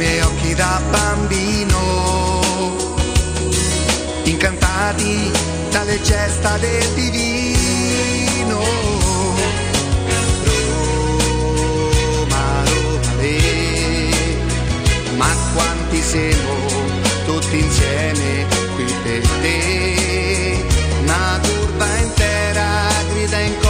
miei occhi da bambino, incantati dalle gesta del divino. Roma, Roma, ma quanti siamo tutti insieme qui per te, una curva intera grida in coro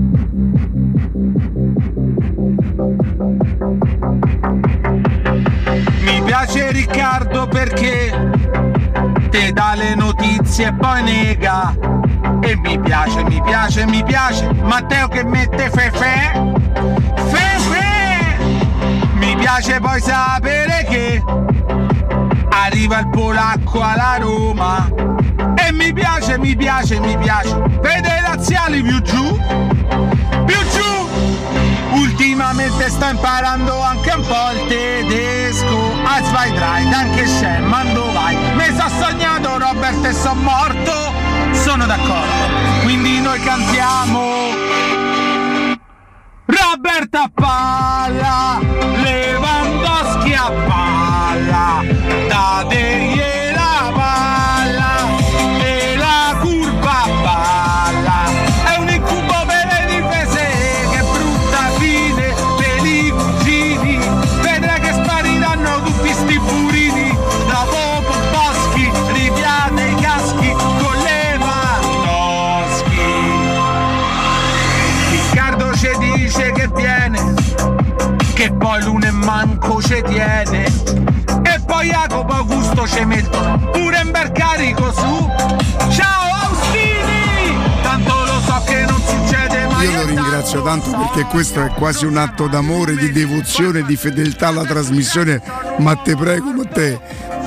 Piace Riccardo perché te dà le notizie e poi nega. E mi piace, mi piace, mi piace. Matteo che mette fefe. Fefe! Mi piace poi sapere che arriva il polacco alla Roma. E mi piace, mi piace, mi piace. Vede i laziali più giù. Più giù! Ultimamente sto imparando anche un po' il tedesco Als zwei drei, danke schön, mando vai? Mi sono sognato Robert e sono morto. Sono d'accordo. Quindi noi cantiamo. Robert a palla Lewandowski a palla. Dategli poi l'uno e manco ci tiene. E poi Jacopo Augusto ci mettono Pure in bel carico su. Ciao Austini! Tanto lo so che non succede mai io lo ringrazio tanto perché questo è quasi un atto d'amore, di devozione, di fedeltà alla trasmissione. Ma te prego, ma te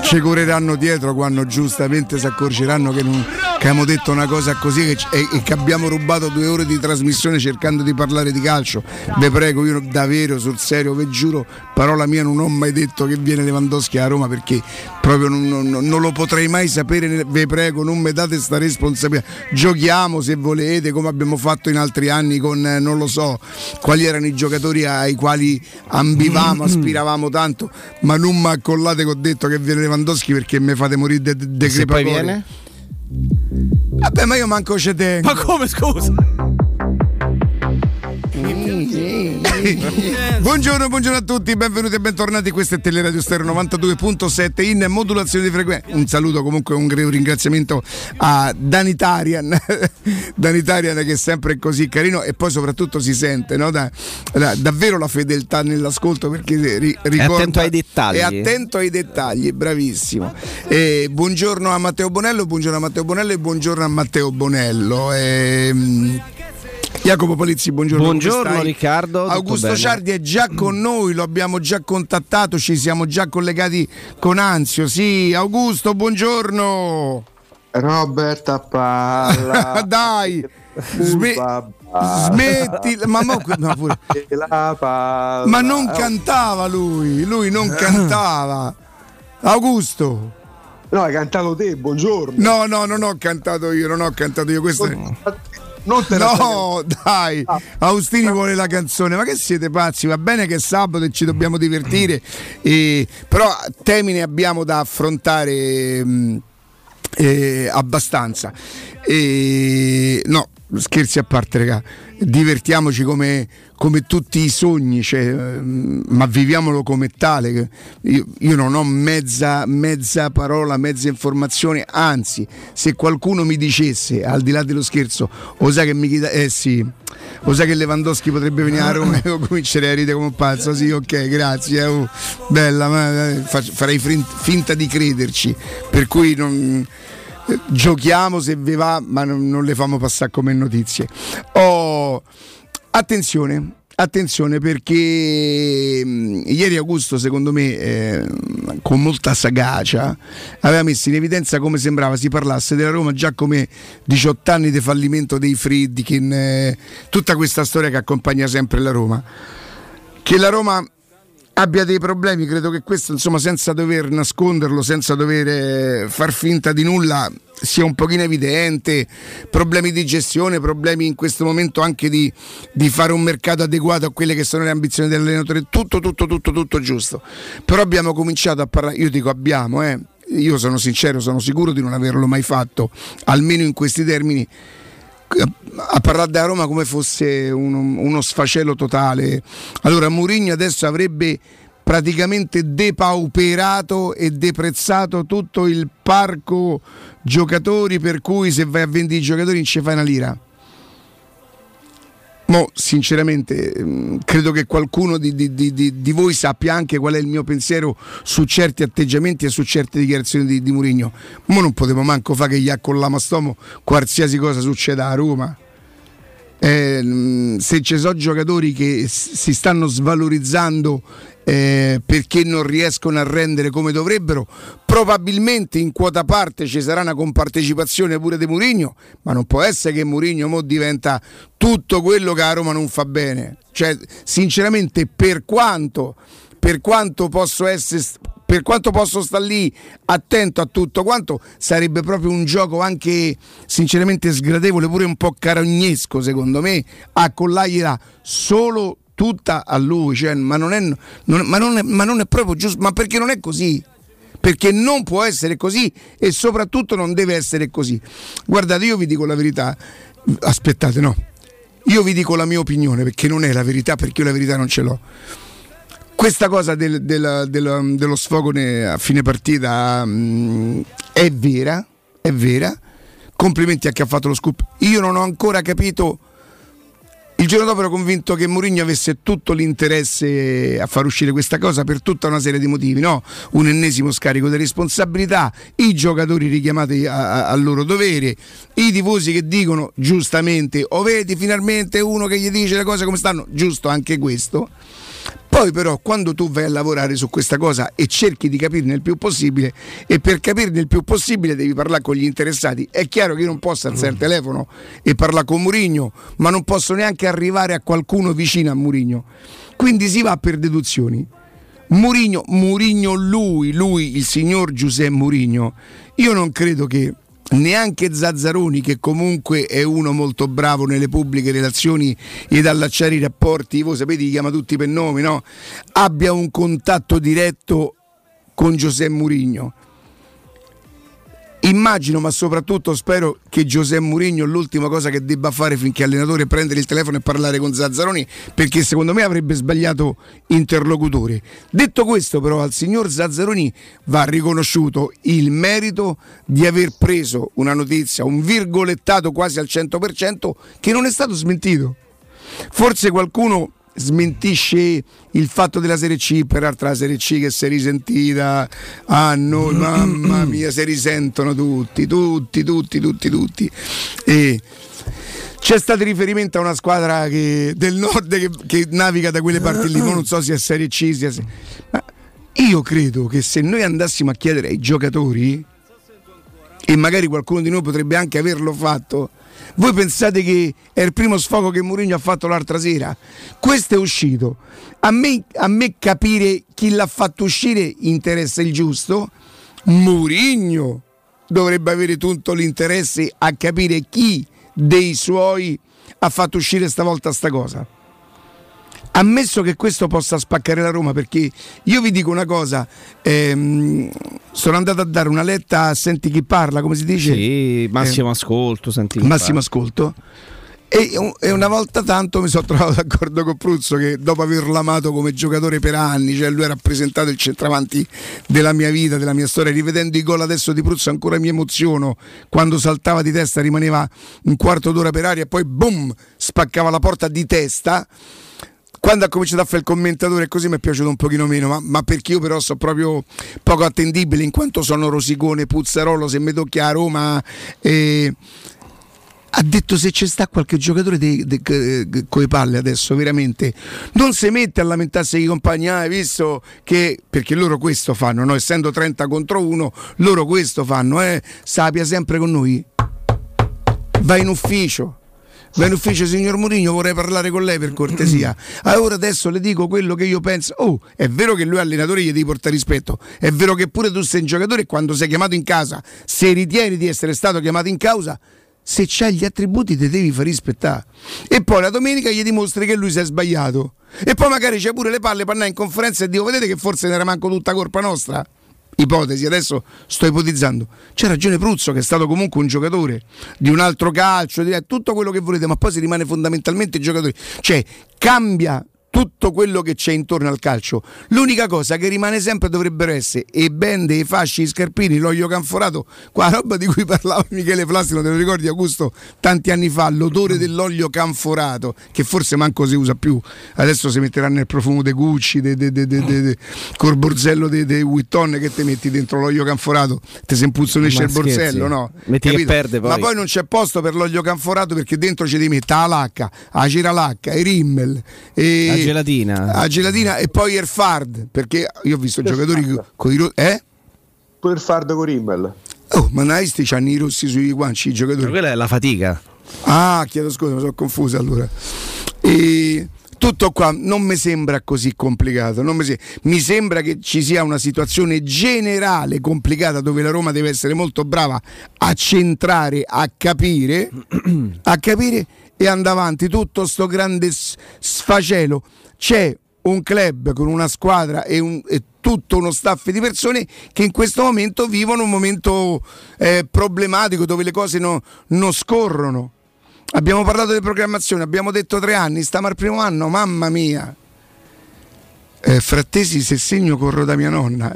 ci correranno dietro quando giustamente si accorgeranno che, non, che abbiamo detto una cosa così e, e, che abbiamo rubato due ore di trasmissione cercando di parlare di calcio. Vi prego, io davvero sul serio, vi giuro, parola mia, non ho mai detto che viene Lewandowski a Roma perché proprio non, non, non lo potrei mai sapere. Vi prego, non mi date sta responsabilità. Giochiamo se volete, come abbiamo fatto in altri anni con non lo so quali erano i giocatori ai quali ambivamo, aspiravamo tanto, ma non mi accollate che ho detto che viene Lewandowski perché mi fate morire de, de, poi viene? Vabbè, ma io manco ce tengo. Ma come scusa? buongiorno, buongiorno a tutti, benvenuti e bentornati. Questo è Teleradio Stereo 92.7 in modulazione di frequenza. Un saluto, comunque, un ringraziamento a Danitarian, Danitarian che è sempre così carino e poi soprattutto si sente no? da, da, davvero la fedeltà nell'ascolto perché ri, ricorda, è attento ai dettagli. È attento ai dettagli, bravissimo. E buongiorno a Matteo Bonello, buongiorno a Matteo Bonello e buongiorno a Matteo Bonello. E, ehm, Jacopo Polizzi, buongiorno. Buongiorno Riccardo. Augusto Ciardi è già con noi, lo abbiamo già contattato, ci siamo già collegati con Anzio. Sì, Augusto, buongiorno. Roberta Palla. Dai. Sme- smetti, ma, mo, no, pure. ma non cantava lui, lui non cantava. Augusto. No, hai cantato te, buongiorno. No, no, non ho cantato io, non ho cantato io. Questo è... Non te no, dai, ah. Austini vuole la canzone, ma che siete pazzi? Va bene che è sabato e ci dobbiamo divertire, e, però temi ne abbiamo da affrontare mh, eh, abbastanza. E, no, scherzi a parte, raga, divertiamoci come, come tutti i sogni, cioè, ma viviamolo come tale. Io, io, non ho mezza, mezza parola, mezza informazione, anzi, se qualcuno mi dicesse, al di là dello scherzo, o sai che mi chieda, eh sì, o sai che Lewandowski potrebbe venire a Roma, io comincerei a ridere come un pazzo, sì, ok, grazie, eh, oh, bella, ma, eh, farei finta di crederci, per cui non giochiamo se vi va, ma non, le famo passare come notizie. Oh, attenzione, attenzione perché mh, mm, ieri Augusto secondo me eh, con molta sagacia aveva messo in evidenza come sembrava si parlasse della Roma già come 18 anni di fallimento dei Friedkin eh, tutta questa storia che accompagna sempre la Roma che la Roma abbia dei problemi, credo che questo, insomma, senza dover nasconderlo, senza dover eh, far finta di nulla, sia un pochino evidente. Problemi di gestione, problemi in questo momento anche di, di fare un mercato adeguato a quelle che sono le ambizioni dell'allenatore. Tutto, tutto, tutto, tutto giusto. Però abbiamo cominciato a parlare, io dico abbiamo, eh. Io sono sincero, sono sicuro di non averlo mai fatto, almeno in questi termini a parlare da Roma come fosse uno, uno sfacelo totale. Allora Mourinho adesso avrebbe praticamente depauperato e deprezzato tutto il parco giocatori per cui se vai a vendere i giocatori non ci fai una lira. Mo, sinceramente, mm, credo che qualcuno di, di, di, di, voi sappia anche qual è il mio pensiero su certi atteggiamenti e su certe dichiarazioni di, di Murigno. Mo non potevo manco fare che gli accollamo a stomo qualsiasi cosa succeda a Roma. Eh, mm, se ci sono giocatori che si stanno svalorizzando eh, perché non riescono a rendere come dovrebbero. Probabilmente in quota parte ci sarà una compartecipazione pure di Murigno, ma non può essere che Murigno mo diventa tutto quello che a Roma non fa bene. Cioè, sinceramente, per quanto, per quanto posso essere per quanto posso stare lì attento a tutto quanto, sarebbe proprio un gioco anche sinceramente sgradevole, pure un po' carognesco secondo me, a collargliela solo tutta a lui, cioè, ma, non è, non, ma, non è, ma non è proprio giusto, ma perché non è così? Perché non può essere così e soprattutto non deve essere così. Guardate, io vi dico la verità, aspettate, no, io vi dico la mia opinione perché non è la verità, perché io la verità non ce l'ho. Questa cosa del, del, del, dello sfogo a fine partita mh, mm, è vera, è vera. Complimenti a chi ha fatto lo scoop. Io non ho ancora capito Il giorno dopo ero convinto che Mourinho avesse tutto l'interesse a far uscire questa cosa per tutta una serie di motivi, no? Un ennesimo scarico di responsabilità, i giocatori richiamati a- a- al loro dovere, i tifosi che dicono giustamente o vedi finalmente uno che gli dice le cose come stanno, giusto anche questo. Poi però quando tu vai a lavorare su questa cosa e cerchi di capirne il più possibile e per capirne il più possibile devi parlare con gli interessati, è chiaro che io non posso alzare il telefono e parlare con Murigno, ma non posso neanche arrivare a qualcuno vicino a Murigno. Quindi si va per deduzioni. Murigno, Murigno lui, lui, il signor Giuseppe Murigno, io non credo che neanche Zazzaroni, che comunque è uno molto bravo nelle pubbliche relazioni ed allacciare i rapporti, voi sapete, li chiama tutti per nome, no? abbia un contatto diretto con Giuseppe Murigno. Immagino, ma soprattutto spero che Giuseppe Mourinho l'ultima cosa che debba fare finché allenatore è prendere il telefono e parlare con Zazzaroni, perché secondo me avrebbe sbagliato interlocutore. Detto questo, però, al signor Zazzaroni va riconosciuto il merito di aver preso una notizia, un virgolettato quasi al 100% che non è stato smentito. Forse qualcuno smentisce il fatto della Serie C, peraltro la Serie C che si è risentita a noi, mamma mia, si risentono tutti, tutti, tutti, tutti, tutti. E c'è stato riferimento a una squadra che- del nord che, che naviga da quelle parti lì, non so se è Serie C, sia se- ma io credo che se noi andassimo a chiedere ai giocatori, e magari qualcuno di noi potrebbe anche averlo fatto. Voi pensate che è il primo sfogo che Mourinho ha fatto l'altra sera? Questo è uscito. A me, a me capire chi l'ha fatto uscire interessa il giusto. Mourinho dovrebbe avere tutto l'interesse a capire chi dei suoi ha fatto uscire stavolta sta cosa. Ammesso che questo possa spaccare la Roma, perché io vi dico una cosa, ehm, sono andato a dare una letta a Senti chi parla, come si dice? Sì, massimo ascolto, senti. Massimo ascolto. E, e una volta tanto mi sono trovato d'accordo con Pruzzo che dopo averlo amato come giocatore per anni, cioè lui ha rappresentato il centravanti della mia vita, della mia storia, rivedendo i gol adesso di Pruzzo ancora mi emoziono, quando saltava di testa rimaneva un quarto d'ora per aria e poi boom, spaccava la porta di testa. Quando ha cominciato a fare il commentatore così mi è piaciuto un pochino meno, ma, ma perché io però sono proprio poco attendibile in quanto sono rosicone, puzzarolo, se mi tocchi a Roma... Eh, ha detto se c'è sta qualche giocatore con le palle adesso veramente non si mette a lamentarsi i compagni ah, visto che perché loro questo fanno no? essendo 30 contro 1 loro questo fanno eh? sapia sempre con noi va in ufficio va in ufficio signor Mourinho vorrei parlare con lei per cortesia allora adesso le dico quello che io penso oh è vero che lui è allenatore gli devi portare rispetto è vero che pure tu sei un giocatore e quando sei chiamato in casa se ritieni di essere stato chiamato in causa se c'hai gli attributi ti devi far rispettare. E poi la domenica gli dimostri che lui si è sbagliato. E poi magari c'è pure le palle per andare in conferenza e dico, vedete che forse ne era manco tutta colpa nostra? Ipotesi, adesso sto ipotizzando. C'è ragione Pruzzo che è stato comunque un giocatore di un altro calcio, di tutto quello che volete, ma poi si rimane fondamentalmente giocatore. Cioè, cambia tutto quello che c'è intorno al calcio. L'unica cosa che rimane sempre dovrebbero essere e bende, i fasci, i scarpini, l'olio canforato, qua roba di cui parlava Michele Flastino, te lo ricordi Augusto tanti anni fa, l'odore dell'olio canforato, che forse manco si usa più, adesso si metterà nel profumo dei Gucci, de, de, de, de, de, col borsello dei de Witton che ti metti dentro l'olio canforato, ti si impuzzonisce Ma il borsello, scherzi. no? Metti che Capito? perde poi. Ma poi non c'è posto per l'olio canforato perché dentro ci devi mettere la lacca, la ciralacca, i rimmel, e La gelatina. la gelatina e poi il fard perché io ho visto giocatori con i ro- eh? Per fardo con Rimmel. Oh, ma Naisti c'hanno i rossi sui guanci i Ma giocatori. quella è la fatica. Ah, chiedo scusa, mi sono confuso allora. E tutto qua non mi sembra così complicato. non mi, se- mi sembra che ci sia una situazione generale complicata dove la Roma deve essere molto brava a centrare, a capire, a capire e andare avanti. Tutto sto grande sfacelo. C'è un club con una squadra e, un- e tutto uno staff di persone che in questo momento vivono un momento eh, problematico dove le cose no- non scorrono. Abbiamo parlato di programmazione, abbiamo detto tre anni, stiamo al primo anno, mamma mia. Eh, frattesi se segno corro da mia nonna.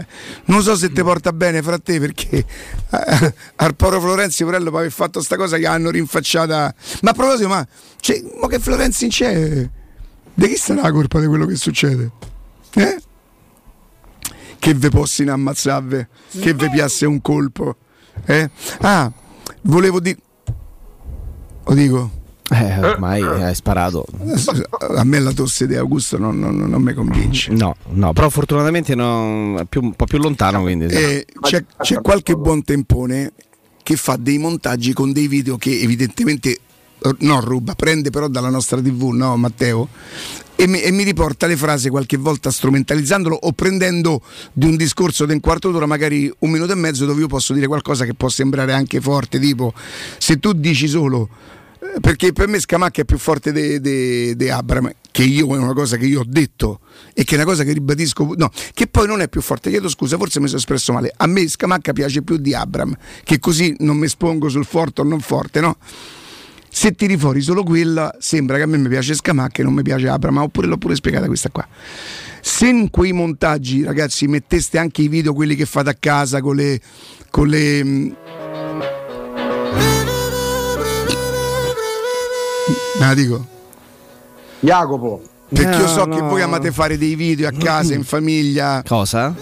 Non so se ti porta bene fra te perché eh, al Poro Florenzi Porello poi aver fatto sta cosa che hanno rinfacciata. Ma a proposito, ma, cioè, ma che Florenzi c'è? Di chi sarà la colpa di quello che succede? Eh? Che ve possino ammazzarve? Che vi piasse un colpo? Eh? Ah, volevo dire. Lo dico. Eh, ormai hai sparato. A me la tosse di Augusto non, non- non mi convince. No, no, però fortunatamente no, è più- un po' più lontano. Quindi. Eh, c'è, c'è qualche buon tempone che fa dei montaggi con dei video che evidentemente eh, non ruba, prende però dalla nostra TV, no Matteo? E mi, e mi riporta le frasi qualche volta strumentalizzandolo o prendendo di un discorso di un quarto d'ora, magari un minuto e mezzo, dove io posso dire qualcosa che può sembrare anche forte, tipo se tu dici solo perché per me Scamacca è più forte di Abram, che io è una cosa che io ho detto e che è una cosa che ribadisco, no, che poi non è più forte, chiedo scusa, forse mi sono espresso male, a me Scamacca piace più di Abram, che così non mi espongo sul forte o non forte, no? Se tiri fuori solo quella, sembra che a me mi piace Scamacca e non mi piace Abram, oppure l'ho pure spiegata questa qua. Se in quei montaggi, ragazzi, metteste anche i video, quelli che fate a casa con le... Con le la dico? Jacopo, Perché io No, so no. che voi amate fare dei video a casa, in famiglia. Cosa?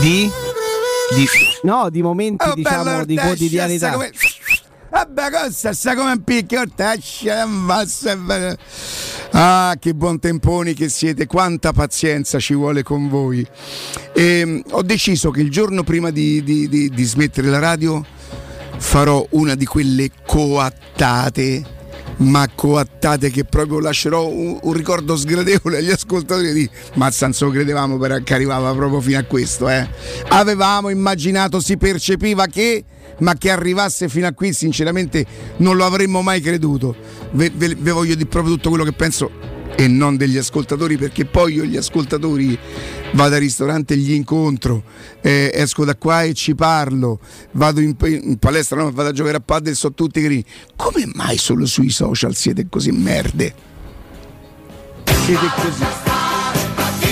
Di? Di- No, di momenti Oh, diciamo di quotidianità. come- Vabbè, cosa sta come un picchio. Ah, che buon temponi che siete, quanta pazienza ci vuole con voi. Ehm, ho deciso che il giorno prima di, di- di- di smettere la radio farò una di quelle coattate ma coattate che proprio lascerò un, un ricordo sgradevole agli ascoltatori di Mazza non se lo credevamo però che arrivava proprio fino a questo eh. avevamo immaginato si percepiva che ma che arrivasse fino a qui sinceramente non lo avremmo mai creduto ve, ve- ve voglio dire proprio tutto quello che penso e non degli ascoltatori perché poi io gli ascoltatori vado al ristorante e gli incontro eh, esco da qua e ci parlo vado in, in palestra no? vado a giocare a padel so tutti grini come mai solo sui social siete così merde? Siete così.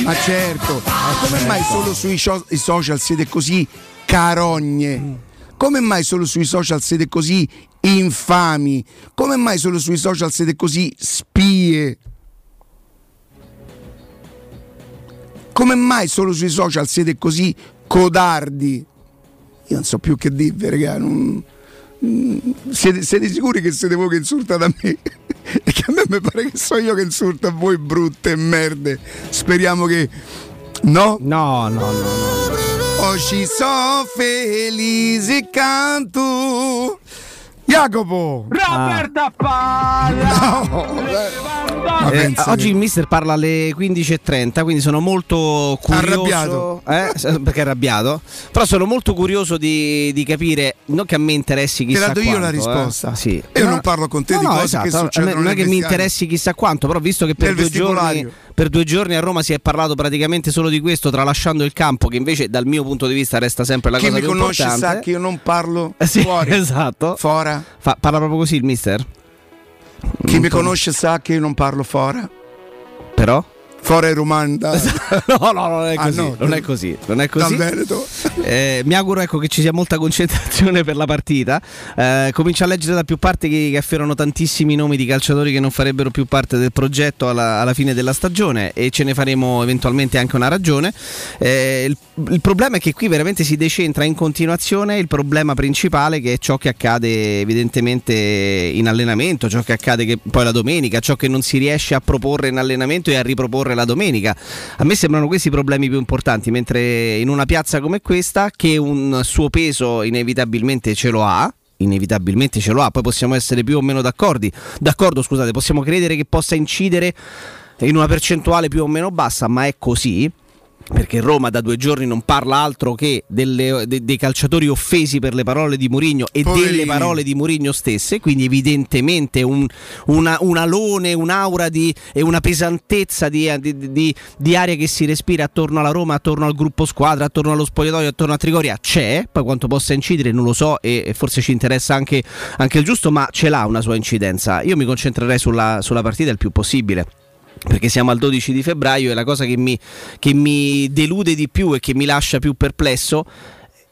Ma certo come mai solo sui social siete così carogne? Come mai solo sui social siete così infami? Come mai solo sui social siete così spie come mai solo sui social siete così codardi? Io non so più che dirvi, raga. non- mm, Siete, siete sicuri che siete voi che insultate a me? e che a me mi pare che so io che insulto a voi brutte merde. Speriamo che. No? No, no, no, no. Oh, ci so felice canto. Jacopo! Roberta Palla! No, eh, Eh, oggi il mister parla alle 15.30, quindi sono molto curioso. Arrabbiato. Eh, perché è arrabbiato. Però sono molto curioso di, di capire, non che a me interessi Te chissà la do io quanto, la eh. risposta. Sì. Io No, non parlo con te no, di no, cose esatto, che me succedono Non è che mi interessi chissà quanto, però visto che per due, giorni. Per due giorni a Roma si è parlato praticamente solo di questo, tralasciando il campo, che invece dal mio punto di vista resta sempre la Chi cosa mi più conosce importante. sa che io non parlo Eh sì, fuori. esatto. Fora. Fa- parla proprio così il mister? Chi mi conosce sa che io non parlo fora. Però? Fora romanda. no, no, non è Ah, così. no. non è così. Non è Dal così. Veneto. Eh, mi auguro ecco, che ci sia molta concentrazione per la partita. Eh, comincio a leggere da più parti che, che afferrano tantissimi nomi di calciatori che non farebbero più parte del progetto alla, alla fine della stagione e ce ne faremo eventualmente anche una ragione. Eh, il, il problema è che qui veramente si decentra in continuazione il problema principale che è ciò che accade evidentemente in allenamento, ciò che accade che poi la domenica, ciò che non si riesce a proporre in allenamento e a riproporre la domenica. A me sembrano questi i problemi più importanti, mentre in una piazza come questa, che un suo peso inevitabilmente ce lo ha, inevitabilmente ce lo ha, poi possiamo essere più o meno d'accordi, d'accordo, scusate, possiamo credere che possa incidere in una percentuale più o meno bassa, ma è così. Perché Roma da due giorni non parla altro che delle- de- dei calciatori offesi per le parole di Mourinho e Poverini. delle parole di Mourinho stesse, quindi evidentemente un, una, un alone, un'aura di, e una pesantezza di, di- di- di aria che si respira attorno alla Roma, attorno al gruppo squadra, attorno allo spogliatoio, attorno a Trigoria, c'è, poi quanto possa incidere non lo so e, e forse ci interessa anche, anche il giusto, ma ce l'ha una sua incidenza. Io mi concentrerei sulla, sulla partita il più possibile perché siamo al 12 di febbraio e la cosa che mi, che mi delude di più e che mi lascia più perplesso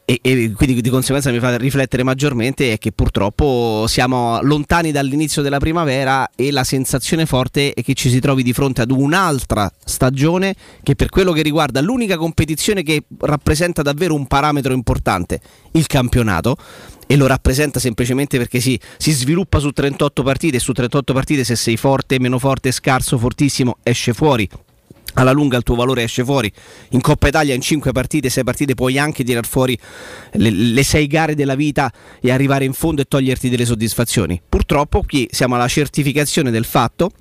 e, e, quindi di conseguenza mi fa riflettere maggiormente è che purtroppo siamo lontani dall'inizio della primavera e la sensazione forte è che ci si trovi di fronte ad un'altra stagione che per quello che riguarda l'unica competizione che rappresenta davvero un parametro importante, il campionato, e lo rappresenta semplicemente perché si, si, sviluppa su 38 partite e su 38 partite se sei forte, meno forte, scarso, fortissimo, esce fuori alla lunga il tuo valore esce fuori. In Coppa Italia in 5 partite, 6 partite puoi anche tirar fuori le, 6 gare della vita e arrivare in fondo e toglierti delle soddisfazioni. Purtroppo qui siamo alla certificazione del fatto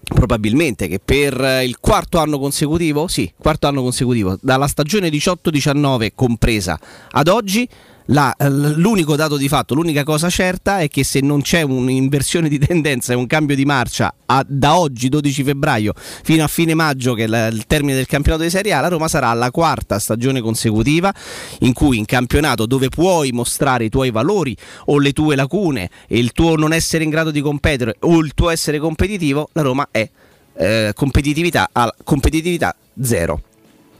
probabilmente che per il quarto anno consecutivo, sì, quarto anno consecutivo, dalla stagione 18-19 compresa ad oggi la, l'unico dato di fatto, l'unica cosa certa è che se non c'è un'inversione di tendenza e un cambio di marcia a, da oggi 12 febbraio fino a fine maggio che è la, il termine del campionato di Serie A, la Roma sarà la quarta stagione consecutiva in cui in campionato dove puoi mostrare i tuoi valori o le tue lacune e il tuo non essere in grado di competere o il tuo essere competitivo, la Roma è eh, competitività, competitività zero.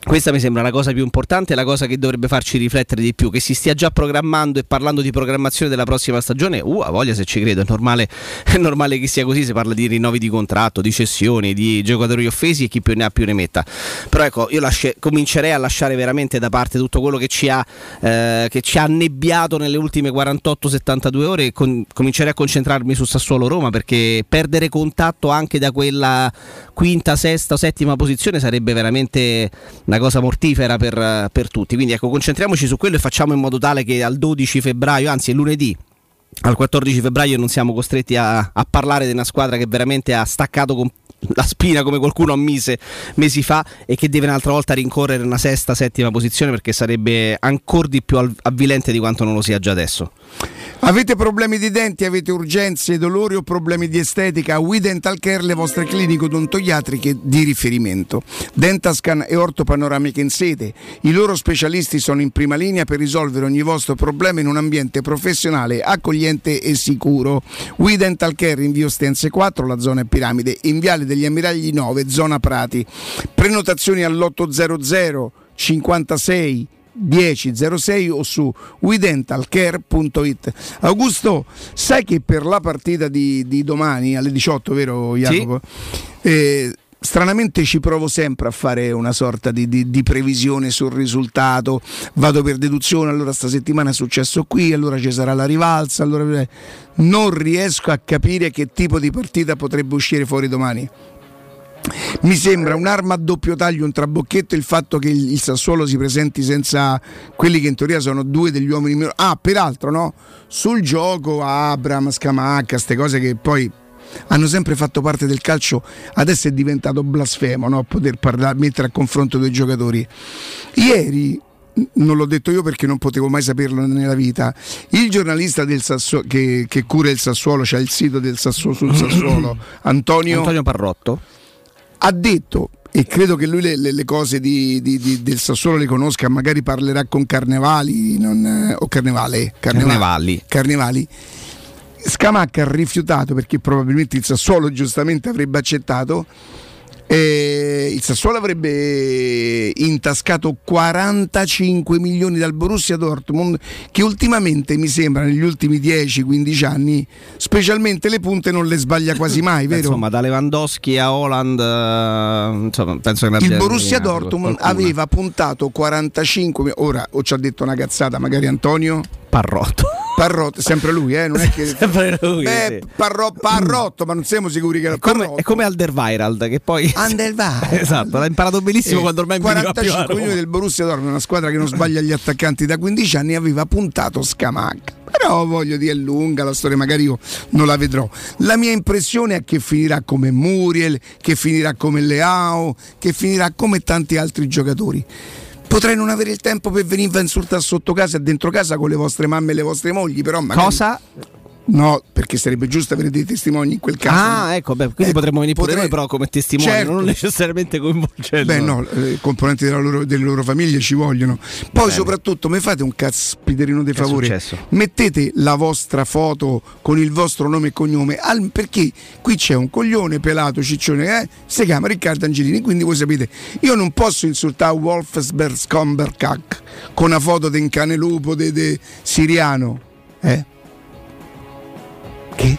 Questa mi sembra la cosa più importante, la cosa che dovrebbe farci riflettere di più, che si stia già programmando e parlando di programmazione della prossima stagione, uh, a voglia se ci credo, è normale, è normale che sia così, si parla di rinnovi di contratto, di cessioni, di giocatori offesi e chi più ne ha più ne metta. Però ecco, io lasce, comincerei a lasciare veramente da parte tutto quello che ci ha, eh, che ci ha annebbiato nelle ultime 48-72 ore e con, comincerei a concentrarmi su Sassuolo Roma perché perdere contatto anche da quella quinta, sesta, settima posizione sarebbe veramente una cosa mortifera per, per tutti. Quindi ecco, concentriamoci su quello e facciamo in modo tale che al 12 febbraio, anzi lunedì, al 14 febbraio non siamo costretti a, a, parlare di una squadra che veramente ha staccato con la spina come qualcuno ammise mesi fa e che deve un'altra volta rincorrere una sesta, settima posizione perché sarebbe ancora di più avvilente di quanto non lo sia già adesso. Avete problemi di denti, avete urgenze, dolori o problemi di estetica? We Dental Care, le vostre cliniche odontoiatriche di riferimento. Dentascan e ortopanoramiche in sede. I loro specialisti sono in prima linea per risolvere ogni vostro problema in un ambiente professionale, accogliente e sicuro. We Dental Care in via Ostense 4, la zona è piramide, in viale degli Ammiragli 9, zona Prati. Prenotazioni all'800 56 1006 o su WeDentalCare.it. Augusto, sai che per la partita di, di domani alle 18, vero Jacopo? Sì. Eh, stranamente ci provo sempre a fare una sorta di, di, di, previsione sul risultato, vado per deduzione, allora sta settimana è successo qui, allora ci sarà la rivalsa, allora... non riesco a capire che tipo di partita potrebbe uscire fuori domani. Mi sembra un'arma a doppio taglio, un trabocchetto il fatto che il, Sassuolo si presenti senza quelli che in teoria sono due degli uomini migliori. Ah, peraltro, no? Sul gioco Abram, Scamacca, queste cose che poi hanno sempre fatto parte del calcio, adesso è diventato blasfemo no? poter parlare, mettere a confronto due giocatori. Ieri non l'ho detto io perché non potevo mai saperlo nella vita. Il giornalista Sassuolo, che, che, cura il Sassuolo, c'è cioè il sito del Sassuolo sul Sassuolo, Antonio, Antonio Parrotto ha detto e credo che lui le, le, le cose di, di, di, del Sassuolo le conosca, magari parlerà con Carnevali non, eh, o Carnevale, Carnevali. Carnevali. Scamacca ha rifiutato perché probabilmente il Sassuolo giustamente avrebbe accettato eh, il Sassuolo avrebbe intascato 45 milioni dal Borussia Dortmund che ultimamente mi sembra negli ultimi 10-15 anni specialmente le punte non le sbaglia quasi mai vero? insomma da Lewandowski a Holland uh, insomma, penso che il Borussia Dortmund qualcuno. aveva puntato 45 ora o ci ha detto una cazzata magari Antonio Parrotto Parrotto, sempre lui, eh? Non è che... sempre lui. Beh, sì. parro, Parrotto, ma non siamo sicuri che era è come, è come Alderweireld che poi. Alderweireld. esatto, l'ha imparato benissimo eh, quando ormai 45 milioni del Borussia Dortmund, una squadra che non sbaglia gli attaccanti da 15 anni, aveva puntato Scamacca. Però voglio dire, è lunga la storia, magari io non la vedrò. La mia impressione è che finirà come Muriel, che finirà come Leao, che finirà come tanti altri giocatori Potrei non avere il tempo per venire a insultare sotto casa e dentro casa con le vostre mamme e le vostre mogli, però magari... Cosa? No, perché sarebbe giusto avere dei testimoni in quel caso. Ah, ecco, beh, quindi Eh, potremmo venire pure potrei- noi però come testimoni, Certo. non necessariamente coinvolgendo. Beh, no, eh, componenti della loro- delle loro famiglie ci vogliono. Poi, soprattutto, mi fate un caspiterino favore. successo? Mettete la vostra foto con il vostro nome e cognome. al- perché qui c'è un coglione pelato, ciccione, eh? Si chiama Riccardo Angelini. Quindi voi sapete, io non posso insultare Wolfsberg Scomberkak con una foto di un cane lupo de, de siriano. Eh? Che?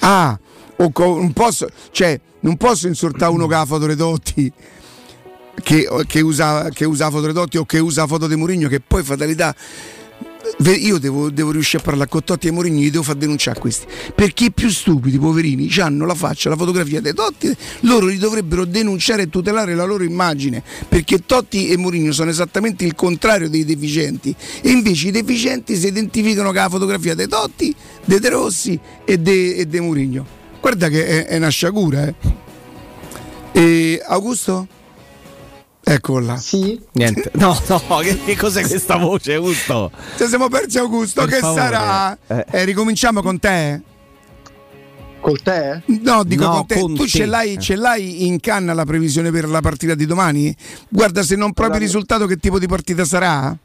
Ah, o co- non posso, cioè, non posso insultare uno che ha foto dei Totti che, che usa, che usa foto dei Totti o che usa foto di Mourinho che poi fatalità io devo, devo riuscire a parlare con Totti e Mourinho li devo far denunciare questi perché i più stupidi poverini hanno la faccia la fotografia dei Totti loro li dovrebbero denunciare e tutelare la loro immagine perché Totti e Mourinho sono esattamente il contrario dei deficienti e invece i deficienti si identificano con la fotografia dei Totti dei De Rossi e dei de Mourinho guarda che è, è una sciagura eh. e Augusto? Eccolo là Sì? Niente. No, no, che, che cos'è questa voce, Augusto? Ci siamo persi Augusto, Per che favore. sarà? Eh. Eh, ricominciamo con te? Col te? No, dico No, con te. con tu te. Ce, l'hai, ce l'hai in canna la previsione per la partita di domani? Guarda, se non proprio il risultato, che tipo di partita sarà?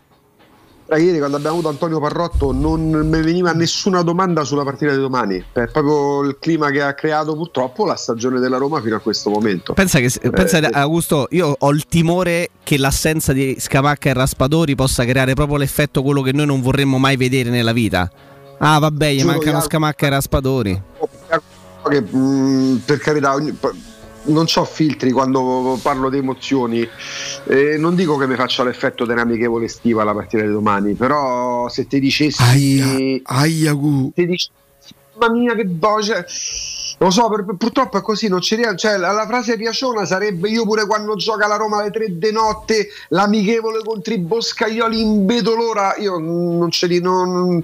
Ieri quando abbiamo avuto Antonio Parrotto non mi veniva nessuna domanda sulla partita di domani. È proprio il clima che ha creato purtroppo la stagione della Roma fino a questo momento. Pensa che, pensa, Eh, Augusto, io ho il timore che l'assenza di Scamacca e Raspadori possa creare proprio l'effetto quello che noi non vorremmo mai vedere nella vita. Ah, vabbè, gli mancano Scamacca e Raspadori. Che, mh, per carità, ogni- non ho filtri quando parlo di emozioni. Eh, non dico che mi faccia l'effetto dell'amichevole estiva la partita di domani, però se ti dicessi. Aia, aia, gu. ti dici mamma mia che voce lo so per- purtroppo è così non ci riesco cioè la, la frase piaciona sarebbe io pure quando gioca la Roma alle tre di notte l'amichevole contro i boscaioli in vedo l'ora io non ce li non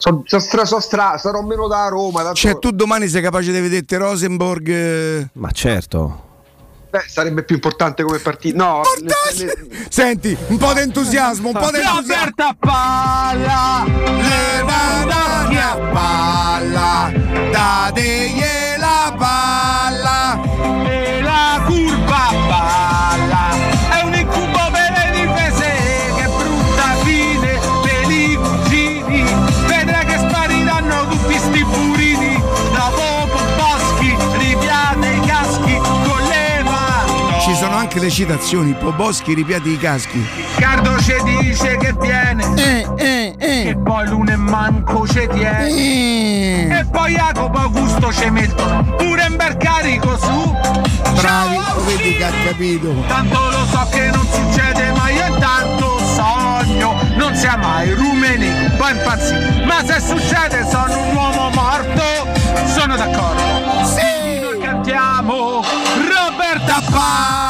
so, so stra, so stra, sarò meno da Roma tanto- Cioè, tu domani sei capace di vedere Rosenborg? eh? Ma certo. beh, sarebbe più importante come partita no le- le- Senti, un po' di entusiasmo, un po' di entusiasmo. Roberta palla Levandati a palla, dategli la anche le citazioni, Poboschi ripiati i caschi. Riccardo ci dice che viene Eh, eh, e eh. poi l'une manco ci tiene eh. e poi Jacopo Augusto ci mettono pure in bel carico su Bravi, Ciao, vedi che ha capito. Tanto lo so che non succede ma io intanto sogno Non sia mai rumeni, poi impazzito Ma se succede sono un uomo morto Sono d'accordo Sì! Noi cantiamo Roberta Palla!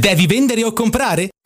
Devi vendere o comprare?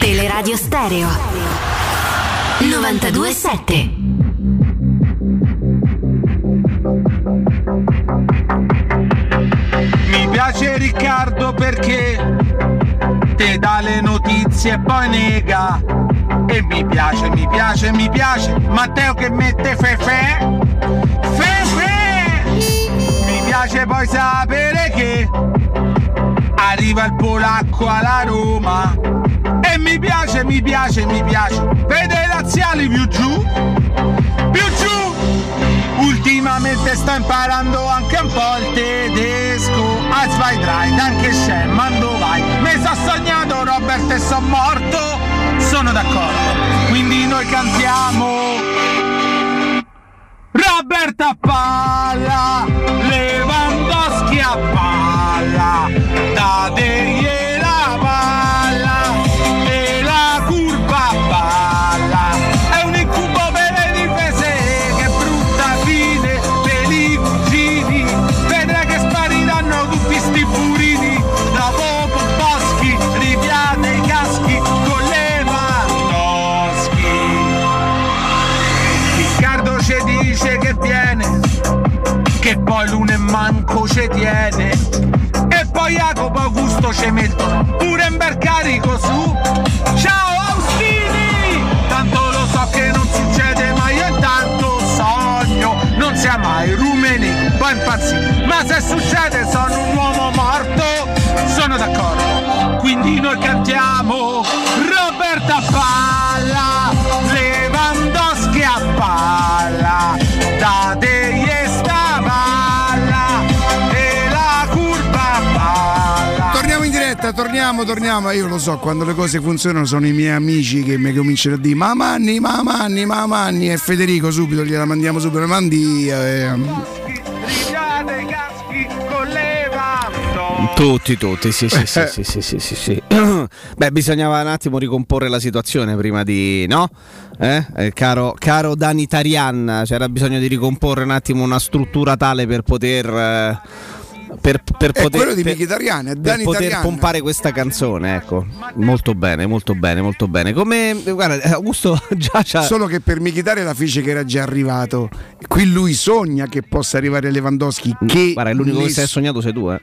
Teleradio Stereo 927 Mi piace Riccardo perché te dà le notizie e poi nega. E mi piace, mi piace, mi piace. Matteo che mette fefe. Fefe! Mi piace poi sapere che arriva il polacco alla Roma. E mi piace, mi piace, mi piace. Vede i laziali più giù. Più giù! Ultimamente sto imparando anche un po' il tedesco. A zwei drei, danke schön, mando vai. Mi sono sognato Robert e sono morto. Sono d'accordo. Quindi noi cantiamo. Robert a palla, Lewandowski a palla, dategli la palla e la curva palla. È un incubo per le difese, che brutta fine per i cugini. Vedrai che spariranno tutti sti burini, dopo Boschi, ripiate i caschi con Lewandowski. Riccardo ci dice che viene, che poi l'uno e manco ci tiene. Poi Jacopo Augusto ci mettono pure in bel carico su. Ciao Austini! Tanto lo so che non succede, ma io intanto sogno. Non si sia mai rumeni, poi impazzire. Ma se succede sono un uomo morto, sono d'accordo. Quindi noi cantiamo Roberta torniamo, torniamo. Io lo so, quando le cose funzionano sono i miei amici che mi cominciano a dire ma Manni, ma Manni, ma Manni e Federico subito gliela mandiamo subito, mandi eh, Ripiate i caschi con Lewandowski. Tutti, tutti, sì, sì, sì, sì, sì, sì, sì, sì. Beh, bisognava un attimo ricomporre la situazione prima di, no? Eh? Eh, caro, caro Dani Tarian, c'era bisogno di ricomporre un attimo una struttura tale per poter... eh, per, per È poter, quello di per- Mkhitaryan, è per poter pompare questa canzone, ecco. Molto bene, molto bene, molto bene. Come, guarda, Augusto già c'ha... Solo che per Michitare la fece che era già arrivato. Qui lui sogna che possa arrivare Lewandowski. Che Guarda, è l'unico che ness- si è sognato sei tu, eh.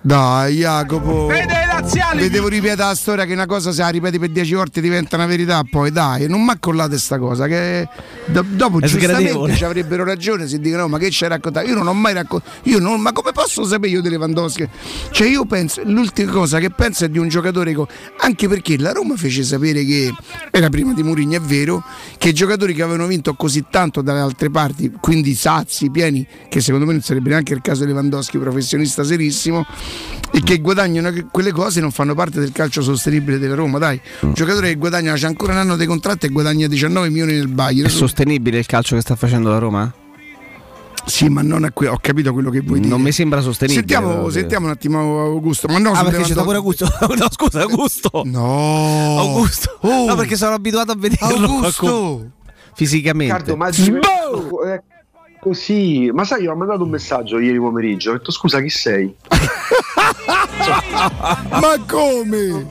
Dai, Jacopo. Vede i laziali. Vedevo ripetere la storia che una cosa se la ripeti per dieci volte diventa una verità. Poi dai, non mi accollate sta cosa. Che do- dopo È sgradevole. giustamente ci avrebbero ragione se dicono: Ma che c'hai raccontato? Io non ho mai raccontato. Io non, ma come posso sapere io di Lewandowski? Cioè, io penso, l'ultima cosa che penso è di un giocatore. co- anche perché la Roma fece sapere che era prima di Mourinho, è vero, che i giocatori che avevano vinto così tanto dalle altre parti, quindi sazi, pieni, che secondo me non sarebbe neanche il caso di Lewandowski, professionista serissimo, e che guadagnano quelle cose non fanno parte del calcio sostenibile della Roma, dai. Un giocatore che guadagna, c'ha ancora un anno di contratto e guadagna 19 milioni nel Bayern. È sostenibile il calcio che sta facendo la Roma? Sì, ma non a que- ho capito quello che vuoi dire. Non mi sembra sostenibile. Sentiamo, sentiamo un attimo Augusto. Ma no, Ah, perché c'è pure Augusto. no, scusa, Augusto. No. Augusto. No, perché sono abituato a vederlo Augusto. fisicamente. Riccardo, ma eh, così, ma sai, io ho mandato un messaggio ieri pomeriggio. Ho detto scusa, chi sei? Ma come?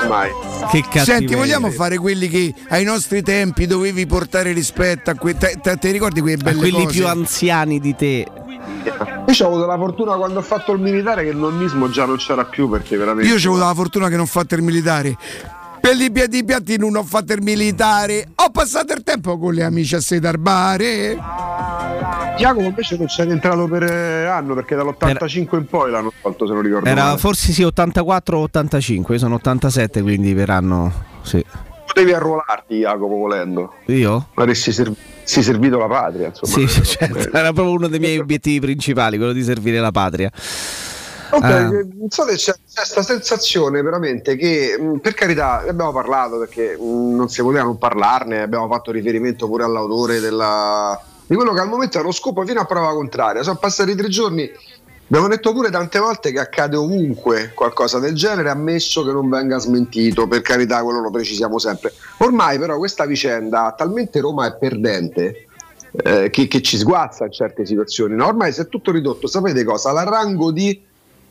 Ormai. Che cattiveria. Senti, vogliamo fare quelli che ai nostri tempi dovevi portare rispetto a que- te, ricordi quelle A belle quelli cose? più anziani di te. Io ho avuto la fortuna quando ho fatto il militare che il nonnismo già non c'era più perché veramente. Io ho avuto la fortuna che non ho fatto il militare. Per i piatti piatti non ho fatto il militare. Ho passato il tempo con gli amici a sedarbare. Giacomo invece non c'è entrato per eh, anno perché dall'85 in poi l'hanno tolto se non ricordo Era male. forse sì 84 o 85, io sono 87 quindi per anno. Sì. Potevi arruolarti Jacopo volendo. Io? Avresti serv- si servito la patria, insomma. Sì, certo, era proprio uno dei miei obiettivi principali, quello di servire la patria. Ok, Ah. non so se c'è questa sensazione veramente che, mh, per carità, ne abbiamo parlato perché mh, non si poteva non parlarne, abbiamo fatto riferimento pure all'autore della, di quello che al momento è uno scopo fino a prova contraria. Sono passati tre giorni, abbiamo detto pure tante volte che accade ovunque qualcosa del genere, ammesso che non venga smentito, per carità, quello lo precisiamo sempre. Ormai però questa vicenda, talmente Roma è perdente, eh, che, che ci sguazza in certe situazioni. no? Ormai si è tutto ridotto, sapete cosa? Alla rango di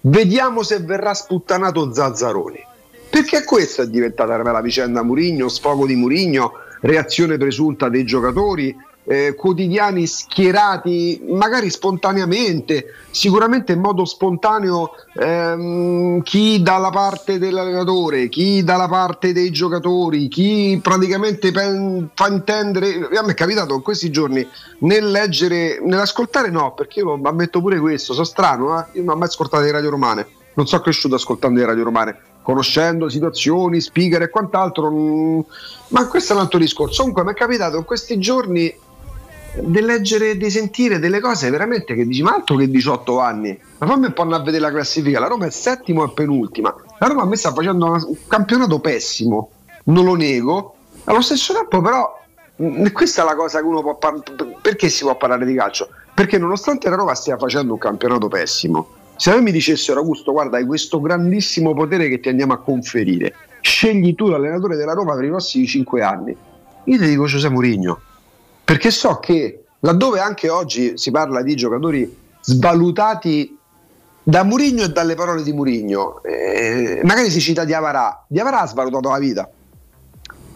vediamo se verrà sputtanato Zazzaroni. Perché questa è diventata la vicenda Murigno, sfogo di Murigno, reazione presunta dei giocatori, eh, quotidiani schierati magari spontaneamente, sicuramente in modo spontaneo ehm, chi dalla parte dell'allenatore, chi dalla parte dei giocatori, chi praticamente pen- fa intendere, a me è capitato in questi giorni nel leggere, nell'ascoltare no, perché io ammetto pure questo, sono strano, eh? io non ho mai ascoltato le radio romane, non sono cresciuto ascoltando le radio romane, conoscendo situazioni, speaker e quant'altro, ma questo è un altro discorso. Comunque mi è capitato in questi giorni di leggere e di sentire delle cose veramente che dici ma altro che 18 anni? Ma fammi un po' andare a vedere la classifica. La Roma è settimo e penultima. La Roma a me sta facendo un campionato pessimo non lo nego. Allo stesso tempo però questa è la cosa che uno può par- perché si può parlare di calcio? Perché nonostante la Roma stia facendo un campionato pessimo se a me mi dicessero Augusto guarda hai questo grandissimo potere che ti andiamo a conferire scegli tu l'allenatore della Roma per i prossimi 5 anni. Io ti dico Giuseppe Mourinho perché so che laddove anche oggi si parla di giocatori svalutati da Murigno e dalle parole di Murigno, eh, magari si cita Diavarà, Diavarà ha svalutato la vita.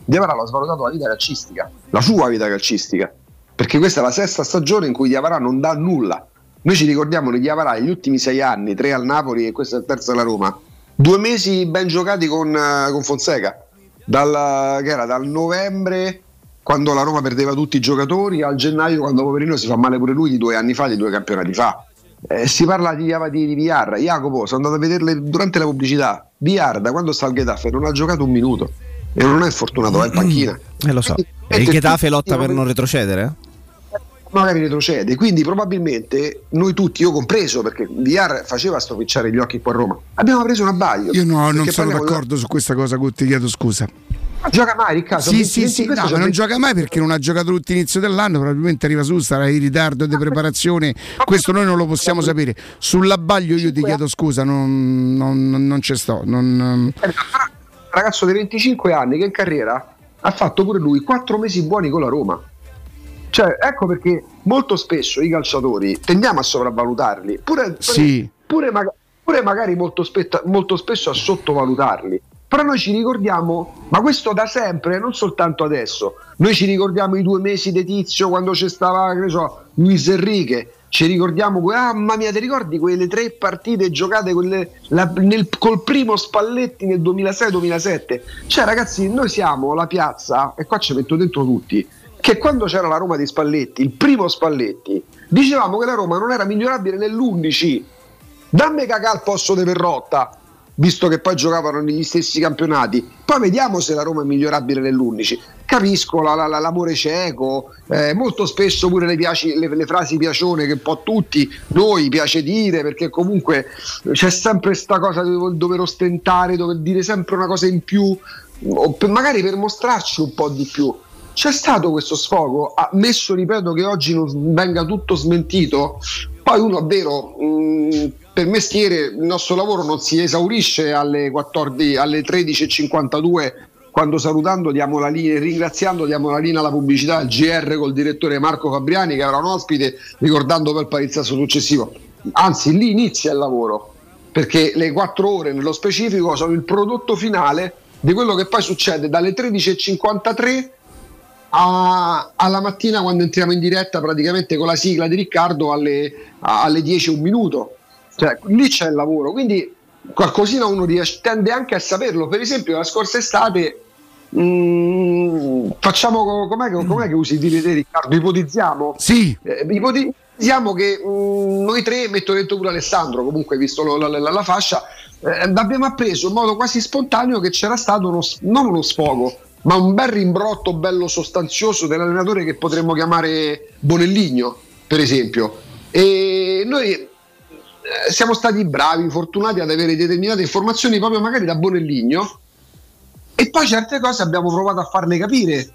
Diavarà l'ha svalutato la vita calcistica, la sua vita calcistica, perché questa è la sesta stagione in cui Diavarà non dà nulla. Noi ci ricordiamo di Diavarà negli ultimi sei anni, tre al Napoli e questa è il terzo alla Roma, due mesi ben giocati con, eh, con Fonseca, dal, che era dal novembre quando la Roma perdeva tutti i giocatori, al gennaio quando Poverino si fa male pure lui di due anni fa, di due campionati fa. Eh, si parla di, di, di VR. Jacopo, sono andato a vederle durante la pubblicità. VR, da quando sta al Getafe, non ha giocato un minuto e non è fortunato, è in panchina. Eh, lo so. E il Getafe lotta per non retrocedere? Magari retrocede, quindi probabilmente noi tutti, io compreso, perché VR faceva stropicciare gli occhi qua a Roma, abbiamo preso un abbaglio. Io no, non sono d'accordo su questa cosa, Gutti, chiedo scusa. Gioca mai Riccardo? Sì, sì, sì, no, ma non gioca mai perché non ha giocato l'inizio dell'anno, probabilmente arriva su, sarà in ritardo di preparazione, questo noi non lo possiamo sapere. Sull'abbaglio io ti chiedo scusa, non, non, non ci sto. Non... Un ragazzo di 25 anni che in carriera ha fatto pure lui 4 mesi buoni con la Roma. Cioè, ecco perché molto spesso i calciatori tendiamo a sopravvalutarli, pure, sì. pure, pure, pure magari molto, spetta, molto spesso a sottovalutarli. Però noi ci ricordiamo, ma questo da sempre, non soltanto adesso. Noi ci ricordiamo i due mesi di tizio quando c'è stava, che so, Luis Enrique. Ci ricordiamo, ah, mamma mia, ti ricordi quelle tre partite giocate quelle, la, nel, col primo Spalletti nel 2006-2007? Cioè, ragazzi, noi siamo la piazza, e qua ci metto dentro tutti, che quando c'era la Roma di Spalletti, il primo Spalletti, dicevamo che la Roma non era migliorabile nell'11. Dammi cagà al posto di Perrotta, visto che poi giocavano negli stessi campionati. Poi vediamo se la Roma è migliorabile nell'11. Capisco la, la, la, l'amore cieco, eh, molto spesso pure le, piaci, le, le, frasi piacione che un po' tutti noi piace dire, perché comunque c'è sempre questa cosa di dover ostentare, dover dire sempre una cosa in più, per, magari per mostrarci un po' di più. C'è stato questo sfogo, ammesso, ripeto, che oggi non venga tutto smentito. Poi uno è vero, mh, per mestiere il nostro lavoro non si esaurisce alle, 14, alle 13.52 quando salutando diamo la linea, ringraziando diamo la linea alla pubblicità al GR col direttore Marco Fabriani che era un ospite ricordando poi il parizzato successivo. Anzi, lì inizia il lavoro perché le 4 ore nello specifico sono il prodotto finale di quello che poi succede dalle 13.53 a, alla mattina quando entriamo in diretta praticamente con la sigla di Riccardo alle, alle 10 un minuto cioè, lì c'è il lavoro, quindi qualcosina uno riesce, tende anche a saperlo. Per esempio, la scorsa estate mm, facciamo com'è, com'è, che usi dire te, Riccardo? Ipotizziamo? Sì. Eh, ipotizziamo che mm, noi tre, metto dentro pure Alessandro, comunque visto lo, la, la, la, fascia, eh, abbiamo appreso in modo quasi spontaneo che c'era stato uno, non uno sfogo, ma un bel rimbrotto bello sostanzioso dell'allenatore che potremmo chiamare Bonelligno, per esempio. E noi eh, siamo stati bravi, fortunati ad avere determinate informazioni proprio magari da Bonelligno e poi certe cose abbiamo provato a farle capire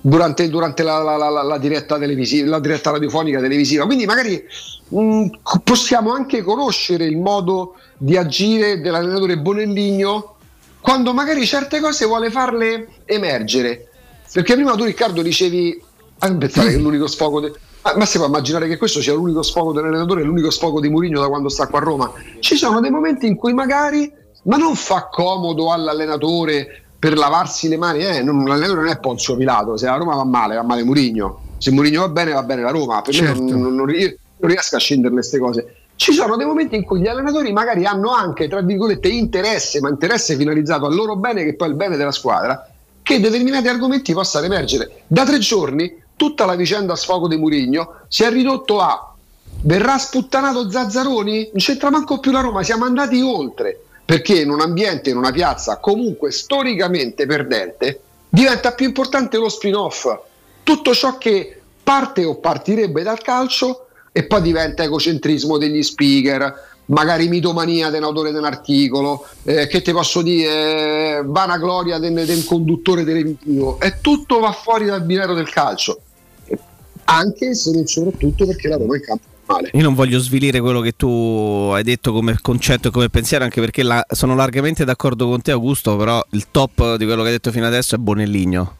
durante, durante la, la, la, la, diretta la diretta radiofonica televisiva. Quindi magari mh, mm, possiamo anche conoscere il modo di agire dell'allenatore Bonelligno quando magari certe cose vuole farle emergere. Perché prima tu Riccardo dicevi, ah, pensare che l'unico sfogo... De- ma, ma si può immaginare che questo sia l'unico sfogo dell'allenatore, l'unico sfogo di Mourinho da quando sta qua a Roma. Ci sono dei momenti in cui magari, ma non fa comodo all'allenatore per lavarsi le mani, eh, non, l'allenatore non è Ponzio Pilato, se la Roma va male, va male Mourinho. Se Mourinho va bene, va bene la Roma. Per certo. me non, non, non, non riesco a scendere queste cose ci sono dei momenti in cui gli allenatori magari hanno anche, tra virgolette, interesse, ma interesse finalizzato al loro bene, che poi è il bene della squadra, che determinati argomenti possano emergere. Da tre giorni tutta la vicenda a sfogo di Murigno si è ridotto a verrà sputtanato Zazzaroni? Non c'entra manco più la Roma, siamo andati oltre perché in un ambiente, in una piazza comunque storicamente perdente, diventa più importante lo spin-off. Tutto ciò che parte o partirebbe dal calcio e poi diventa egocentrismo degli speaker, magari mitomania dell'autore di un articolo, eh, che ti posso dire, eh, vanagloria del, del conduttore televisivo, e tutto va fuori dal binario del calcio anche se non soprattutto perché la Roma in campo male. Io non voglio svilire quello che tu hai detto come concetto e come pensiero, anche perché la, sono largamente d'accordo con te, Augusto. Però il top di quello che hai detto fino adesso è Bonelligno.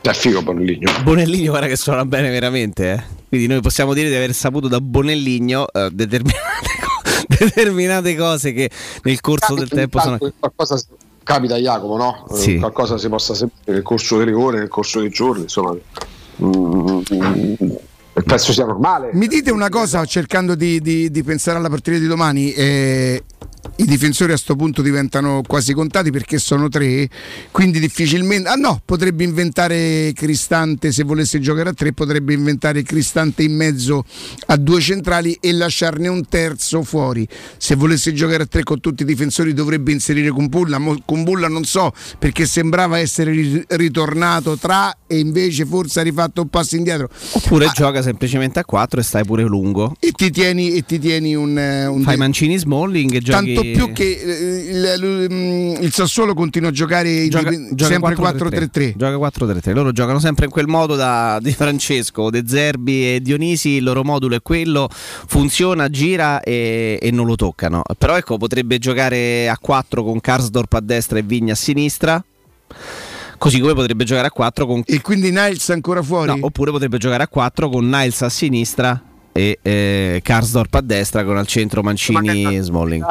È figo Bonelligno. Bonelligno, guarda che suona bene veramente. Eh. Quindi noi possiamo dire di aver saputo da Bonelligno eh, determinate, co- determinate, cose che nel corso Capita del tempo sono. Qualcosa capita a Jacopo, no? Sì. Qualcosa si possa sapere nel corso delle ore, nel corso dei giorni, insomma Mm, penso sia normale. Mi dite una cosa cercando di, di, di pensare alla partita di domani. Eh, i difensori a sto punto diventano quasi contati perché sono tre, quindi difficilmente... Ah no, potrebbe inventare Cristante, se volesse giocare a tre, potrebbe inventare Cristante in mezzo a due centrali e lasciarne un terzo fuori. Se volesse giocare a tre con tutti i difensori dovrebbe inserire Kumbulla, Kumbulla non so perché sembrava essere ri- ritornato tra e invece forse ha rifatto un passo indietro. Oppure ah, gioca semplicemente a 4 e stai pure lungo. E ti tieni, e ti tieni un, un... Fai Mancini Smalling e giochi... Tanto più che eh, il, il, il, Sassuolo continua a giocare gioca, di, gioca sempre 4-3-3. Gioca 4-3-3. Loro giocano sempre in quel modo da, di Francesco, De Zerbi e Dionisi. Il loro modulo è quello, funziona, gira e, e non lo toccano. Però ecco, potrebbe giocare a 4 con Karsdorp a destra e Vigna a sinistra così come potrebbe giocare a 4 con e quindi Niles ancora fuori? No, oppure potrebbe giocare a 4 con Niles a sinistra e eh, Karsdorp a destra con al centro Mancini e Smalling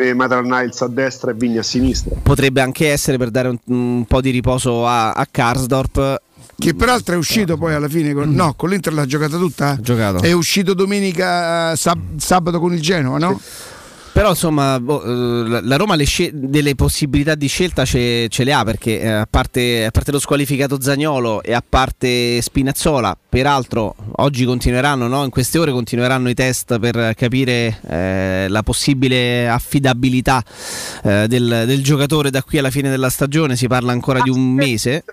eh, Matral Niles a destra e Vigna a sinistra. Potrebbe anche essere per dare un, un po' di riposo a, a Karsdorp. Che peraltro è uscito poi alla fine, con, no, con l'Inter l'ha giocata tutta. Giocato. È uscito domenica sab- sabato con il Genoa, no? Sì. Però insomma boh, eh, la Roma scel- delle possibilità di scelta ce, ce le ha perché eh, a, parte, a, parte, lo squalificato Zagnolo e a parte Spinazzola, peraltro oggi continueranno, no? in queste ore continueranno i test per capire eh, la possibile affidabilità eh, del, del, giocatore da qui alla fine della stagione, si parla ancora di un mese.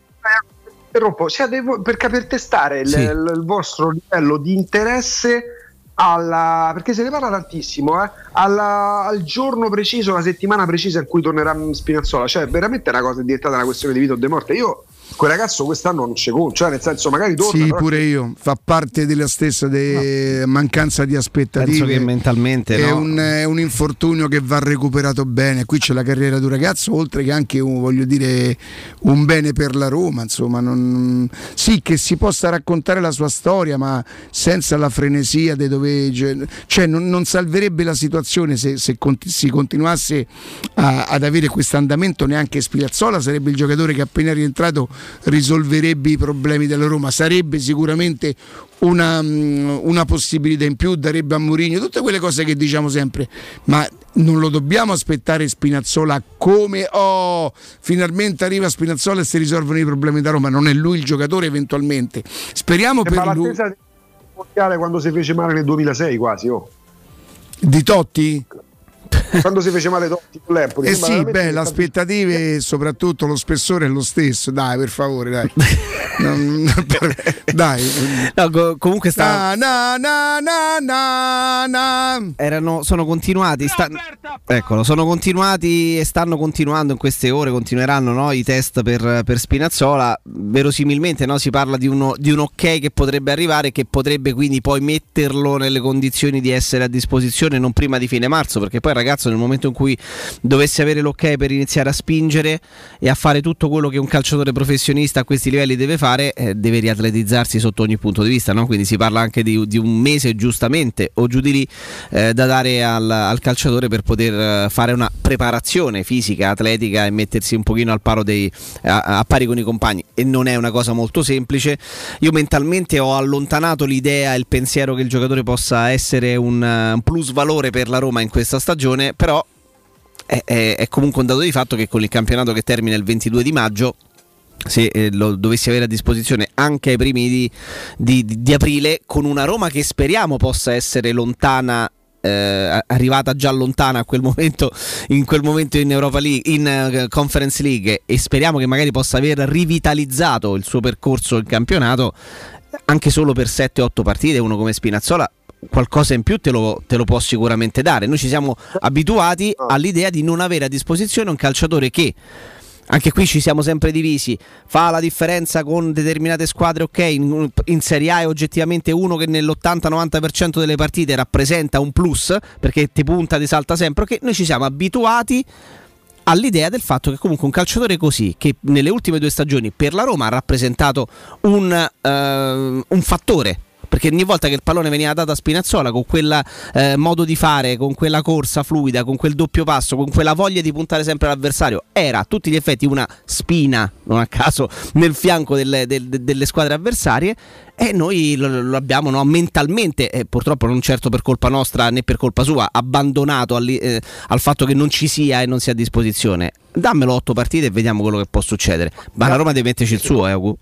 Siete, per, per testare il, sì. il, il vostro livello di interesse alla, perché se ne parla tantissimo, eh, alla, al giorno preciso, la settimana precisa in cui tornerà Spinazzola, cioè veramente è una cosa diventata una questione di vita o di morte. Io quel ragazzo quest'anno non c'è con, cioè nel senso magari torna. Sì, pure io, fa parte della stessa de... no. mancanza di aspettative. Penso che mentalmente è, no. un, è, un, infortunio che va recuperato bene. Qui c'è la carriera di un ragazzo, oltre che anche un, voglio dire, un bene per la Roma. Insomma, non... sì, che si possa raccontare la sua storia, ma senza la frenesia di dove, cioè, non, non, salverebbe la situazione se, se conti, si continuasse a, ad avere questo andamento. Neanche Spilazzola sarebbe il giocatore che appena rientrato risolverebbe i problemi della Roma, sarebbe sicuramente una, mm, una, possibilità in più, darebbe a Mourinho tutte quelle cose che diciamo sempre, ma non lo dobbiamo aspettare Spinazzola come oh, finalmente arriva Spinazzola e si risolvono i problemi da Roma, non è lui il giocatore eventualmente. Speriamo eh, per lui. mondiale quando si fece male nel 2006 quasi, oh. Di Totti? Quando si fece male Totti con l'Empoli. Eh sì, beh, le aspettative e soprattutto lo spessore è lo stesso. Dai, per favore, dai. non, per, dai. No, comunque sta... Na, na, na, Erano, sono continuati. Sta... Eccolo, sono continuati e stanno continuando in queste ore. Continueranno no, i test per, per Spinazzola. Verosimilmente no, si parla di, uno, di un ok che potrebbe arrivare, che potrebbe quindi poi metterlo nelle condizioni di essere a disposizione non prima di fine marzo, perché poi ragazzo nel momento in cui dovesse avere l'ok per iniziare a spingere e a fare tutto quello che un calciatore professionista a questi livelli deve fare, eh, deve riatletizzarsi sotto ogni punto di vista. No? Quindi si parla anche di, di, un mese giustamente o giù di lì eh, da dare al, al, calciatore per poter eh, fare una preparazione fisica, atletica e mettersi un pochino al paro dei, a, a pari con i compagni. E non è una cosa molto semplice. Io mentalmente ho allontanato l'idea e il pensiero che il giocatore possa essere un, un plus valore per la Roma in questa stagione però è, è, è, comunque un dato di fatto che con il campionato che termina il 22 di maggio se eh, lo dovessi avere a disposizione anche ai primi di, di, di, aprile con una Roma che speriamo possa essere lontana eh, arrivata già lontana a quel momento, in quel momento in Europa League, in uh, Conference League e speriamo che magari possa aver rivitalizzato il suo percorso in campionato anche solo per 7-8 partite, uno come Spinazzola qualcosa in più te lo, te lo, può sicuramente dare. Noi ci siamo abituati all'idea di non avere a disposizione un calciatore che anche qui ci siamo sempre divisi. Fa la differenza con determinate squadre, ok. In, in, Serie A è oggettivamente uno che nell'80-90% delle partite rappresenta un plus perché ti punta, ti salta sempre. Ok, noi ci siamo abituati all'idea del fatto che comunque un calciatore così, che nelle ultime due stagioni per la Roma ha rappresentato un, uh, un fattore perché ogni volta che il pallone veniva dato a Spinazzola con quel eh, modo di fare, con quella corsa fluida, con quel doppio passo, con quella voglia di puntare sempre all'avversario, era a tutti gli effetti una spina, non a caso, nel fianco delle, delle, delle squadre avversarie e noi lo, lo abbiamo no, mentalmente, e purtroppo non certo per colpa nostra né per colpa sua, abbandonato al, eh, al fatto che non ci sia e non sia a disposizione. Dammelo otto partite e vediamo quello che può succedere. Ma la Roma deve metterci il suo, eh, Agu.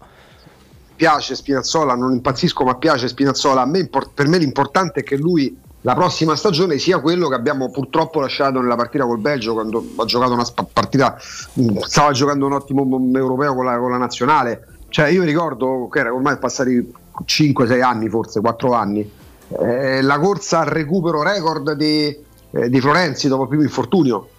Piace Spinazzola, non impazzisco, ma piace Spinazzola. Me, per me l'importante è che lui la prossima stagione sia quello che abbiamo purtroppo lasciato nella partita col Belgio quando ha giocato una partita, mh, stava giocando un ottimo europeo con la, con la nazionale. Cioè, io ricordo che era ormai passati 5-6 anni, forse 4 anni. eh, la corsa al recupero record di, eh, di Florenzi dopo il primo infortunio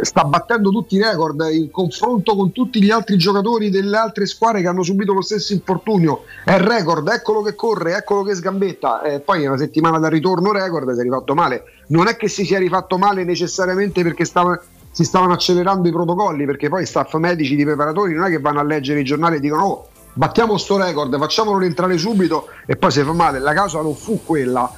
sta battendo tutti i record in confronto con tutti gli altri giocatori delle altre squadre che hanno subito lo stesso infortunio. È record, eccolo che corre, eccolo che sgambetta. E poi una settimana dal ritorno record si è rifatto male. Non è che si sia rifatto male necessariamente perché stava- si stavano accelerando i protocolli, perché poi staff medici di preparatori non è che vanno a leggere i giornali e dicono oh, battiamo sto record, facciamolo rientrare subito e poi si fa male. La causa non fu quella.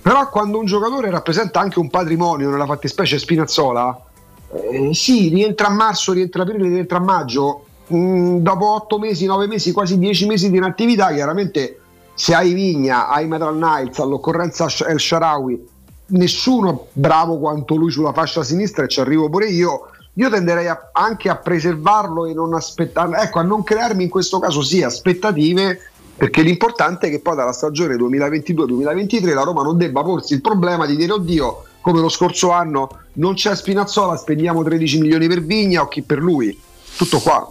Però quando un giocatore rappresenta anche un patrimonio, nella fattispecie Spinazzola, eh, sì, rientra a marzo, rientra aprile, rientra a maggio. Mm, dopo otto mesi, nove mesi, quasi dieci mesi di inattività, chiaramente se hai Vigna, hai Metal Nights, all'occorrenza El Sharawi, nessuno bravo quanto lui sulla fascia sinistra e ci arrivo pure io. Io tenderei a- anche a preservarlo e non aspettare, ecco, a non crearmi in questo caso sì aspettative, perché l'importante è che poi dalla stagione 2022-2023 la Roma non debba porsi il problema di dire oddio, come lo scorso anno non c'è Spinazzola, spendiamo 13 milioni per Vigna o chi per lui. Tutto qua.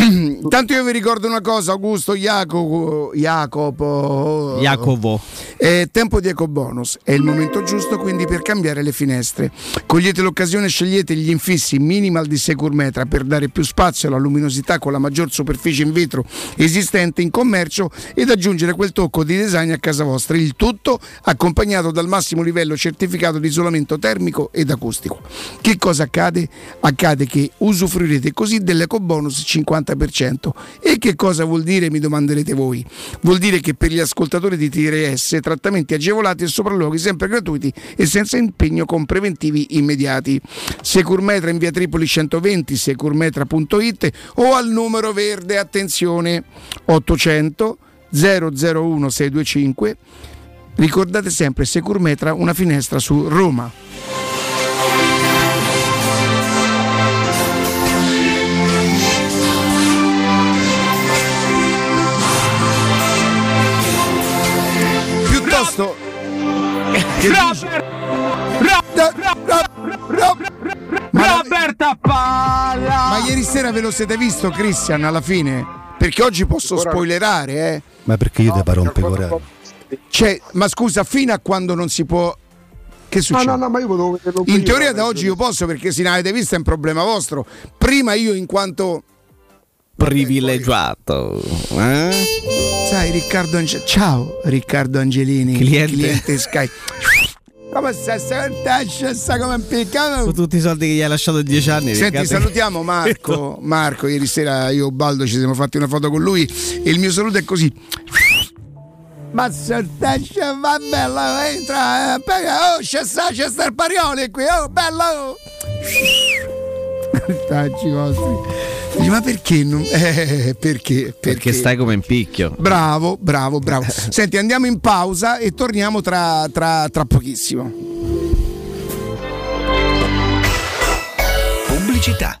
Intanto io vi ricordo una cosa, Augusto Jacopo, Jacopo, Jacopo. È tempo di ecobonus, è il momento giusto quindi per cambiare le finestre. Cogliete l'occasione e scegliete gli infissi minimal di Securmetra per dare più spazio alla luminosità con la maggior superficie in vetro esistente in commercio ed aggiungere quel tocco di design a casa vostra. Il tutto accompagnato dal massimo livello certificato di isolamento termico ed acustico. Che cosa accade? Accade che usufruirete così dell'ecobonus 50%. E che cosa vuol dire, mi domanderete voi? Vuol dire che per gli ascoltatori di TRS trattamenti agevolati e sopralluoghi sempre gratuiti e senza impegno con preventivi immediati. Securmetra in via Tripoli 120, securmetra.it o al numero verde, attenzione, 800 001 625. Ricordate sempre Securmetra, una finestra su Roma. Piuttosto Roberta Palla! Ma ieri sera ve lo siete visto, Christian, alla fine? Perché oggi posso spoilerare, eh? Ma perché io te paro un pecoraro? Cioè, ma scusa, fino a quando non si può. Che succede? No, no, no, ma io volevo vederlo In teoria da oggi io posso perché se ne avete visto è un problema vostro. Prima io in quanto Privilegiato. Eh? sai Riccardo Ange- Ciao Riccardo Angelini, Cliente. Sky. Come stai? Stai sta come impiccato? Con tutti i soldi che gli hai lasciato dieci anni. Senti, Riccardo. salutiamo Marco. Marco, ieri sera io e Baldo ci siamo fatti una foto con lui e il mio saluto è così. Ma sortesce, va bello, entra, eh, oh, c'è sta, c'è sta il parioli qui, oh, bello! Tacci vostri. Dici, ma perché non. Eh, perché? Perché stai come in picchio. Bravo, bravo, bravo. Senti, andiamo in pausa e torniamo tra, tra, tra pochissimo. Pubblicità.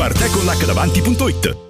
www.arteconlacdavanti.it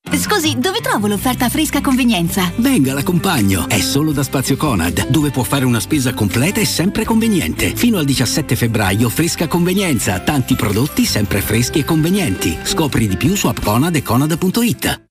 Scusi, dove trovo l'offerta fresca convenienza? Venga, l'accompagno. È solo da Spazio Conad, dove può fare una spesa completa e sempre conveniente. Fino al 17 febbraio, fresca convenienza. Tanti prodotti sempre freschi e convenienti. Scopri di più su appconad e conad.it.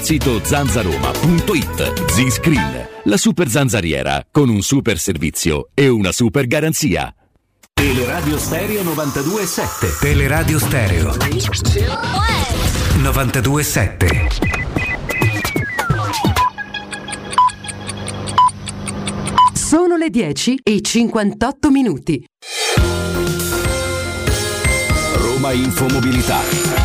il sito zanzaroma.it. Z-Screen, la super zanzariera, con un super servizio e una super garanzia. Teleradio Stereo 92.7 Teleradio Stereo 92.7 Sono le 10 e 58 minuti. Roma Infomobilità,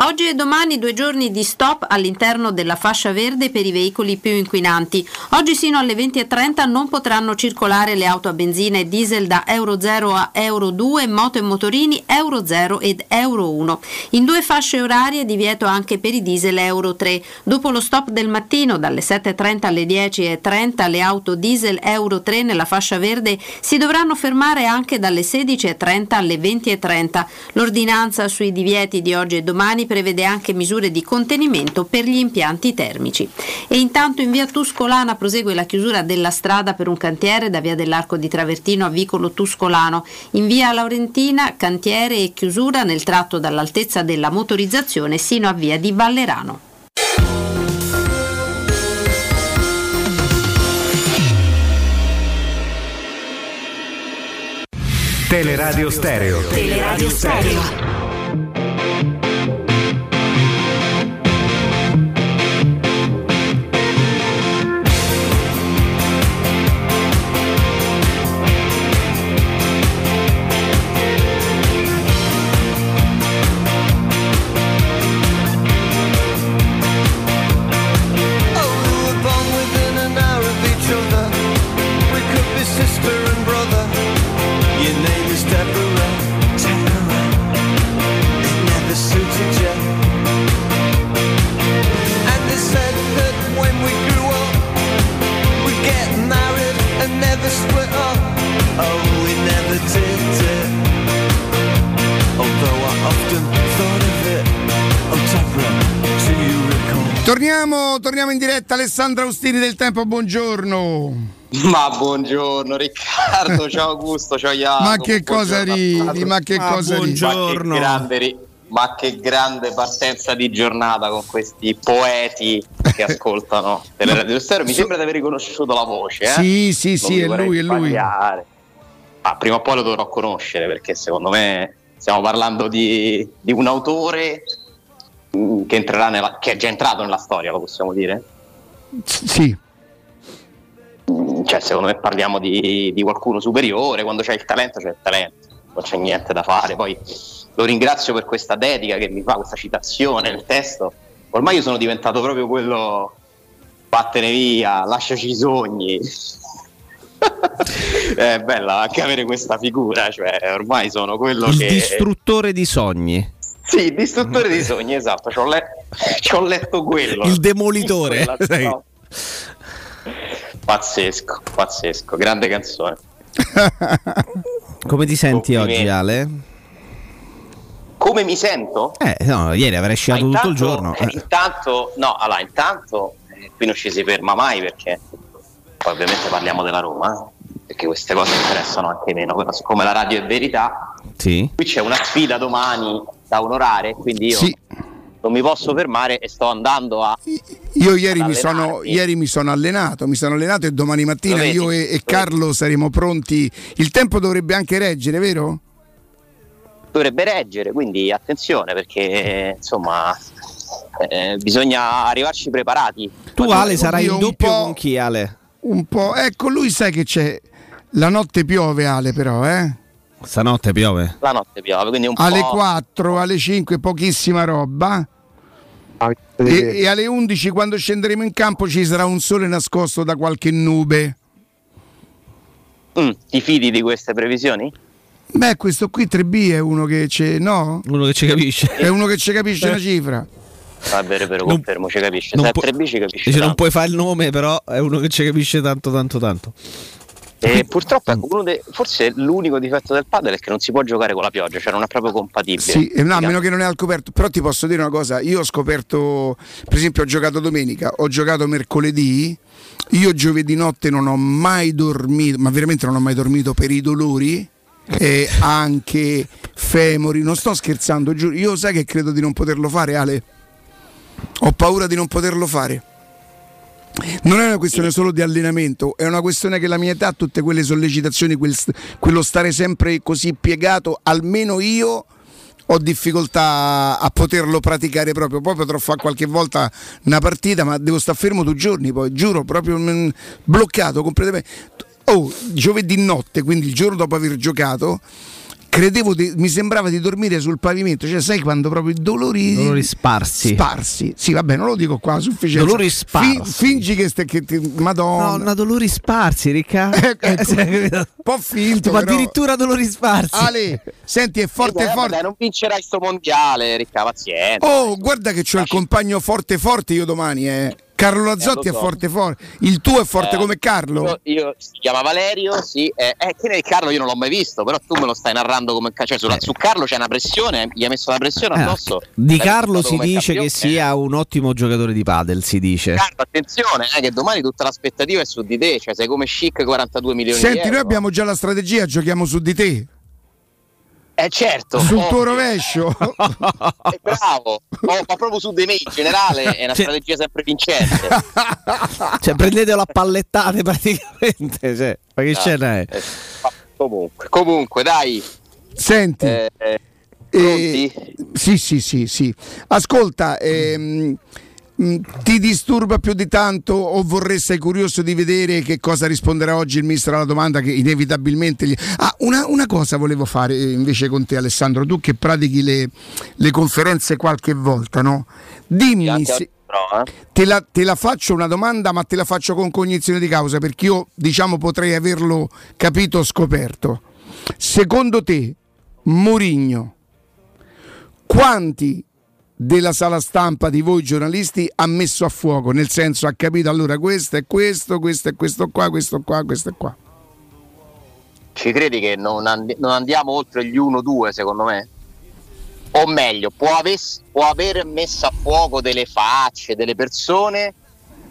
Oggi e domani due giorni di stop all'interno della fascia verde per i veicoli più inquinanti. Oggi sino alle 20.30 non potranno circolare le auto a benzina e diesel da Euro 0 a Euro 2, moto e motorini Euro 0 ed Euro 1. In due fasce orarie divieto anche per i diesel Euro 3. Dopo lo stop del mattino dalle 7.30 alle 10.30 le auto diesel Euro 3 nella fascia verde si dovranno fermare anche dalle 16.30 alle 20.30. L'ordinanza sui divieti di oggi e domani prevede anche misure di contenimento per gli impianti termici. E intanto in via Tuscolana prosegue la chiusura della strada per un cantiere da via dell'Arco di Travertino a Vicolo Tuscolano. In via Laurentina cantiere e chiusura nel tratto dall'altezza della motorizzazione sino a via di Vallerano. Teleradio Stereo. Teleradio Stereo. Torniamo, torniamo in diretta, Alessandra Austini del Tempo, buongiorno. Ma buongiorno Riccardo, ciao Augusto, ciao Jacopo. Ma che cosa buongiorno ridi, ma che cosa ridi? Ma che grande, ri- ma che grande partenza di giornata con questi poeti che ascoltano Teleradio Stereo. Mi sembra di aver riconosciuto la voce. Eh? Sì, sì, Non sì, è lui, è lui. Ma prima o poi lo dovrò conoscere perché secondo me stiamo parlando di, di un autore che, entrerà nella, che è già entrato nella storia, lo possiamo dire? Sì. Cioè, secondo me parliamo di, di qualcuno superiore, quando c'è il talento c'è il talento, non c'è niente da fare. Poi lo ringrazio per questa dedica che mi fa, questa citazione nel testo. Ormai io sono diventato proprio quello vattene via, lasciaci i sogni. è bella anche avere questa figura, cioè ormai sono quello Il che... distruttore di sogni. Sì, distruttore di sogni, esatto, ci ho, le- ho letto quello. Il demolitore. Quella-. Pazzesco, pazzesco, grande canzone. Come ti senti oggi, Ale? Come mi sento? Eh, no, ieri avrei sciato tutto il giorno. eh, intanto, no, allora, intanto eh, qui non ci si ferma mai perché poi ovviamente parliamo della Roma, perché queste cose interessano anche meno, però siccome la radio è verità, sì. qui c'è una sfida domani da onorare, quindi io Sì. non mi posso fermare e sto andando a... Io ieri mi, sono, ieri mi sono allenato, mi sono allenato e domani mattina vedi? io e, e Carlo saremo pronti. Il tempo dovrebbe anche reggere, vero? dovrebbe reggere, quindi attenzione perché insomma eh, bisogna arrivarci preparati. tu, Ale, sarai in doppio con chi, Ale? Un po'. Ecco, lui sai che c'è. La notte piove, Ale, però, eh? Stanotte piove. La notte piove, quindi un Alle po'... 4, alle 5, pochissima roba. E, e alle 11, quando scenderemo in campo, ci sarà un sole nascosto da qualche nube. Mm, ti fidi di queste previsioni? Beh, questo qui 3B è uno che c'è. No? Uno che ci capisce. È uno che ci capisce la cifra. Va bene, però Non- confermo, ci capisce. non Se è pu- 3B ci capisce. Dice, non puoi fare il nome, però è uno che ci capisce tanto, tanto, tanto. E purtroppo ecco, dei- forse l'unico difetto del padel è che non si può giocare con la pioggia, cioè non è proprio compatibile. Sì, no, a meno che non è al coperto. Però ti posso dire una cosa: io ho scoperto, per esempio, ho giocato domenica, ho giocato mercoledì. Io giovedì notte non ho mai dormito, ma veramente non ho mai dormito per i dolori. E anche femori, non sto scherzando, giuro. Io sai che credo di non poterlo fare, Ale. Ho paura di non poterlo fare. Non è una questione solo di allenamento, è una questione che la mia età, tutte quelle sollecitazioni, quel quello stare sempre così piegato, almeno io ho difficoltà a poterlo praticare proprio. Poi potrò fare qualche volta una partita, ma devo stare fermo due giorni, poi giuro, proprio mm, bloccato completamente. Oh, giovedì notte, quindi il giorno dopo aver giocato, credevo di- mi sembrava di dormire sul pavimento, cioè sai quando proprio i dolori, Dolori sparsi. sparsi. Sì, vabbè, non lo dico qua a sufficienza. Dolori sparsi. fingi che, ste, che ti- Madonna. No, dolori sparsi, Ricca. ecco, Eh, un po' finto, Ma però. addirittura dolori sparsi. Ale, senti, è forte vabbè, forte. dai, non vincerai sto mondiale, ricca pazienza. Oh, guarda che c'ho il compagno forte forte io domani, eh. Carlo Lazzotti Eh, lo è so. forte forte. Il tuo è forte Eh, come Carlo? Io, io- si chiama Valerio, sì. Eh, eh, che nel Carlo io non l'ho mai visto, però tu me lo stai narrando come cioè, sulla- su Carlo c'è una pressione, gli hai messo la pressione Eh, addosso. Di Carlo si dice che campione. sia un ottimo giocatore di padel, si dice. Carlo, attenzione, eh, che domani tutta l'aspettativa è su di te, cioè sei come chic 42 milioni di Senti, euro. noi abbiamo già la strategia, giochiamo su di te. Eh certo, Sul ovvio. tuo rovescio. Eh, bravo, Oh, ma proprio su di me in generale è una Cioè- strategia sempre vincente. Cioè, prendetelo a pallettate praticamente. Cioè, ma che Ah, scena è? eh, Comunque, comunque, dai. Senti. Eh, eh, Eh, sì, sì, sì, sì. Ascolta, ehm, ti disturba più di tanto o vorresti, sei curioso di vedere che cosa risponderà oggi il ministro alla domanda che inevitabilmente... Gli... Ah, una, una cosa volevo fare eh, invece con te Alessandro, tu che pratichi le, le conferenze qualche volta, no? Dimmi se... eh. Te la, te la faccio una domanda, ma te la faccio con cognizione di causa, perché io diciamo potrei averlo capito o scoperto. Secondo te, Murigno, quanti della sala stampa di voi giornalisti ha messo a fuoco? Nel senso, ha capito allora questo è questo, questo è questo qua, questo qua, questo è qua. Ci credi che non, and- non andiamo oltre gli 1-2 secondo me? O meglio, può, aves- può aver messo a fuoco delle facce, delle persone,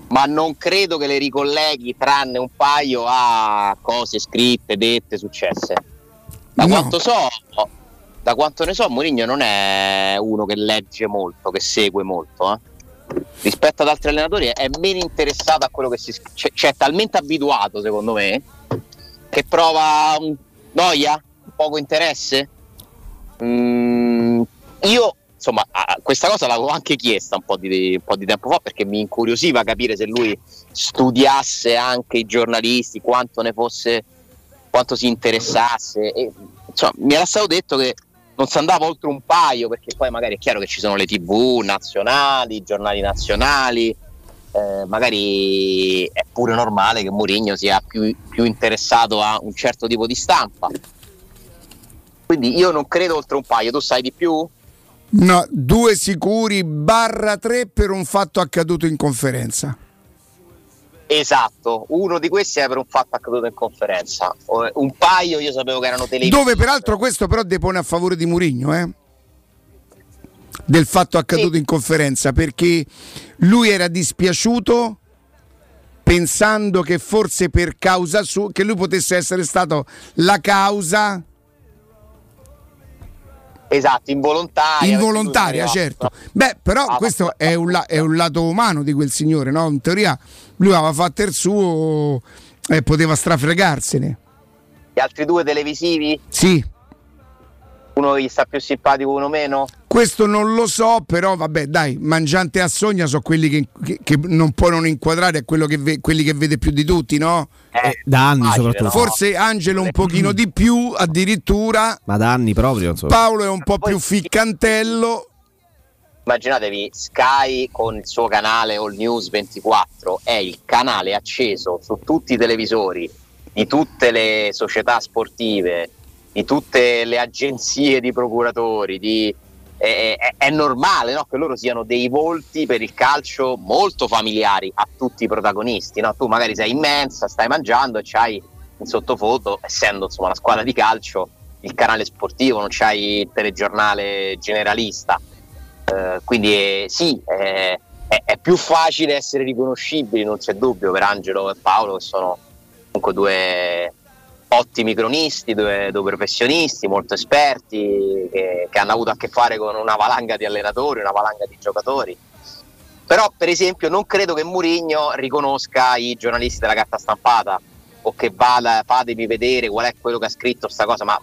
ma non credo che le ricolleghi tranne un paio a cose scritte, dette, successe. Da No. quanto so, da quanto ne so, Mourinho non è uno che legge molto, che segue molto. eh. Rispetto ad altri allenatori è meno interessato a quello che si scrive, cioè, cioè è talmente abituato, secondo me, che prova un- noia, poco interesse. Mm, io, insomma, questa cosa l'avevo anche chiesta un po, di, un po' di tempo fa perché mi incuriosiva capire se lui studiasse anche i giornalisti, quanto ne fosse, quanto si interessasse. E, insomma, mi era stato detto che non si andava oltre un paio perché poi magari è chiaro che ci sono le tv nazionali, i giornali nazionali. eh, magari è pure normale che Mourinho sia più, più interessato a un certo tipo di stampa. Quindi io non credo oltre un paio, tu sai di più? No, due sicuri barra tre per un fatto accaduto in conferenza. Esatto, uno di questi è per un fatto accaduto in conferenza. Un paio io sapevo che erano televisivi. Dove peraltro questo però depone a favore di Murigno, eh? Del fatto accaduto in conferenza, perché lui era dispiaciuto pensando che forse per causa sua, che lui potesse essere stato la causa Esatto, involontaria. involontaria, certo. Beh, però questo è un, la- è un lato umano di quel signore, no? In teoria lui aveva fatto il suo e poteva strafregarsene. Gli altri due televisivi, Sì, uno gli sta più simpatico, uno meno. Questo non lo so, però vabbè, dai, Mangiante a Sogna sono quelli che, che- che non può non inquadrare, è quello che ve- quelli che vede più di tutti, no? Da anni soprattutto. Forse Angelo un pochino di più, addirittura. Ma da anni proprio, insomma. Paolo è un po' più ficcantello. Immaginatevi Sky con il suo canale All News 24 è il canale acceso su tutti i televisori di tutte le società sportive, di tutte le agenzie di procuratori, di- è, è- è normale no? che loro siano dei volti per il calcio molto familiari a tutti i protagonisti. no? Tu magari sei immensa, stai mangiando e c'hai in sottofoto, essendo insomma una squadra di calcio, il canale sportivo, non c'hai il telegiornale generalista. Eh, quindi eh, sì, eh, è, è più facile essere riconoscibili, non c'è dubbio, per Angelo e Paolo che sono comunque due ottimi cronisti, due, due professionisti molto esperti che, che hanno avuto a che fare con una valanga di allenatori, una valanga di giocatori. Però per esempio non credo che Murigno riconosca i giornalisti della carta stampata o che vada, fatemi vedere qual è quello che ha scritto sta cosa, ma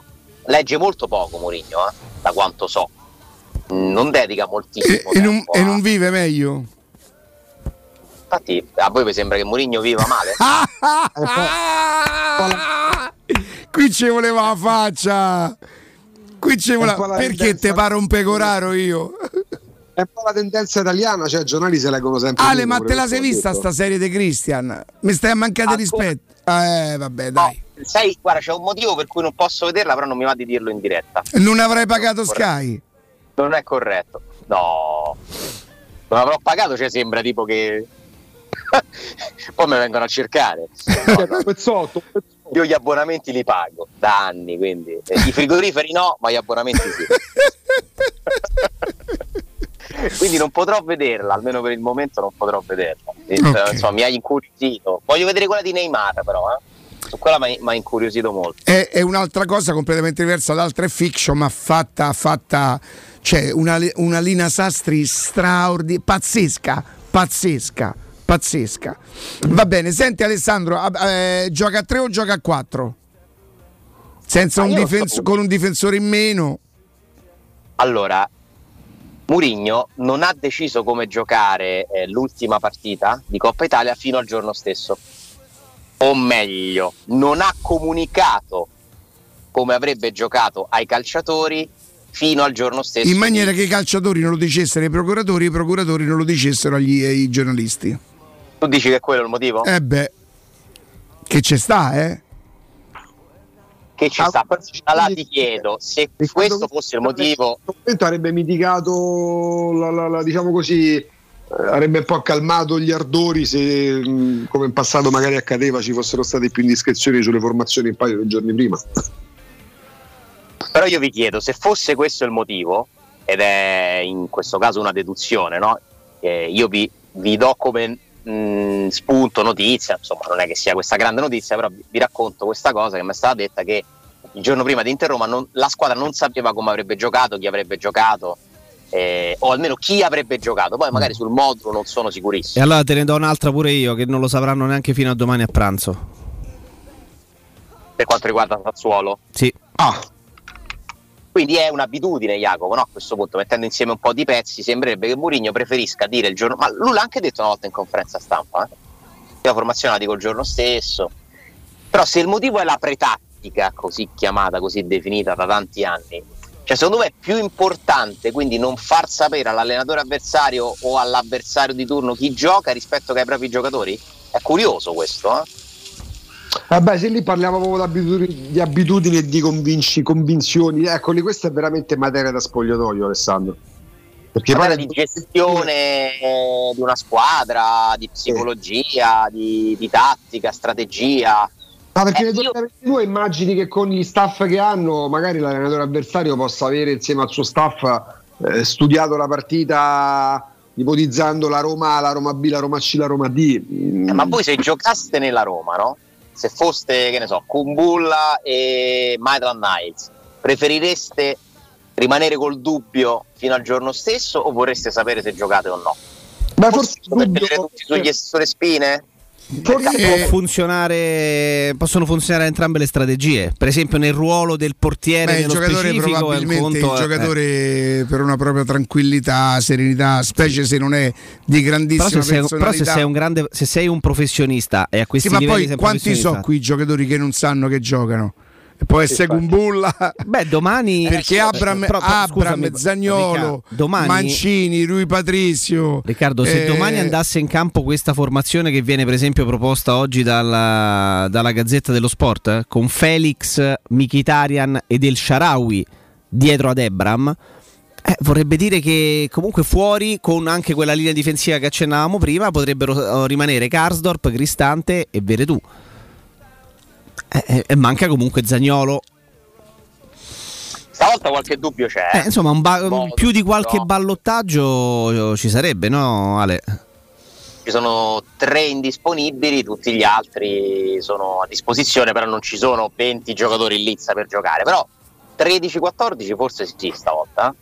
legge molto poco Murigno, eh, da quanto so. Non dedica moltissimo E non, tempo e a- non vive meglio. Infatti, a voi vi sembra che Mourinho viva male? Qui ci voleva la faccia. Qui ci voleva... la Perché te pare un pecoraro io? È un po' la tendenza italiana, cioè i giornali se leggono sempre. Ale, ma te la sei vista detto. sta serie di Christian? Mi stai a mancare di Ancora- rispetto. Eh, vabbè, dai. Sai, guarda, c'è un motivo per cui non posso vederla, però non mi va di dirlo in diretta. Non avrai pagato Sky? Non è corretto. No. Non avrò pagato, cioè sembra tipo che... Poi mi vengono a cercare. No, no. Pezzotto, Io gli abbonamenti li pago da anni, quindi eh, i frigoriferi no, ma gli abbonamenti sì. quindi non potrò vederla, almeno per il momento non potrò vederla. Eh, Ok. Insomma, mi ha incuriosito. Voglio vedere quella di Neymar, però, eh. Su quella mi ha- mi ha incuriosito molto. È, è un'altra cosa completamente diversa. L'altra è fiction, ma fatta, fatta cioè una, una Lina Sastri straordinaria, pazzesca, pazzesca, pazzesca. Va bene, senti Alessandro, eh, gioca a 3 o gioca a 4? senza un difenso- so. con un difensore in meno. Allora, Murigno non ha deciso come giocare eh, l'ultima partita di Coppa Italia fino al giorno stesso. O meglio, non ha comunicato come avrebbe giocato ai calciatori fino al giorno stesso. In maniera che i calciatori non lo dicessero ai procuratori e i procuratori non lo dicessero agli, ai giornalisti. Tu dici che quello è il motivo? Eh beh, che ci sta, eh? Che ci sta. Però allora ti chiedo, se questo fosse il motivo, questo momento avrebbe mitigato, la, la- la- diciamo così, eh, avrebbe un po' calmato gli ardori se, mh, come in passato magari accadeva, ci fossero state più indiscrezioni sulle formazioni un paio di giorni prima. Però io vi chiedo, se fosse questo il motivo, ed è in questo caso una deduzione, no? Eh, io vi, vi do come mh, spunto notizia, insomma non è che sia questa grande notizia, però vi, vi racconto questa cosa che mi è stata detta che il giorno prima di Inter Roma non- la squadra non sapeva come avrebbe giocato, chi avrebbe giocato, eh, o almeno chi avrebbe giocato, poi magari sul modulo non sono E sicurissimo. allora te ne do un'altra pure io, che non lo sapranno neanche fino a domani a pranzo. Per quanto riguarda Sassuolo, Sì. Quindi è un'abitudine, Jacopo, no? a questo punto, mettendo insieme un po' di pezzi, sembrerebbe che Mourinho preferisca dire il giorno. Ma lui l'ha anche detto una volta in conferenza stampa. Eh? La formazione la dico il giorno stesso. Però se il motivo è la pretattica, così chiamata, così definita da tanti anni, cioè secondo me è più importante quindi non far sapere all'allenatore avversario o all'avversario di turno chi gioca rispetto ai propri giocatori? È curioso questo, eh? Vabbè, se lì parliamo proprio di abitudini, di abitudini e di convinci- convinzioni, ecco, lì questa è veramente materia da spogliatoio, Alessandro. Perché Parla di gestione eh, di una squadra, di psicologia, di, di tattica, strategia. Ah, perché Eh, nel 2022 immagini che con gli staff che hanno, magari l'allenatore avversario possa avere insieme al suo staff eh, studiato la partita ipotizzando la Roma A, la Roma B, la Roma C, la Roma D. Mm, Eh, ma voi se giocaste nella Roma, no? Se foste, che ne so, Kumbulla e Maitland Niles, preferireste rimanere col dubbio fino al giorno stesso o vorreste sapere se giocate o no? Beh, forse Potete dubbio- tutti sugli- sulle spine? Può Eh, funzionare, possono funzionare entrambe le strategie. Per esempio, nel ruolo del portiere, Beh, il nello giocatore specifico, è un probabilmente conto, il eh, giocatore per una propria tranquillità, serenità, specie se non è di Però grandissima se, sei, però se sei un grande, se sei un professionista e a questi Sì, ma poi quanti sono qui i giocatori che non sanno che giocano? E può essere Kumbulla. Beh, domani Perché Abram, Però- Abram scusami, Zagnolo, domani- Mancini, Rui Patrizio. Riccardo, se eh, domani andasse in campo questa formazione che viene per esempio proposta oggi dalla, dalla Gazzetta dello Sport, eh, con Felix, Mkhitaryan ed El Sharawi dietro ad Ebram, eh, vorrebbe dire che comunque fuori, con anche quella linea difensiva che accennavamo prima, potrebbero eh, rimanere Karsdorp, Cristante e Veretù. Eh, eh, e manca comunque Zagnolo. Stavolta qualche dubbio c'è. Eh, insomma, un ba- Boh, più di qualche no. ballottaggio ci sarebbe, no Ale? Ci sono tre indisponibili, tutti gli altri sono a disposizione, però non ci sono 20 giocatori in lizza per giocare. Però 13-14 forse sì stavolta.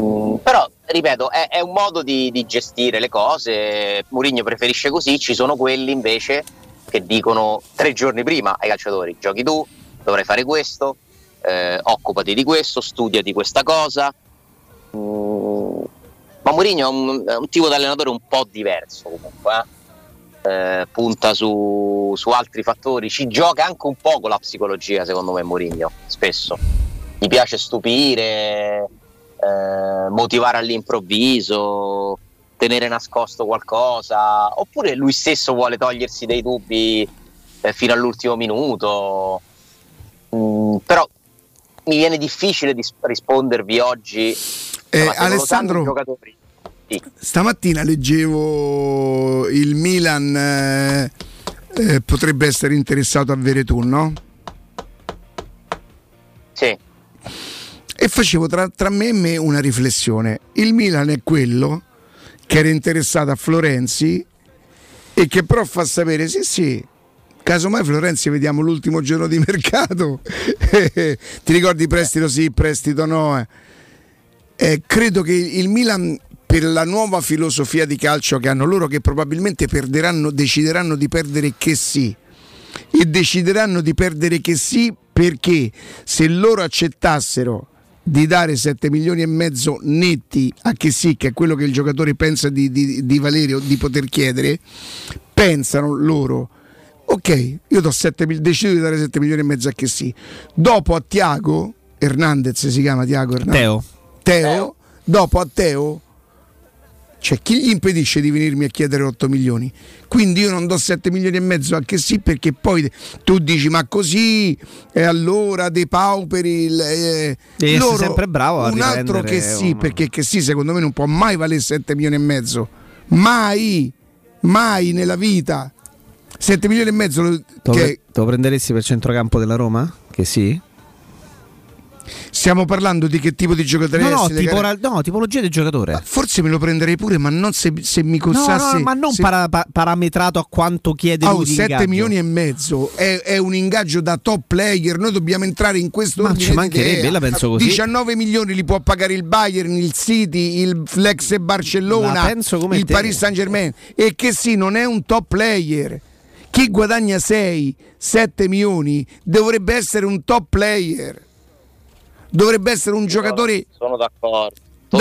Mm, però, ripeto, è, è un modo di, di gestire le cose. Mourinho preferisce così, ci sono quelli invece che dicono tre giorni prima ai calciatori: giochi tu, dovrai fare questo, eh, occupati di questo, studiati questa cosa. Mm, ma Mourinho è un, è un tipo di allenatore un po' diverso comunque. eh. Eh, punta su, su altri fattori, ci gioca anche un po' con la psicologia, secondo me, Mourinho, spesso. Gli piace stupire, eh, motivare all'improvviso, tenere nascosto qualcosa, oppure lui stesso vuole togliersi dei dubbi eh, fino all'ultimo minuto. Mm, però mi viene difficile dis- rispondervi oggi. Eh, Alessandro- giocatori. Sì. Stamattina leggevo il Milan eh, eh, potrebbe essere interessato a Veretù, no? Sì. E facevo tra, tra me e me una riflessione. Il Milan è quello che era interessato a Florenzi e che però fa sapere sì sì. Casomai Florenzi vediamo l'ultimo giorno di mercato. Ti ricordi prestito sì, prestito no? eh? Eh, credo che il Milan per la nuova filosofia di calcio che hanno loro che probabilmente perderanno, decideranno di perdere che sì e decideranno di perdere che sì perché se loro accettassero di dare 7 milioni e mezzo netti a che sì, che è quello che il giocatore pensa di, di, di valere o di poter chiedere, pensano loro, ok, io do 7, mil- decido di dare 7 milioni e mezzo a che sì. Dopo a Tiago, Hernandez si chiama Tiago Hernandez. Teo. Teo, dopo a Teo c'è chi gli impedisce di venirmi a chiedere 8 milioni. Quindi io non do 7 milioni e mezzo anche sì perché poi tu dici ma così e allora dei pauperi eh, Devi loro- sempre bravo a un altro che sì un- perché che sì secondo me non può mai valere 7 milioni e mezzo mai mai nella vita 7 milioni e mezzo lo- che lo prenderesti per centrocampo della Roma? Che sì? Stiamo parlando di che tipo di giocatore No, no, tipo, ra- no, tipologia di giocatore. forse me lo prenderei pure ma non se, se mi No, costasse no, ma non se- para- pa- parametrato a quanto chiede Oh, lui di 7 ingaggio. milioni e mezzo è, è un ingaggio da top player. Noi dobbiamo entrare in questo Ma ci mancherebbe, la penso così. 19 milioni li può pagare il Bayern, il City, il Flex Barcellona, penso come il te. Paris Saint Germain. E che sì, non è un top player. Chi guadagna 6, 7 milioni dovrebbe essere un top player. Dovrebbe essere un giocatore. Sono d'accordo. Dai!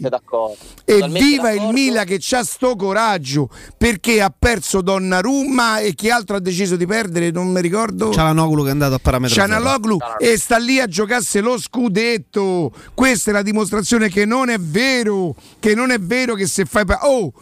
Totalmente d'accordo. E Totalmente viva il d'accordo. Milan che c'ha sto coraggio perché ha perso Donnarumma e chi altro ha deciso di perdere, non mi ricordo. Cialanoglu che è andato a parametro. Cianaloglu e sta lì a giocarsi lo scudetto. Questa è la dimostrazione che non è vero, che non è vero che se fai pa- Oh,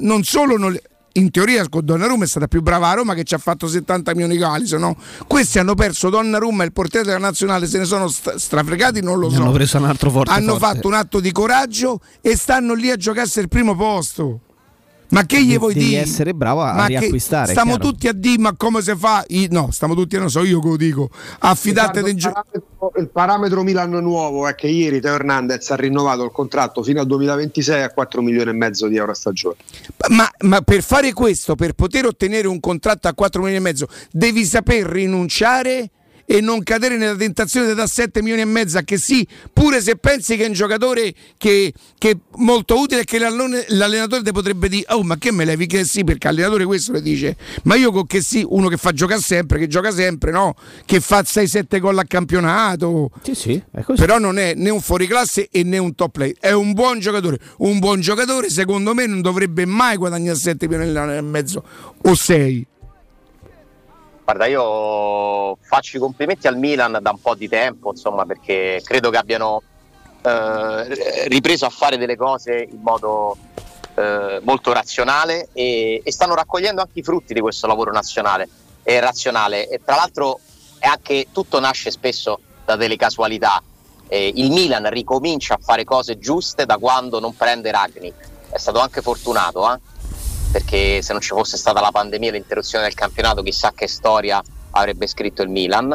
non solo non le- in teoria con Donnarumma è stata più brava a Roma che ci ha fatto 70 milioni di Alisson, no? Questi hanno perso Donnarumma e il portiere della nazionale se ne sono st- strafregati, non lo Ne so. hanno preso un altro forte. hanno forte. fatto un atto di coraggio e stanno lì a giocarsi il primo posto. Ma che gli Devi- vuoi devi dire? essere bravo a Ma riacquistare, Stiamo tutti a dire, ma come si fa? I- no, stiamo tutti, non so, io che lo dico. Affidate Riccardo, dei il, gio- parametro, il parametro Milan nuovo è che ieri Teo Hernandez ha rinnovato il contratto fino al 2026 a 4 milioni e mezzo di euro a stagione. Ma, ma per fare questo, per poter ottenere un contratto a 4 milioni e mezzo, devi saper rinunciare e non cadere nella tentazione da 7 milioni e mezzo, che sì, pure se pensi che è un giocatore che, che è molto utile e che l'allenatore ti potrebbe dire, oh ma che me levi che sì, perché l'allenatore questo le dice, ma io con che sì, uno che fa giocare sempre, che gioca sempre, no? Che fa 6-7 gol a campionato. Sì, sì. Però non è né un fuoriclasse e né un top play, è un buon giocatore. Un buon giocatore, secondo me, non dovrebbe mai guadagnare 7 milioni e mezzo o 6. Guarda, io faccio i complimenti al Milan da un po' di tempo, insomma, perché credo che abbiano eh, ripreso a fare delle cose in modo eh, molto razionale e, e stanno raccogliendo anche i frutti di questo lavoro nazionale e razionale. E tra l'altro anche tutto nasce spesso da delle casualità. Eh, il Milan ricomincia a fare cose giuste da quando non prende Ragni. È stato anche fortunato, eh? Perché se non ci fosse stata la pandemia e l'interruzione del campionato, chissà che storia avrebbe scritto il Milan.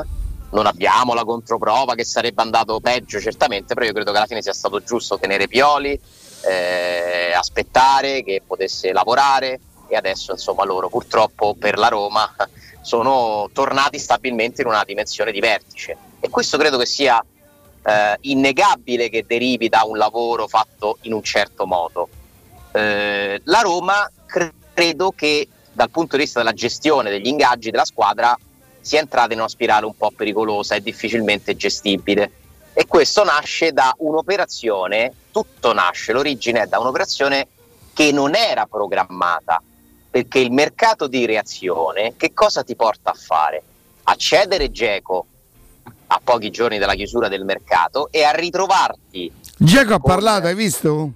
Non abbiamo la controprova che sarebbe andato peggio, certamente, però io credo che alla fine sia stato giusto tenere Pioli, eh, aspettare che potesse lavorare e adesso insomma loro purtroppo per la Roma sono tornati stabilmente in una dimensione di vertice e questo credo che sia eh, innegabile che derivi da un lavoro fatto in un certo modo. Eh, la Roma cre- credo che dal punto di vista della gestione degli ingaggi della squadra sia entrata in una spirale un po' pericolosa e difficilmente gestibile. E questo nasce da un'operazione, tutto nasce, l'origine è da un'operazione che non era programmata, perché il mercato di reazione che cosa ti porta a fare? A cedere Geco a pochi giorni dalla chiusura del mercato e a ritrovarti Giacomo ha parlato, hai visto?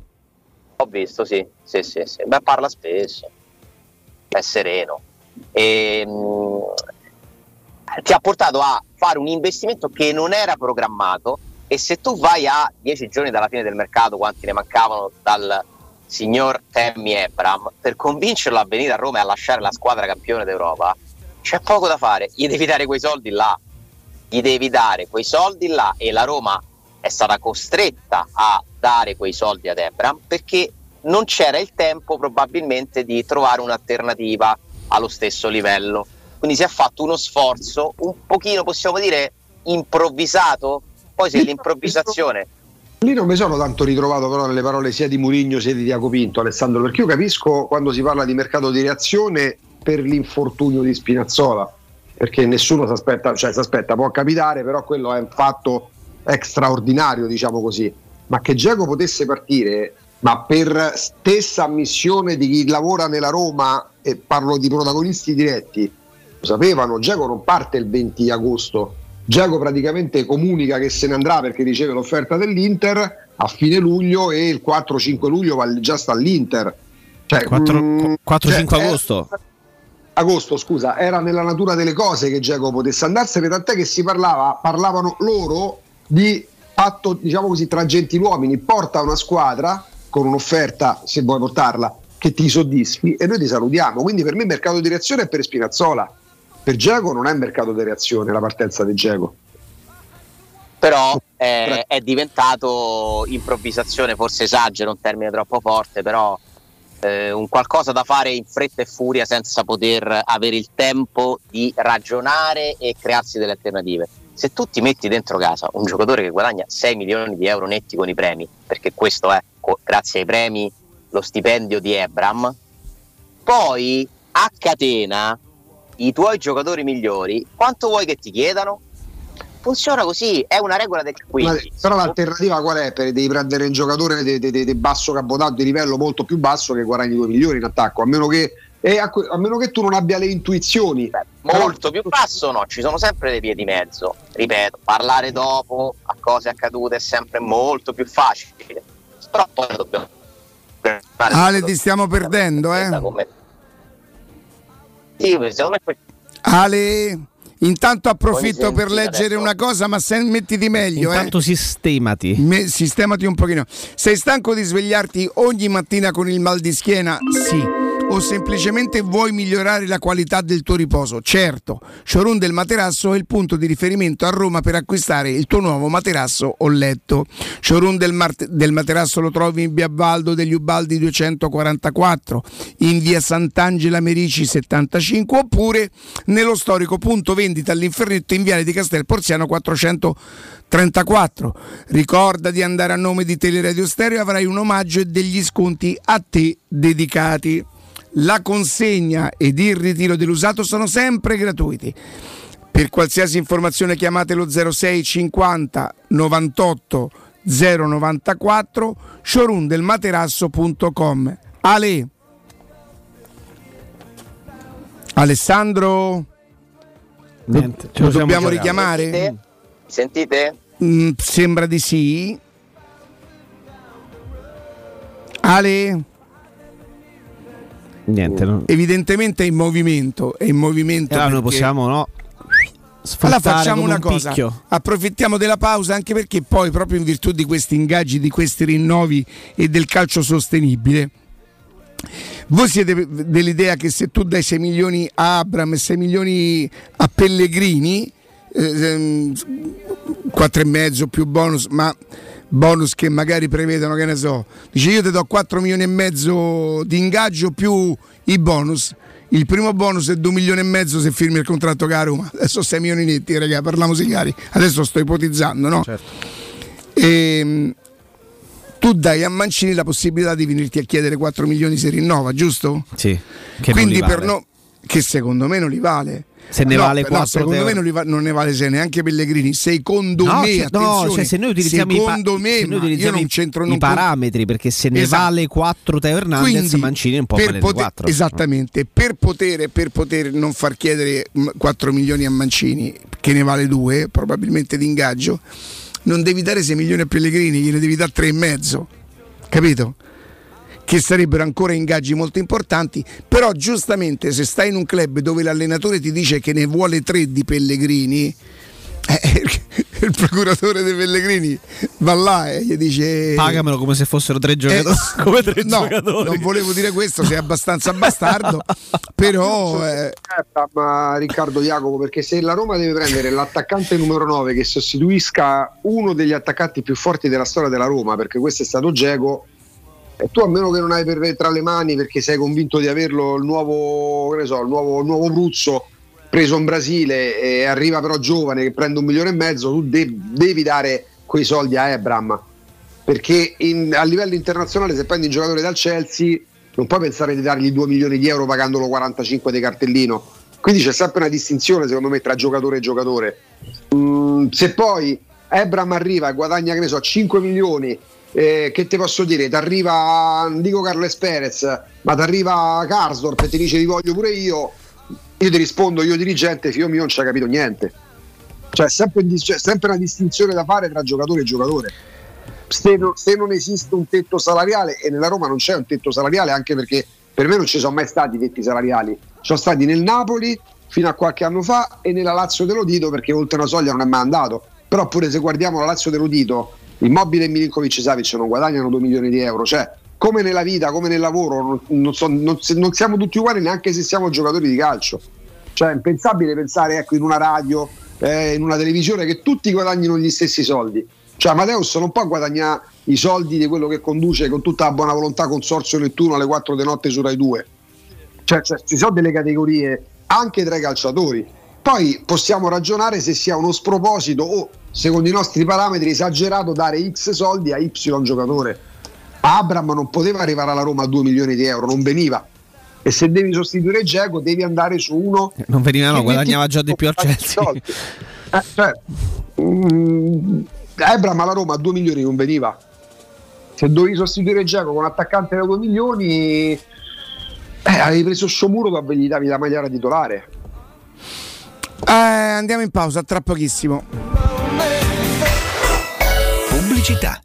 Ho visto, sì, sì, sì, sì. Beh, parla spesso, è sereno. E, mh, ti ha portato a fare un investimento che non era programmato e se tu vai a dieci giorni dalla fine del mercato, quanti ne mancavano dal signor Tammy Ebram, per convincerlo a venire a Roma e a lasciare la squadra campione d'Europa, c'è poco da fare, gli devi dare quei soldi là, gli devi dare quei soldi là e la Roma è stata costretta a dare quei soldi ad Ebram perché non c'era il tempo probabilmente di trovare un'alternativa allo stesso livello. Quindi si è fatto uno sforzo un pochino, possiamo dire, improvvisato. Poi se l'improvvisazione Lì non mi sono tanto ritrovato però nelle parole sia di Murigno sia di Diaco Pinto, Alessandro, perché io capisco quando si parla di mercato di reazione per l'infortunio di Spinazzola, perché nessuno si aspetta, cioè si aspetta, può capitare, però quello è un fatto straordinario, diciamo così. Ma che Geco potesse partire, ma per stessa ammissione di chi lavora nella Roma, e parlo di protagonisti diretti, lo sapevano, Geco non parte il 20 agosto, Geco praticamente comunica che se ne andrà perché riceve l'offerta dell'Inter a fine luglio e il 4-5 luglio va- già sta all'Inter. Cioè, 4, mm, 4-5 cioè, è- agosto. agosto, scusa, era nella natura delle cose che Geco potesse andarsene, tant'è che si parlava, parlavano loro di patto, diciamo così, tra gentiluomini, porta una squadra con un'offerta, se vuoi portarla, che ti soddisfi e noi ti salutiamo. Quindi per me il mercato di reazione è per Spinazzola. Per Geco non è mercato di reazione la partenza di Geco. però è, è diventato improvvisazione, forse esagero, un termine troppo forte, però eh, un qualcosa da fare in fretta e furia senza poter avere il tempo di ragionare e crearsi delle alternative. Se tu ti metti dentro casa un giocatore che guadagna 6 milioni di euro netti con i premi, perché questo è, grazie ai premi, lo stipendio di Ebram, poi a catena i tuoi giocatori migliori, quanto vuoi che ti chiedano? Funziona così, è una regola del Ma- 15. però l'alternativa qual è? Per, devi prendere un giocatore di, di- di- di basso cabotaggio, di livello molto più basso che guadagni 2 milioni in attacco, a meno che, e a, que- a meno che tu non abbia le intuizioni. molto più basso no, ci sono sempre dei vie di mezzo. Ripeto, parlare dopo a cose accadute è sempre molto più facile. Però poi dobbiamo Ale, ti stiamo perdendo, eh? Sì, secondo me Ale, intanto approfitto per leggere adesso? una cosa, ma se, mettiti meglio. Intanto eh. sistemati. Me- sistemati un pochino. Sei stanco di svegliarti ogni mattina con il mal di schiena? Sì. O semplicemente vuoi migliorare la qualità del tuo riposo? Certo. Showroom del Materasso è il punto di riferimento a Roma per acquistare il tuo nuovo materasso o letto. Showroom del, Mart- del Materasso lo trovi in via Baldo degli Ubaldi 244, in via Sant'Angela Merici 75 oppure nello storico punto vendita all'Infernetto in viale di Castel Porziano 434. Ricorda di andare a nome di Teleradio Stereo avrai un omaggio e degli sconti a te dedicati. La consegna ed il ritiro dell'usato sono sempre gratuiti. Per qualsiasi informazione chiamate lo 06 50 98 094 showroomdelmaterasso.com. Ale. Alessandro? Niente, ce Lo dobbiamo richiamare? Sentite? Mm, sembra di sì. Ale? Niente, no. Evidentemente è in movimento, è in movimento. Allora noi perché- possiamo, no? Allora facciamo una un cosa, picchio. approfittiamo della pausa anche perché poi proprio in virtù di questi ingaggi, di questi rinnovi e del calcio sostenibile, voi siete dell'idea che se tu dai 6 milioni a Abram e 6 milioni a Pellegrini, eh, 4 e mezzo più bonus, ma bonus che magari prevedono, che ne so, dice io ti do 4 milioni e mezzo di ingaggio più i bonus. Il primo bonus è 2 milioni e mezzo se firmi il contratto con la Roma. Adesso 6 milioni netti, raga, parliamo chiari. Adesso sto ipotizzando, no? Ehm, tu dai a Mancini la possibilità di venirti a chiedere 4 milioni se rinnova, giusto? Sì. Quindi per vale. no, che secondo me non li vale. Se ne No, vale no, 4 secondo euro. me non, li va- non ne vale se neanche Pellegrini. Secondo No, me, cioè, no, attenzione, cioè, se noi utilizziamo i pa- secondo me, se noi utilizziamo non i- c'entro i non parametri perché se ne Esatto. vale 4 Teo Hernandez Quindi, Mancini non può per poter- 4 Esattamente, per poter, per poter non far chiedere mm, 4 milioni a Mancini, che ne vale 2 probabilmente di ingaggio, non devi dare 6 milioni a Pellegrini, gliene devi dare 3 e mezzo, capito? Che sarebbero ancora ingaggi molto importanti, però giustamente se stai in un club dove l'allenatore ti dice che ne vuole 3 di Pellegrini, eh, il procuratore dei Pellegrini va là e gli dice pagamelo come se fossero tre giocatori eh, come tre no, giocatori. non volevo dire questo, sei abbastanza bastardo, però eh, ma Riccardo Jacopo, perché se la Roma deve prendere l'attaccante numero 9 che sostituisca uno degli attaccanti più forti della storia della Roma, perché questo è stato Geco, e tu a meno che non hai per, tra le mani perché sei convinto di averlo il nuovo, che ne so, il nuovo, il nuovo Bruzzo preso in Brasile e arriva però giovane che prende un milione e mezzo, tu de- devi dare quei soldi a Ebram. Perché in- a livello internazionale se prendi un giocatore dal Chelsea non puoi pensare di dargli 2 milioni di euro pagandolo 45 di cartellino Quindi c'è sempre una distinzione, secondo me, tra giocatore e giocatore. Mm, se poi Ebram arriva e guadagna, che ne so, 5 milioni, eh, che ti posso dire? Ti arriva, non dico Carles Perez, ma ti arriva Karsdorp e ti dice ti voglio pure io. Io ti rispondo, io dirigente, figlio mio non ci ha capito niente. Cioè, sempre, cioè, sempre una distinzione da fare tra giocatore e giocatore. Se, se non esiste un tetto salariale, e nella Roma non c'è un tetto salariale, anche perché per me non ci sono mai stati tetti salariali. Sono stati nel Napoli fino a qualche anno fa e nella Lazio dell'Odito perché oltre una soglia non è mai andato. Però pure se guardiamo la Lazio dell'Odito, Immobile e Milinkovic Savic non guadagnano 2 milioni di euro. Cioè, come nella vita, come nel lavoro, non, so- non non siamo tutti uguali neanche se siamo giocatori di calcio. Cioè, è impensabile pensare ecco, in una radio, eh, in una televisione che tutti guadagnino gli stessi soldi. Cioè, Amadeus non può guadagnare i soldi di quello che conduce con tutta la buona volontà Consorzio Nettuno alle 4 di notte su Rai 2. Cioè, cioè, ci sono delle categorie anche tra i calciatori. Poi possiamo ragionare se sia uno sproposito o, secondo i nostri parametri, esagerato dare X soldi a Y giocatore. Abram non poteva arrivare alla Roma a 2 milioni di euro, non veniva. E se devi sostituire Geco, devi andare su uno Non veniva, no, guadagnava già di più al Chelsea. Eh, cioè, mm, Ebram alla Roma a 2 milioni non veniva. Se dovevi sostituire Geco con un attaccante da 2 milioni, eh, avevi preso Sciomuro e gli davi la magliara titolare. Eh, andiamo in pausa, tra pochissimo. Pubblicità.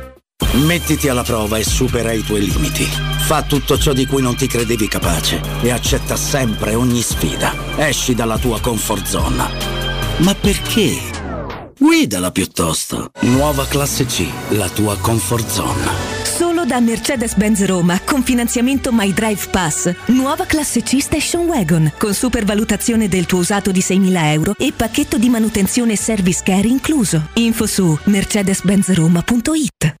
Mettiti alla prova e supera i tuoi limiti. Fa tutto ciò di cui non ti credevi capace e accetta sempre ogni sfida. Esci dalla tua comfort zone. Ma perché? Guidala piuttosto. Nuova classe C, la tua comfort zone. Solo da Mercedes-Benz Roma con finanziamento My Drive Pass. Nuova classe C Station Wagon con supervalutazione del tuo usato di 6.000 euro e pacchetto di manutenzione e service care incluso. Info su mercedes-benzroma.it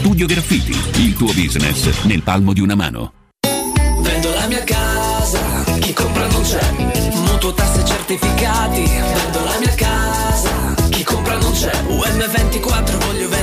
Studio Graffiti, il tuo business nel palmo di una mano. Vendo la mia casa, chi compra non c'è. Mutuo tasse certificati, vendo la mia casa, chi compra non c'è. UM24 voglio vendere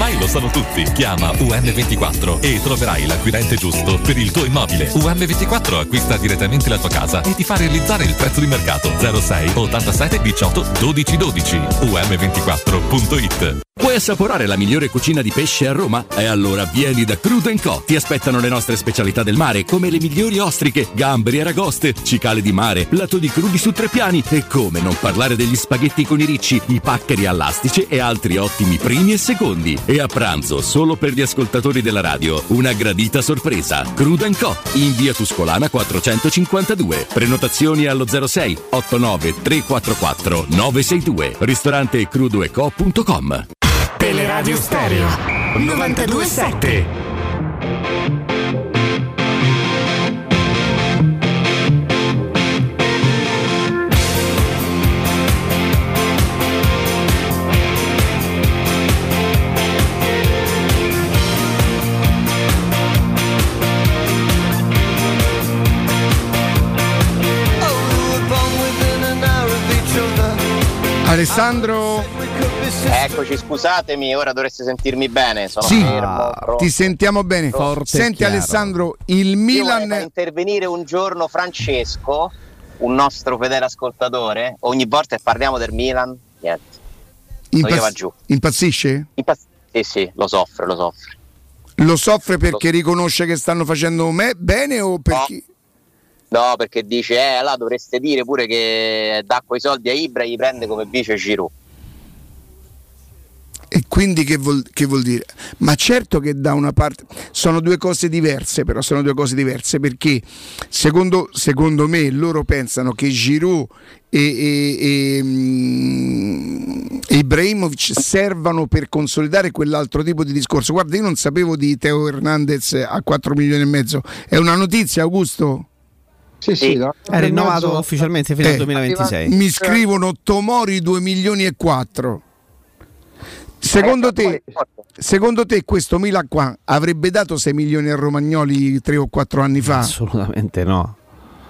Ormai lo sanno tutti. Chiama UM24 e troverai l'acquirente giusto per il tuo immobile. UM24 acquista direttamente la tua casa e ti fa realizzare il prezzo di mercato 06 87 18 12 12. UM24.it Vuoi assaporare la migliore cucina di pesce a Roma? E allora vieni da Crudo Co. Ti aspettano le nostre specialità del mare, come le migliori ostriche, gamberi, aragoste, cicale di mare, plato di crudi su tre piani e come non parlare degli spaghetti con i ricci, i paccheri all'astice e altri ottimi primi e secondi. E a pranzo, solo per gli ascoltatori della radio, una gradita sorpresa. Crudo Co. in via Tuscolana 452. Prenotazioni allo 06 89 344 962. Ristorante crudoeco.com. Teleradio Stereo 927. Alessandro, Eccoci, scusatemi, ora dovreste sentirmi bene. Sono sì, fermo. pronto. ti sentiamo bene. Senti Alessandro, il Io Milan... far intervenire un giorno Francesco, un nostro fedele ascoltatore. Ogni volta che parliamo del Milan, niente. impazz- io giù. impazzisce? Impazz- sì, sì, lo soffre, lo soffre. Lo soffre perché riconosce che stanno facendo me bene o perché... No, perché dice, eh, là dovreste dire pure che dà quei soldi a Ibra e gli prende come vice Giroud. E quindi che vuol, che vuol dire? Ma certo che da una parte sono due cose diverse, però sono due cose diverse perché secondo, secondo me loro pensano che Giroud e, e- e, mm, Ibrahimovic servano per consolidare quell'altro tipo di discorso. Guarda, io non sapevo di Teo Hernandez a 4 milioni e mezzo. È una notizia, Augusto? Sì, sì, da- È rinnovato ufficialmente fino Eh, al 2026. Mi scrivono Tomori 2 milioni e 4. Secondo te, secondo te questo Milan qua avrebbe dato 6 milioni a Romagnoli 3 o 4 anni fa? Assolutamente no.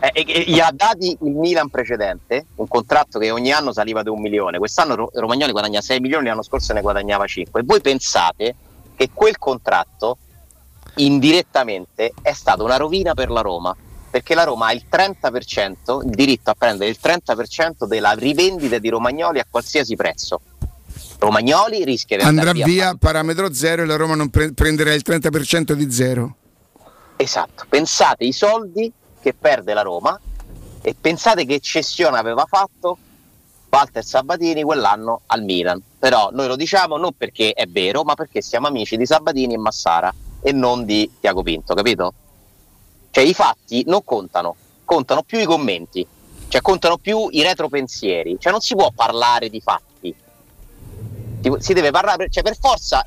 Eh, e- e gli ha dati il Milan precedente, un contratto che ogni anno saliva di un milione. Quest'anno Ro- Romagnoli guadagna 6 milioni, l'anno scorso ne guadagnava 5. E voi pensate che quel contratto indirettamente è stata una rovina per la Roma, perché la Roma ha il 30%, il diritto a prendere il 30% della rivendita di Romagnoli a qualsiasi prezzo. Romagnoli rischia di Andrà andare via parametro 0 e la Roma non pre- prenderà il 30% di 0. Esatto, pensate i soldi che perde la Roma e pensate che cessione aveva fatto Walter Sabatini quell'anno al Milan. Però noi lo diciamo non perché è vero, ma perché siamo amici di Sabatini e Massara e non di Tiago Pinto, capito? Cioè i fatti non contano, contano più i commenti, cioè contano più i retropensieri, cioè non si può parlare di fatti. Si- deve parlare, cioè per forza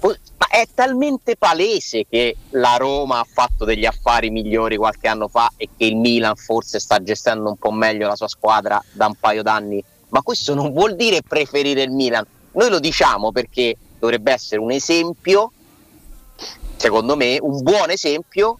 ma è talmente palese che la Roma ha fatto degli affari migliori qualche anno fa e che il Milan forse sta gestendo un po' meglio la sua squadra da un paio d'anni, ma questo non vuol dire preferire il Milan. Noi lo diciamo perché dovrebbe essere un esempio, secondo me, un buon esempio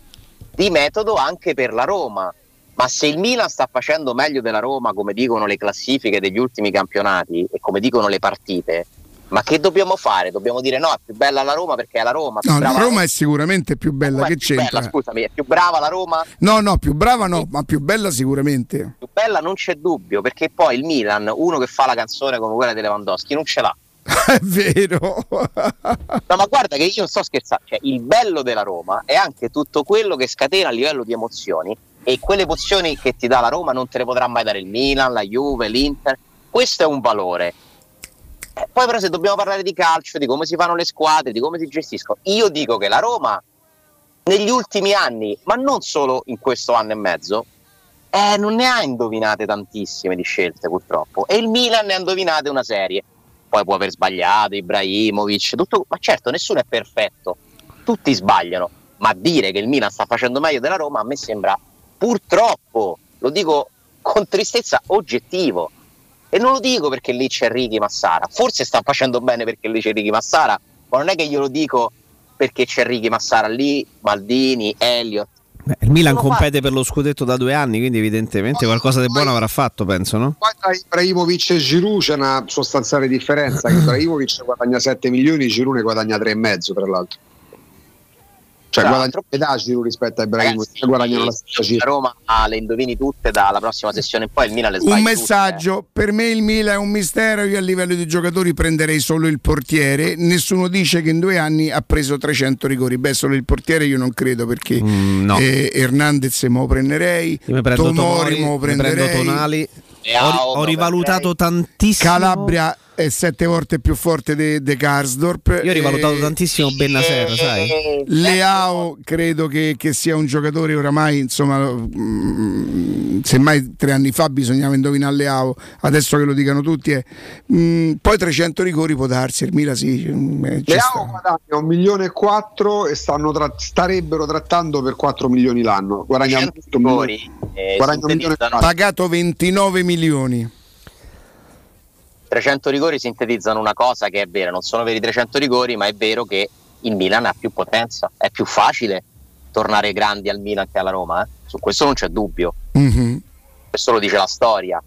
di metodo anche per la Roma. Ma se il Milan sta facendo meglio della Roma, come dicono le classifiche degli ultimi campionati e come dicono le partite, ma che dobbiamo fare? Dobbiamo dire no, è più bella la Roma perché è la Roma. No, la Roma è sicuramente più bella, che più bella, c'entra? scusami, è più brava la Roma? No, no, più brava no, ma più bella sicuramente. Più bella non c'è dubbio, perché poi il Milan, uno che fa la canzone come quella di Lewandowski, non ce l'ha. È vero. No, ma guarda che io non sto scherzando, cioè, il bello della Roma è anche tutto quello che scatena a livello di emozioni e quelle pozioni che ti dà la Roma non te le potrà mai dare il Milan, la Juve, l'Inter. Questo è un valore. Eh, poi però se dobbiamo parlare di calcio, di come si fanno le squadre, di come si gestiscono, io dico che la Roma negli ultimi anni, ma non solo in questo anno e mezzo, eh, non ne ha indovinate tantissime di scelte purtroppo. E il Milan ne ha indovinate una serie. Poi può aver sbagliato, Ibrahimovic, tutto, ma certo nessuno è perfetto, tutti sbagliano, ma dire che il Milan sta facendo meglio della Roma a me sembra purtroppo, lo dico con tristezza, oggettivo. E non lo dico perché lì c'è Ricky Massara, forse sta facendo bene perché lì c'è Ricky Massara, ma non è che glielo dico perché c'è Ricky Massara lì, Maldini, Elliott. Beh, il Milan compete per lo scudetto da due anni, quindi evidentemente qualcosa di buono avrà fatto, penso, no? Poi tra Ibrahimovic e Giroud c'è una sostanziale differenza, che Ibrahimovic guadagna 7 milioni, Giroud ne guadagna 3,5 tra l'altro. Cioè Tra guadagna metà Giroud rispetto a Ibrahimovic, guadagnano la stessa cifra. Roma ah, le indovini tutte dalla prossima sessione in poi, il Milan le sbaglia Un tutte. messaggio, per me il Milan è un mistero, io a livello di giocatori prenderei solo il portiere, nessuno dice che in due anni ha preso 300 rigori, beh solo il portiere io non credo perché no. eh, Hernandez me lo prenderei, Tomori Tomori, me lo prenderei, Tonali. Ho, ho rivalutato tantissimo. Calabria è sette volte più forte di De Karsdorp. Io ho rivalutato eh, tantissimo Bennaser, sai? Leao credo che, che sia un giocatore oramai, insomma, mm, semmai tre anni fa bisognava indovinare Leao, adesso che lo dicano tutti è mm, poi 300 rigori può darsi, il Mila sì, mm, eh, Leao guadagna un milione e quattro e stanno tra- starebbero trattando per 4 milioni l'anno. Guadagnano 100 un milione- rigori, eh, guadagna un milione e sintetizzano- pagato 29 milioni. 300 rigori sintetizzano una cosa che è vera, non sono veri 300 rigori, ma è vero che il Milan ha più potenza, è più facile tornare grandi al Milan che alla Roma, eh? su questo non c'è dubbio, Mhm. questo lo dice la storia.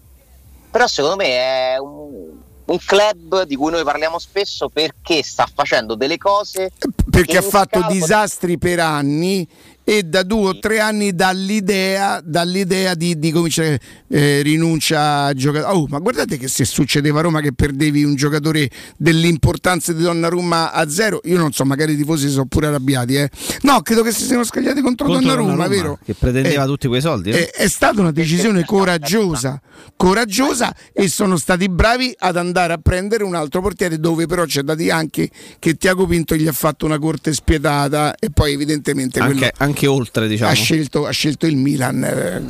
Però secondo me è un, un club di cui noi parliamo spesso perché sta facendo delle cose perché ha fatto disastri per anni e da due o tre anni dall'idea, dall'idea di, di cominciare eh, rinuncia a giocare. Oh, ma guardate che se succedeva a Roma che perdevi un giocatore dell'importanza di Donnarumma a zero, io non so, magari i tifosi si sono pure arrabbiati. Eh. No, credo che si siano scagliati contro, Contro Donnarumma, Donnarumma, vero? Che pretendeva Eh, tutti quei soldi. no? è, è stata una decisione coraggiosa, coraggiosa e sono stati bravi ad andare a prendere un altro portiere dove però c'è da dire anche che Tiago Pinto gli ha fatto una corte spietata e poi evidentemente quello anche, anche oltre, diciamo. ha, scelto, ha scelto il Milan, eh,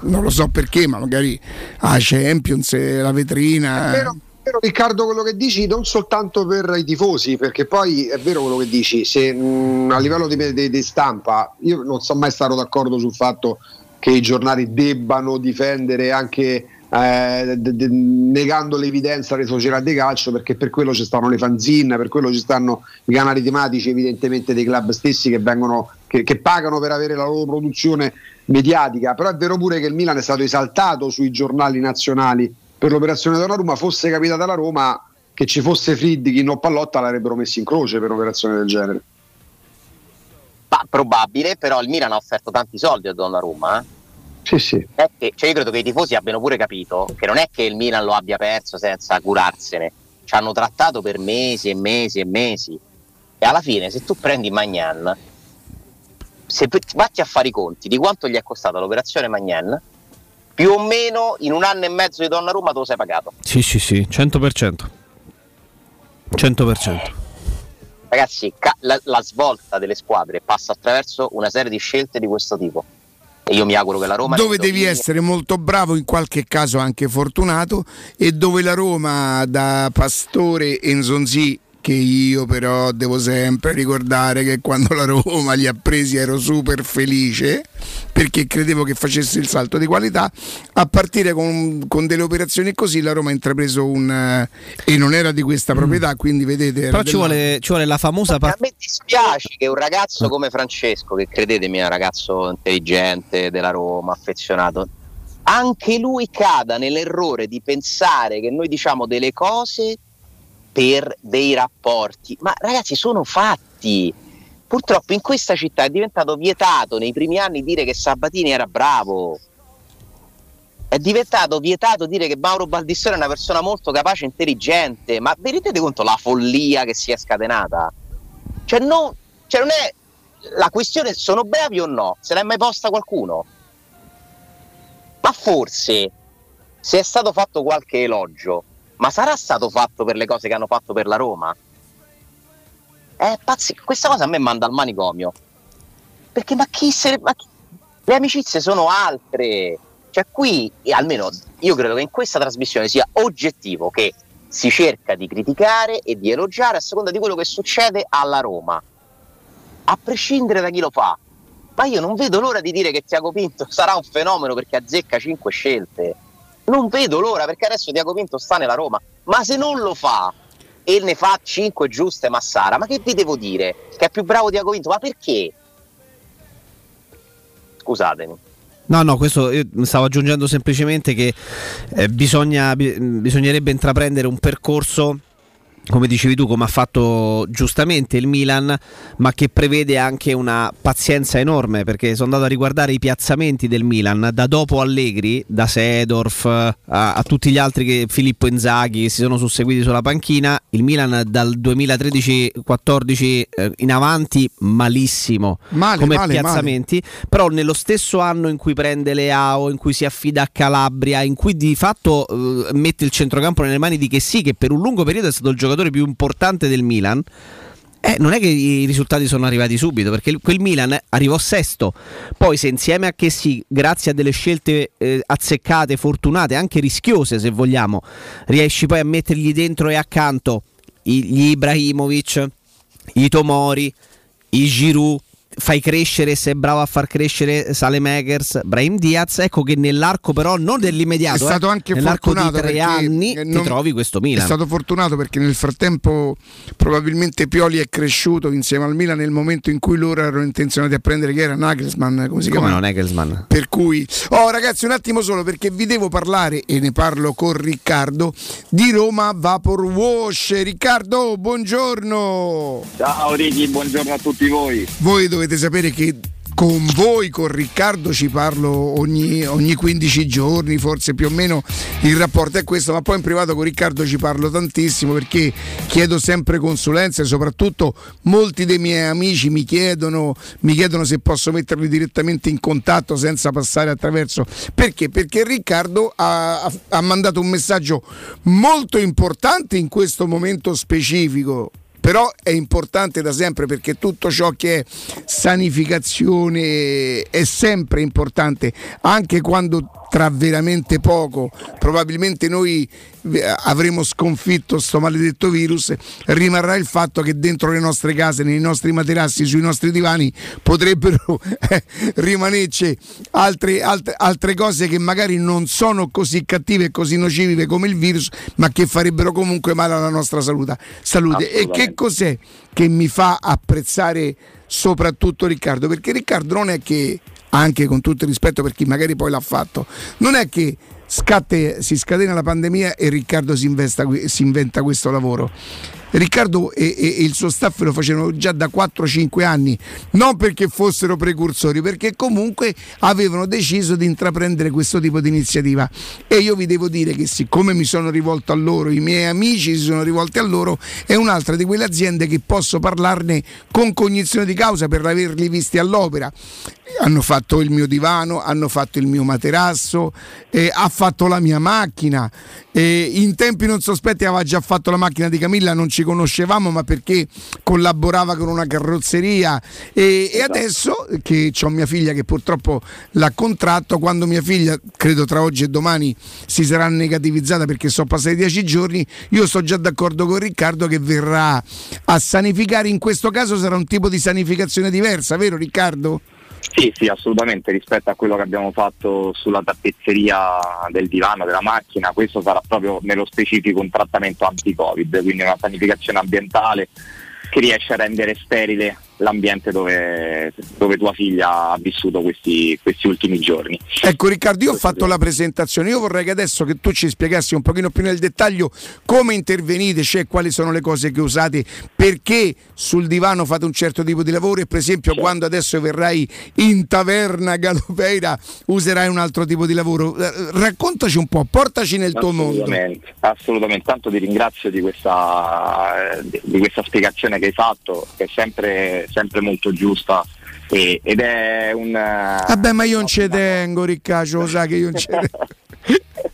non lo so perché, ma magari ha Champions, eh, la vetrina. È vero, è vero, Riccardo quello che dici non soltanto per i tifosi, perché poi è vero quello che dici, se mh, a livello di, di- di stampa io non sono mai stato d'accordo sul fatto che i giornali debbano difendere anche eh, de- de- negando l'evidenza delle società di calcio perché per quello ci stanno le fanzine, per quello ci stanno i canali tematici evidentemente dei club stessi che vengono che, che pagano per avere la loro produzione mediatica, però è vero pure che il Milan è stato esaltato sui giornali nazionali per l'operazione Donnarumma, fosse capitata alla Roma che ci fosse Friedkin o Pallotta l'avrebbero messo in croce per un'operazione del genere. Ma probabile, però il Milan ha offerto tanti soldi a Donnarumma. Eh? Sì, sì. È che- cioè io credo che i tifosi abbiano pure capito che non è che il Milan lo abbia perso senza curarsene, ci hanno trattato per mesi e mesi e mesi. E alla fine, se tu prendi Magnan, se vatti a fare i conti di quanto gli è costata l'operazione Magnan, più o meno in un anno e mezzo di Donnarumma te lo sei pagato. Sì, sì, sì, 100%. 100%. Ragazzi, ca- la, la svolta delle squadre passa attraverso una serie di scelte di questo tipo. E io mi auguro che la Roma... dove devi indovini. essere molto bravo, in qualche caso anche fortunato, e dove la Roma da Pastore e Nzonzi, che io però devo sempre ricordare che quando la Roma li ha presi ero super felice perché credevo che facesse il salto di qualità. A partire con, con delle operazioni così la Roma ha intrapreso un... eh, e non era di questa proprietà, quindi vedete... Però ci della- vuole, ci vuole la famosa A parte. me dispiace che un ragazzo come Francesco, che credetemi è un ragazzo intelligente della Roma, affezionato, anche lui cada nell'errore di pensare che noi diciamo delle cose per dei rapporti. Ma ragazzi, sono fatti. Purtroppo in questa città è diventato vietato nei primi anni dire che Sabatini era bravo. È diventato vietato dire che Mauro Baldissone è una persona molto capace e intelligente. Ma vi rendete conto la follia che si è scatenata? Cioè, no, cioè non è la questione sono bravi o no? Se l'è mai posta qualcuno? forse se è stato fatto qualche elogio, ma sarà stato fatto per le cose che hanno fatto per la Roma? È pazzi, questa cosa a me manda al manicomio. Perché ma chi se ma chi- le amicizie sono altre. Cioè qui, almeno io credo che in questa trasmissione sia oggettivo che si cerca di criticare e di elogiare a seconda di quello che succede alla Roma, a prescindere da chi lo fa. Ma io non vedo l'ora di dire che Tiago Pinto sarà un fenomeno perché azzecca 5 scelte. Non vedo l'ora perché adesso Tiago Pinto sta nella Roma. Ma se non lo fa e ne fa 5 giuste Massara, ma che vi devo dire? Che è più bravo Tiago Pinto? Ma perché? Scusatemi. No, no, questo io stavo aggiungendo semplicemente che eh, bisogna, bi- bisognerebbe intraprendere un percorso come dicevi tu, come ha fatto giustamente il Milan, ma che prevede anche una pazienza enorme, perché sono andato a riguardare i piazzamenti del Milan da dopo Allegri, da Sedorf a, a tutti gli altri che Filippo Inzaghi si sono susseguiti sulla panchina, il Milan dal 2013-14 eh, in avanti malissimo Male, come male, piazzamenti, però nello stesso anno in cui prende Leao, in cui si affida a Calabria, in cui di fatto eh, mette il centrocampo nelle mani di che sì, che per un lungo periodo è stato il giocatore più importante del Milan. Eh, non è che i risultati sono arrivati subito, perché quel Milan arrivò sesto. Poi, se insieme a che sì, grazie a delle scelte eh, azzeccate, fortunate, anche rischiose se vogliamo, riesci poi a mettergli dentro e accanto gli Ibrahimovic, i Tomori, i Giroud, fai crescere, se è bravo a far crescere Salemekers, Brahim Diaz, ecco che nell'arco però non dell'immediato, È stato eh, anche nell'arco di fortunato tre anni eh, ti non- trovi questo Milan. È stato fortunato perché nel frattempo probabilmente Pioli è cresciuto insieme al Milan nel momento in cui loro erano intenzionati a prendere chi era Nagelsmann, come si Come chiama? non Nagelsmann? Per cui, oh ragazzi, un attimo solo perché vi devo parlare e ne parlo con Riccardo di Roma Vapor Wash. Riccardo, buongiorno. Ciao Righi, buongiorno a tutti voi. Voi dovete sapere che con voi, con Riccardo, ci parlo ogni, ogni 15 giorni, forse più o meno il rapporto è questo, ma poi in privato con Riccardo ci parlo tantissimo perché chiedo sempre consulenze soprattutto molti dei miei amici mi chiedono, mi chiedono se posso metterli direttamente in contatto senza passare attraverso. Perché? Perché Riccardo ha- ha mandato un messaggio molto importante in questo momento specifico però è importante da sempre perché tutto ciò che è sanificazione è sempre importante, anche quando tra veramente poco probabilmente noi eh, avremo sconfitto sto maledetto virus, rimarrà il fatto che dentro le nostre case, nei nostri materassi, sui nostri divani potrebbero eh, rimanerci altre, altre, altre cose che magari non sono così cattive e così nocive come il virus, ma che farebbero comunque male alla nostra salute. salute. E che cos'è che mi fa apprezzare soprattutto Riccardo? Perché Riccardo non è che, anche con tutto il rispetto per chi magari poi l'ha fatto, non è che scatte- si scatena la pandemia e Riccardo si, investa- si inventa questo lavoro. Riccardo e, e- e il suo staff lo facevano già da 4-5 anni, non perché fossero precursori, perché comunque avevano deciso di intraprendere questo tipo di iniziativa. E io vi devo dire che siccome mi sono rivolto a loro, i miei amici si sono rivolti a loro, è un'altra di quelle aziende che posso parlarne con cognizione di causa per averli visti all'opera. Hanno fatto il mio divano, hanno fatto il mio materasso, eh, ha fatto la mia macchina. eh, in tempi non sospetti aveva già fatto la macchina di Camilla, non ci conoscevamo, ma perché collaborava con una carrozzeria. E, e adesso che ho mia figlia che purtroppo l'ha contratto, quando mia figlia, credo tra oggi e domani, si sarà negativizzata perché sono passati dieci giorni, io sto già d'accordo con Riccardo che verrà a sanificare. In questo caso sarà un tipo di sanificazione diversa, vero Riccardo? Sì, sì, assolutamente rispetto a quello che abbiamo fatto sulla tappezzeria del divano, della macchina, questo sarà proprio nello specifico un trattamento anti-Covid, quindi una sanificazione ambientale che riesce a rendere sterile l'ambiente dove, dove tua figlia ha vissuto questi, questi ultimi giorni. Ecco Riccardo, io ho fatto la presentazione, io vorrei che adesso che tu ci spiegassi un pochino più nel dettaglio come intervenite, cioè quali sono le cose che usate, perché sul divano fate un certo tipo di lavoro e per esempio quando adesso verrai in taverna Galopeira userai un altro tipo di lavoro. Eh, Raccontaci un po', portaci nel tuo mondo. Assolutamente. Tanto ti ringrazio di questa, eh, di- di questa spiegazione che hai fatto, che è sempre, sempre molto giusta E- ed è un... Vabbè, ma io non ci tengo, Riccardo, lo sa che io non ci tengo.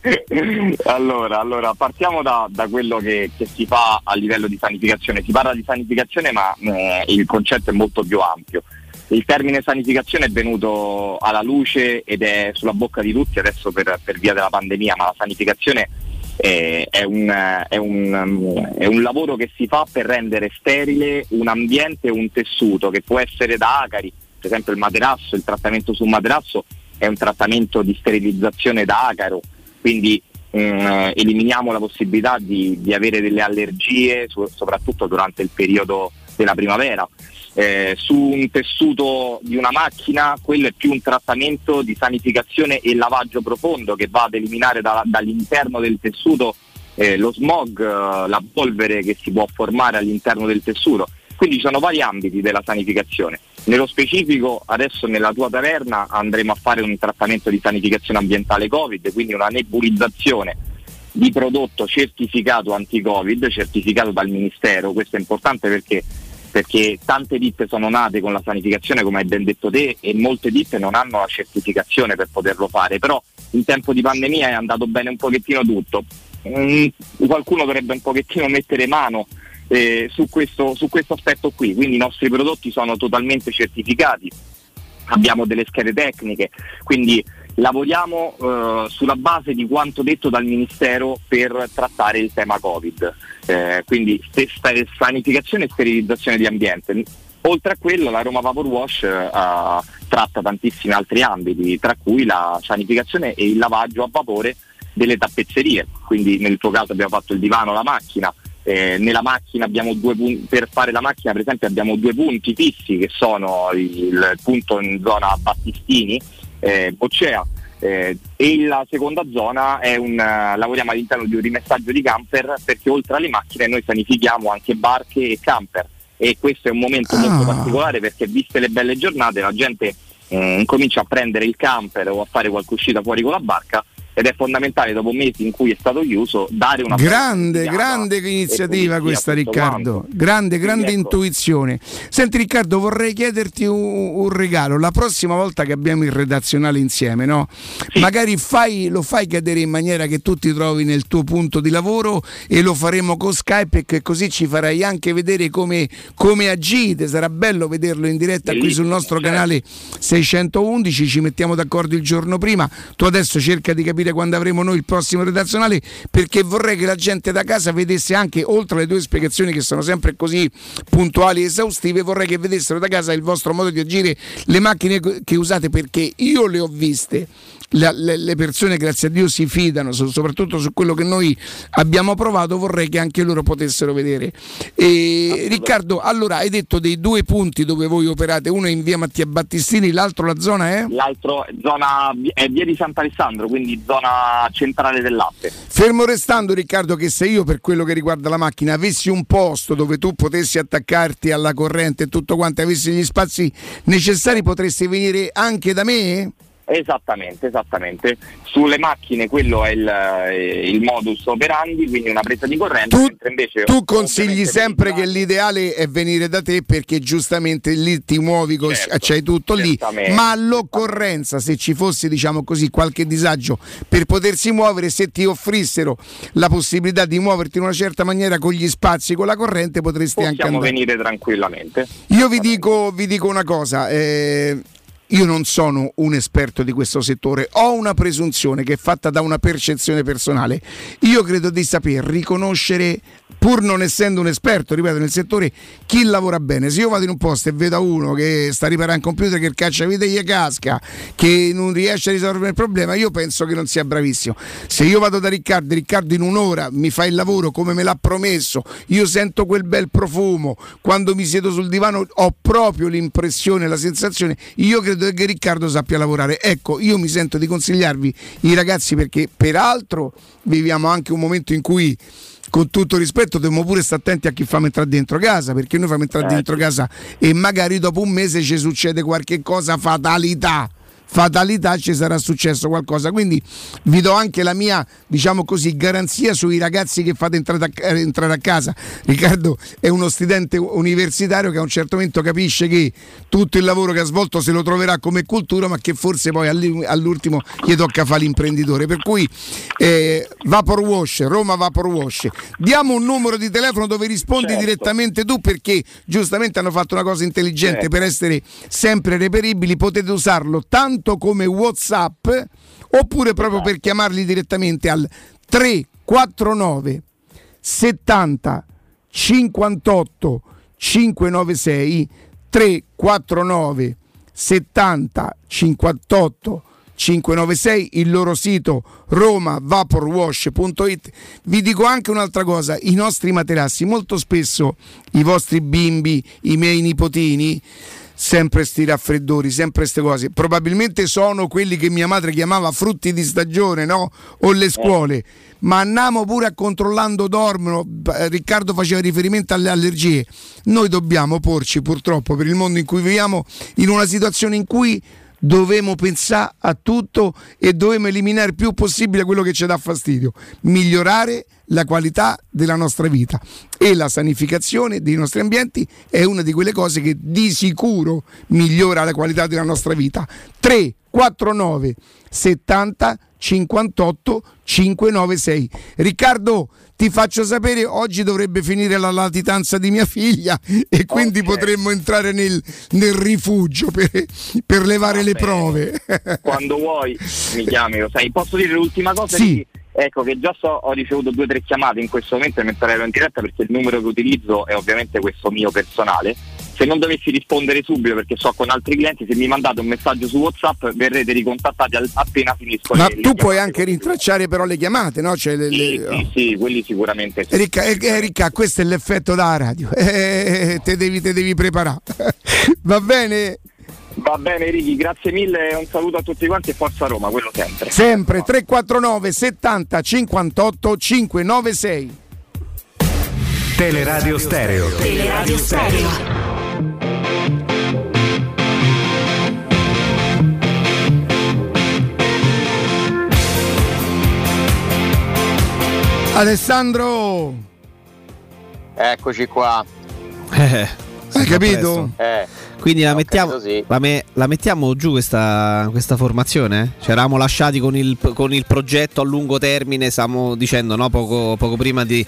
allora, allora, partiamo da, da quello che, che si fa a livello di sanificazione. Si parla di sanificazione ma eh, il concetto è molto più ampio. Il termine sanificazione è venuto alla luce ed è sulla bocca di tutti adesso per, per via della pandemia, ma la sanificazione è, è, un, è, un, è, un, lavoro che si fa per rendere sterile un ambiente e un tessuto che può essere da acari, per esempio il materasso, il trattamento sul materasso è un trattamento di sterilizzazione da acaro, quindi eh, eliminiamo la possibilità di, di avere delle allergie, soprattutto durante il periodo della primavera. Eh, su un tessuto di una macchina, quello è più un trattamento di sanificazione e lavaggio profondo che va ad eliminare da, dall'interno del tessuto eh, lo smog, eh, la polvere che si può formare all'interno del tessuto. Quindi ci sono vari ambiti della sanificazione. Nello specifico adesso nella tua taverna andremo a fare un trattamento di sanificazione ambientale Covid, quindi una nebulizzazione di prodotto certificato anti-Covid, certificato dal Ministero. Questo è importante perché perché tante ditte sono nate con la sanificazione come hai ben detto te e molte ditte non hanno la certificazione per poterlo fare, però in tempo di pandemia è andato bene un pochettino tutto. Mm, qualcuno dovrebbe un pochettino mettere mano eh, su, questo, su questo aspetto qui, quindi i nostri prodotti sono totalmente certificati, abbiamo delle schede tecniche, quindi lavoriamo eh, sulla base di quanto detto dal Ministero per trattare il tema Covid, eh, quindi stessa sanificazione e sterilizzazione di ambiente. Oltre a quello la Roma Vapor Wash eh, tratta tantissimi altri ambiti, tra cui la sanificazione e il lavaggio a vapore delle tappezzerie, quindi nel tuo caso abbiamo fatto il divano, la macchina, eh, punti, per fare la macchina per esempio abbiamo due punti fissi che sono il punto in zona Battistini eh, Boccea eh, e la seconda zona è un, uh, lavoriamo all'interno di un rimessaggio di camper perché oltre alle macchine noi sanifichiamo anche barche e camper e questo è un momento ah. molto particolare perché viste le belle giornate la gente eh, comincia a prendere il camper o a fare qualche uscita fuori con la barca ed è fondamentale dopo mesi in cui è stato chiuso dare una grande grande iniziativa questa Riccardo quanto. grande grande ecco. intuizione senti Riccardo vorrei chiederti un, un, regalo la prossima volta che abbiamo il redazionale insieme no? Sì. magari fai, lo fai cadere in maniera che tu ti trovi nel tuo punto di lavoro e lo faremo con Skype e così ci farai anche vedere come, come agite sarà bello vederlo in diretta Bellissimo, qui sul nostro certo. canale 611 ci mettiamo d'accordo il giorno prima tu adesso cerca di capire capire quando avremo noi il prossimo redazionale perché vorrei che la gente da casa vedesse anche oltre alle due spiegazioni che sono sempre così puntuali e esaustive vorrei che vedessero da casa il vostro modo di agire le macchine che usate perché io le ho viste le, le, persone, grazie a Dio, si fidano, soprattutto su quello che noi abbiamo provato, vorrei che anche loro potessero vedere. E, Riccardo, allora hai detto dei due punti dove voi operate, uno è in via Mattia Battistini, l'altro la zona è? L'altro zona, è via di Sant'Alessandro, quindi zona centrale del latte. Fermo restando Riccardo che se io per quello che riguarda la macchina avessi un posto dove tu potessi attaccarti alla corrente e tutto quanto, avessi gli spazi necessari, potresti venire anche da me? Esattamente, esattamente. Sulle macchine quello è il, eh, il, modus operandi, quindi una presa di corrente. Tu, invece, tu consigli sempre che l'ideale è venire da te perché giustamente lì ti muovi, così, certo, c'hai tutto lì, ma all'occorrenza se ci fosse diciamo così qualche disagio per potersi muovere, se ti offrissero la possibilità di muoverti in una certa maniera con gli spazi, con la corrente, potresti Possiamo anche andare. venire tranquillamente. Io vi dico, vi dico una cosa. Eh, io non sono un esperto di questo settore, ho una presunzione che è fatta da una percezione personale. Io credo di saper riconoscere, pur non essendo un esperto, ripeto, nel settore, chi lavora bene. Se io vado in un posto e vedo uno che sta riparando un computer che il cacciavite gli casca, che non riesce a risolvere il problema, io penso che non sia bravissimo. Se io vado da Riccardo, Riccardo in un'ora mi fa il lavoro come me l'ha promesso, io sento quel bel profumo, quando mi siedo sul divano ho proprio l'impressione, la sensazione, io credo che Riccardo sappia lavorare. Ecco, io mi sento di consigliarvi i ragazzi perché peraltro viviamo anche un momento in cui con tutto rispetto dobbiamo pure stare attenti a chi fa entrare dentro casa perché noi facciamo entrare eh, dentro casa e magari dopo un mese ci succede qualche cosa fatalità fatalità ci sarà successo qualcosa. Quindi vi do anche la mia, diciamo così, garanzia sui ragazzi che fate entrare a, eh, entrare a casa. Riccardo è uno studente universitario che a un certo momento capisce che tutto il lavoro che ha svolto se lo troverà come cultura, ma che forse poi all'ultimo gli tocca fare l'imprenditore. Per cui eh, Vapor Wash, Roma Vapor Wash. Diamo un numero di telefono dove rispondi certo. direttamente tu perché giustamente hanno fatto una cosa intelligente certo. per essere sempre reperibili. Potete usarlo tanto come WhatsApp oppure proprio per chiamarli direttamente al 349 70 58 596 349 70 58 596 il loro sito romavaporwash.it vi dico anche un'altra cosa i nostri materassi molto spesso i vostri bimbi i miei nipotini sempre sti raffreddori, sempre queste cose. Probabilmente sono quelli che mia madre chiamava frutti di stagione, no? O le scuole. Ma andiamo pure a controllando dormono. Riccardo faceva riferimento alle allergie. Noi dobbiamo porci purtroppo per il mondo in cui viviamo in una situazione in cui dovemo pensare a tutto e dovemo eliminare il più possibile quello che ci dà fastidio, migliorare la qualità della nostra vita e la sanificazione dei nostri ambienti è una di quelle cose che di sicuro migliora la qualità della nostra vita. 3 4 9 70 58 596. Riccardo, ti faccio sapere, oggi dovrebbe finire la latitanza di mia figlia e quindi okay. potremmo entrare nel, nel rifugio per, per levare le prove. Quando vuoi mi chiami, lo sai. Posso dire l'ultima cosa? Sì. Ecco che già so, ho ricevuto due o tre chiamate in questo momento mentre ero in diretta perché il numero che utilizzo è ovviamente questo mio personale se non dovessi rispondere subito perché so con altri clienti, se mi mandate un messaggio su WhatsApp verrete ricontattati al, appena finisco. Ma le, tu le puoi anche rintracciare però le chiamate, no? Cioè le, sì, le... sì, sì, quelli sicuramente sì. Ricca, eh, eh, Ricca, questo è l'effetto da radio, eh, te, devi, te devi preparare. Va bene? Va bene Ricky, grazie mille, un saluto a tutti quanti e forza Roma, quello sempre. Sempre 349 70 58 596. Teleradio Stereo. Teleradio Stereo. Alessandro! Eccoci qua. Eh, Hai capito? Eh. Quindi la, mettiamo, sì. la, me, la, mettiamo, giù questa, questa formazione? Ci eravamo lasciati con il, con il, progetto a lungo termine, stiamo dicendo no? poco, poco, prima di,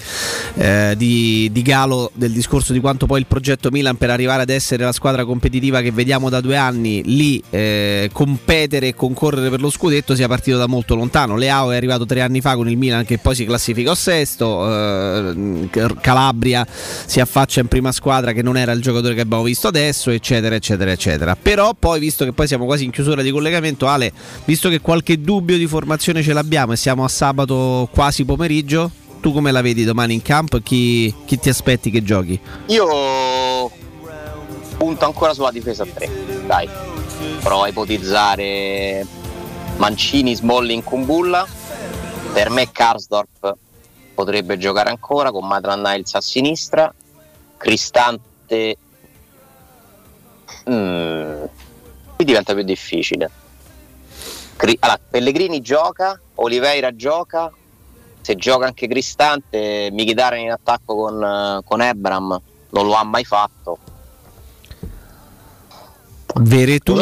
eh, di, di, Galo del discorso di quanto poi il progetto Milan per arrivare ad essere la squadra competitiva che vediamo da due anni lì eh, competere e concorrere per lo scudetto sia partito da molto lontano. Leao è arrivato tre anni fa con il Milan che poi si classificò sesto, eh, Calabria si affaccia in prima squadra che non era il giocatore che abbiamo visto adesso, eccetera eccetera, eccetera, eccetera. Però poi, visto che poi siamo quasi in chiusura di collegamento, Ale, visto che qualche dubbio di formazione ce l'abbiamo e siamo a sabato quasi pomeriggio, tu come la vedi domani in campo? Chi, chi ti aspetti che giochi? Io punto ancora sulla difesa a 3, dai. Provo a ipotizzare Mancini, Smalling, Kumbulla. Per me Karsdorp potrebbe giocare ancora con Matran Niles a sinistra, Cristante Mm, qui diventa più difficile. Allora, Pellegrini gioca, Oliveira gioca, se gioca anche Cristante, Michitaren in attacco con, con Ebram non lo ha mai fatto. Veretù,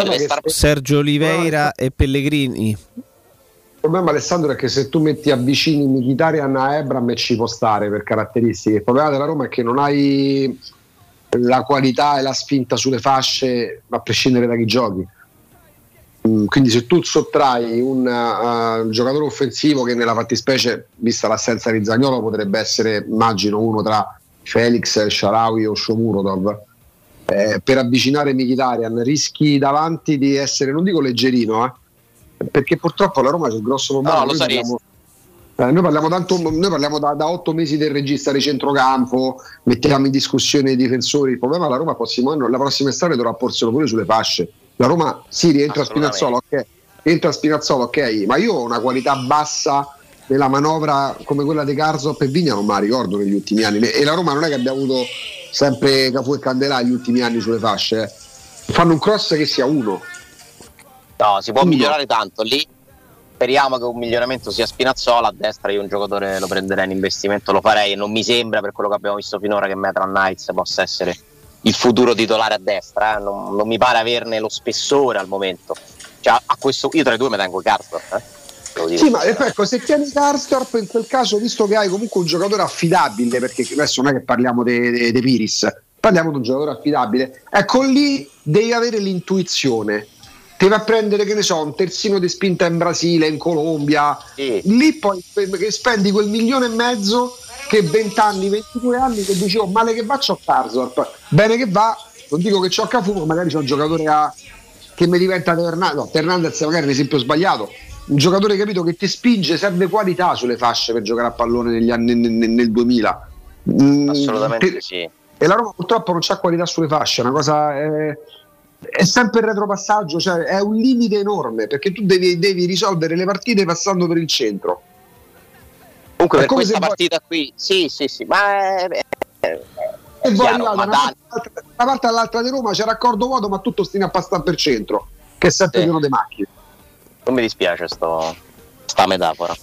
Sergio Oliveira e Pellegrini. Il problema Alessandro è che se tu metti avvicini Mkhitaryan a Ebram ci può stare per caratteristiche. Il problema della Roma è che non hai la qualità e la spinta sulle fasce a prescindere da chi giochi. Mm, quindi se tu sottrai un uh, giocatore offensivo che nella fattispecie, vista l'assenza di Zagnolo, potrebbe essere, immagino, uno tra Felix, Sharawi o Shomurodov, eh, per avvicinare Mkhitaryan rischi davanti di essere, non dico leggerino, eh, perché purtroppo la Roma c'è il grosso problema. No, lo saresti eh, noi parliamo, tanto, noi parliamo da, da, otto mesi del regista di centrocampo, mettiamo in discussione i difensori. Il problema è che la Roma prossimo anno, la prossima estate dovrà porselo pure sulle fasce. La Roma sì, rientra a Spinazzola, ok. Rientra a Spinazzola, ok, ma io ho una qualità bassa nella manovra come quella di Carzop e Vigna non me la ricordo negli ultimi anni. E la Roma non è che abbia avuto sempre Cafu e Candelà negli ultimi anni sulle fasce. Eh. Fanno un cross che sia uno. No, si può Uno. migliorare tanto lì. Speriamo che un miglioramento sia Spinazzola. A destra io un giocatore lo prenderei in investimento, lo farei e non mi sembra per quello che abbiamo visto finora che Metran Knights possa essere il futuro titolare a destra. eh. Non, non mi pare averne lo spessore al momento. Cioè, a questo, io tra i due mi tengo Karsdorp. Eh. Sì, ma ecco, se tieni Karstorp in quel caso, visto che hai comunque un giocatore affidabile, perché adesso non è che parliamo di Piris, parliamo di un giocatore affidabile, ecco lì devi avere l'intuizione. Ti va a prendere, che ne so, un terzino di spinta in Brasile, in Colombia, lì poi che spendi quel milione e mezzo che 20 anni, 22 anni che dici, oh, male che va, c'ho Karsdorp, bene che va, non dico che c'ho Cafu, ma magari c'ho un giocatore a- che mi diventa Hernandez, no, magari è un esempio sbagliato, un giocatore capito che ti spinge, serve qualità sulle fasce per giocare a pallone negli anni, nel, nel- nel 2000. Mm, Assolutamente te- sì. E la Roma purtroppo non c'ha qualità sulle fasce, è una cosa... È, è sempre il retropassaggio, cioè è un limite enorme perché tu devi, devi risolvere le partite passando per il centro. Comunque, È per questa se poi- partita qui, sì, sì, sì, ma è, è- è E poi ma da una, parte, all'altra di Roma c'è raccordo vuoto, ma tutto stina a passare per centro, che è sempre Sì. pieno di macchine. non mi dispiace sto, sta metafora.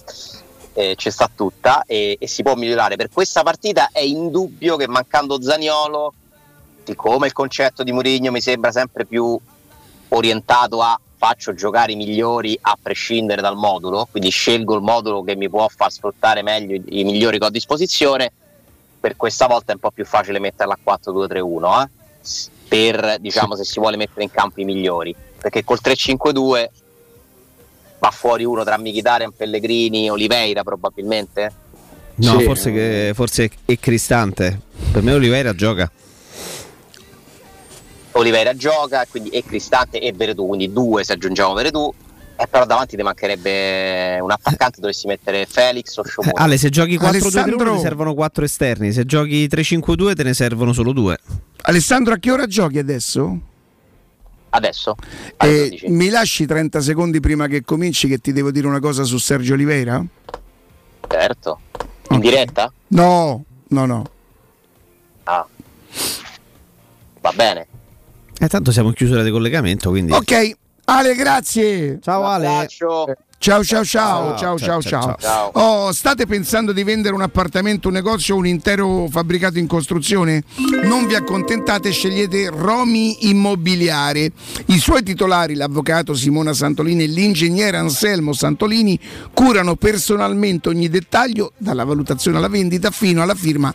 Eh, ci sta tutta e, e si può migliorare. Per questa partita è indubbio che mancando Zaniolo, siccome il concetto di Mourinho mi sembra sempre più orientato a faccio giocare i migliori a prescindere dal modulo, quindi scelgo il modulo che mi può far sfruttare meglio i, migliori che ho a disposizione, per questa volta è un po' più facile metterla a 4-2-3-1, eh? Per diciamo se si vuole mettere in campo i migliori, perché col 3-5-2 va fuori uno tra Mkhitaryan, Pellegrini, Oliveira probabilmente. No, Sì. forse, che, forse è Cristante. Per me Oliveira gioca. Oliveira gioca, quindi e Cristante e Veretù, quindi due se aggiungiamo Veretù. E però davanti ti mancherebbe un attaccante, dovresti mettere Felix o Sciomuro. Ale, se giochi 4-2-3-1 Alessandro- ti servono 4 esterni, se giochi 3-5-2 te ne servono solo 2. Alessandro, a che ora giochi adesso? Adesso? Eh, mi lasci 30 secondi prima che cominci che ti devo dire una cosa su Sergio Oliveira? Certo. In diretta? No, no, no. Ah. Va bene. E tanto siamo in chiusura di collegamento, quindi... Ok, Ale, grazie. Ciao Ale. Ciao ciao ciao ciao ciao ciao ciao. ciao. Oh, state pensando di vendere un appartamento, un negozio o un intero fabbricato in costruzione? Non vi accontentate, scegliete Romi Immobiliare. I suoi titolari, l'avvocato Simona Santolini e l'ingegnere Anselmo Santolini, curano personalmente ogni dettaglio, dalla valutazione alla vendita fino alla firma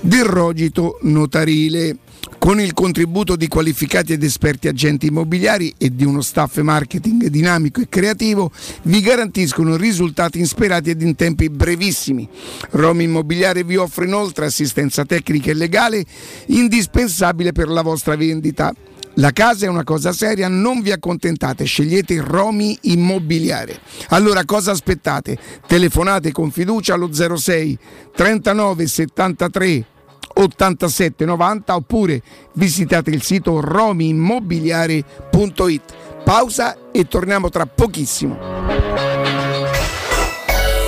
del rogito notarile. Con il contributo di qualificati ed esperti agenti immobiliari e di uno staff marketing dinamico e creativo, vi garantiscono risultati insperati ed in tempi brevissimi. Romi Immobiliare vi offre inoltre assistenza tecnica e legale indispensabile per la vostra vendita. La casa è una cosa seria, non vi accontentate, scegliete Romi Immobiliare. Allora cosa aspettate? Telefonate con fiducia allo 06 39 73 87 90 oppure visitate il sito romiimmobiliare.it. Pausa e torniamo tra pochissimo.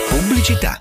Pubblicità.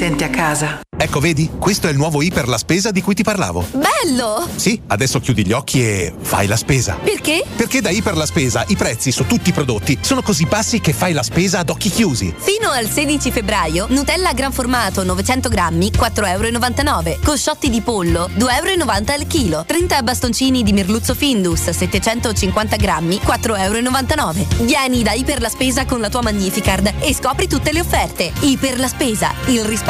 senti a casa. Ecco, vedi? Questo è il nuovo I per la spesa di cui ti parlavo. Bello! Sì, adesso chiudi gli occhi e fai la spesa. Perché? Perché da I per la spesa i prezzi su tutti i prodotti sono così bassi che fai la spesa ad occhi chiusi. Fino al 16 febbraio, Nutella gran formato 900 grammi, 4,99 euro. Cosciotti di pollo, 2,90 euro al chilo. 30 bastoncini di merluzzo Findus, 750 grammi, 4,99 euro. Vieni da Iper la Spesa con la tua Magnificard e scopri tutte le offerte. Iper la Spesa, il risparmio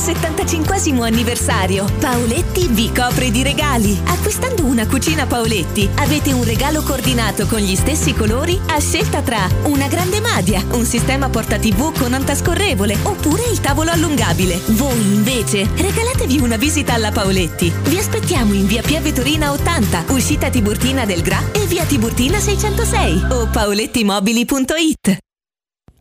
Per il 75 anniversario, Paoletti vi copre di regali. Acquistando una cucina Paoletti, avete un regalo coordinato con gli stessi colori a scelta tra una grande madia, un sistema porta TV con antascorrevole oppure il tavolo allungabile. Voi invece regalatevi una visita alla Paoletti. Vi aspettiamo in via Piave Torina 80, uscita Tiburtina del Gra e via Tiburtina 606 o paolettimobili.it.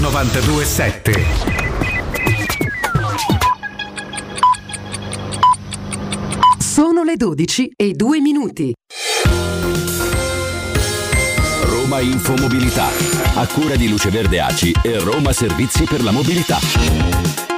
927. Sono le 12 e 2 minuti. Roma Infomobilità, a cura di Luce Verde Aci e Roma Servizi per la Mobilità.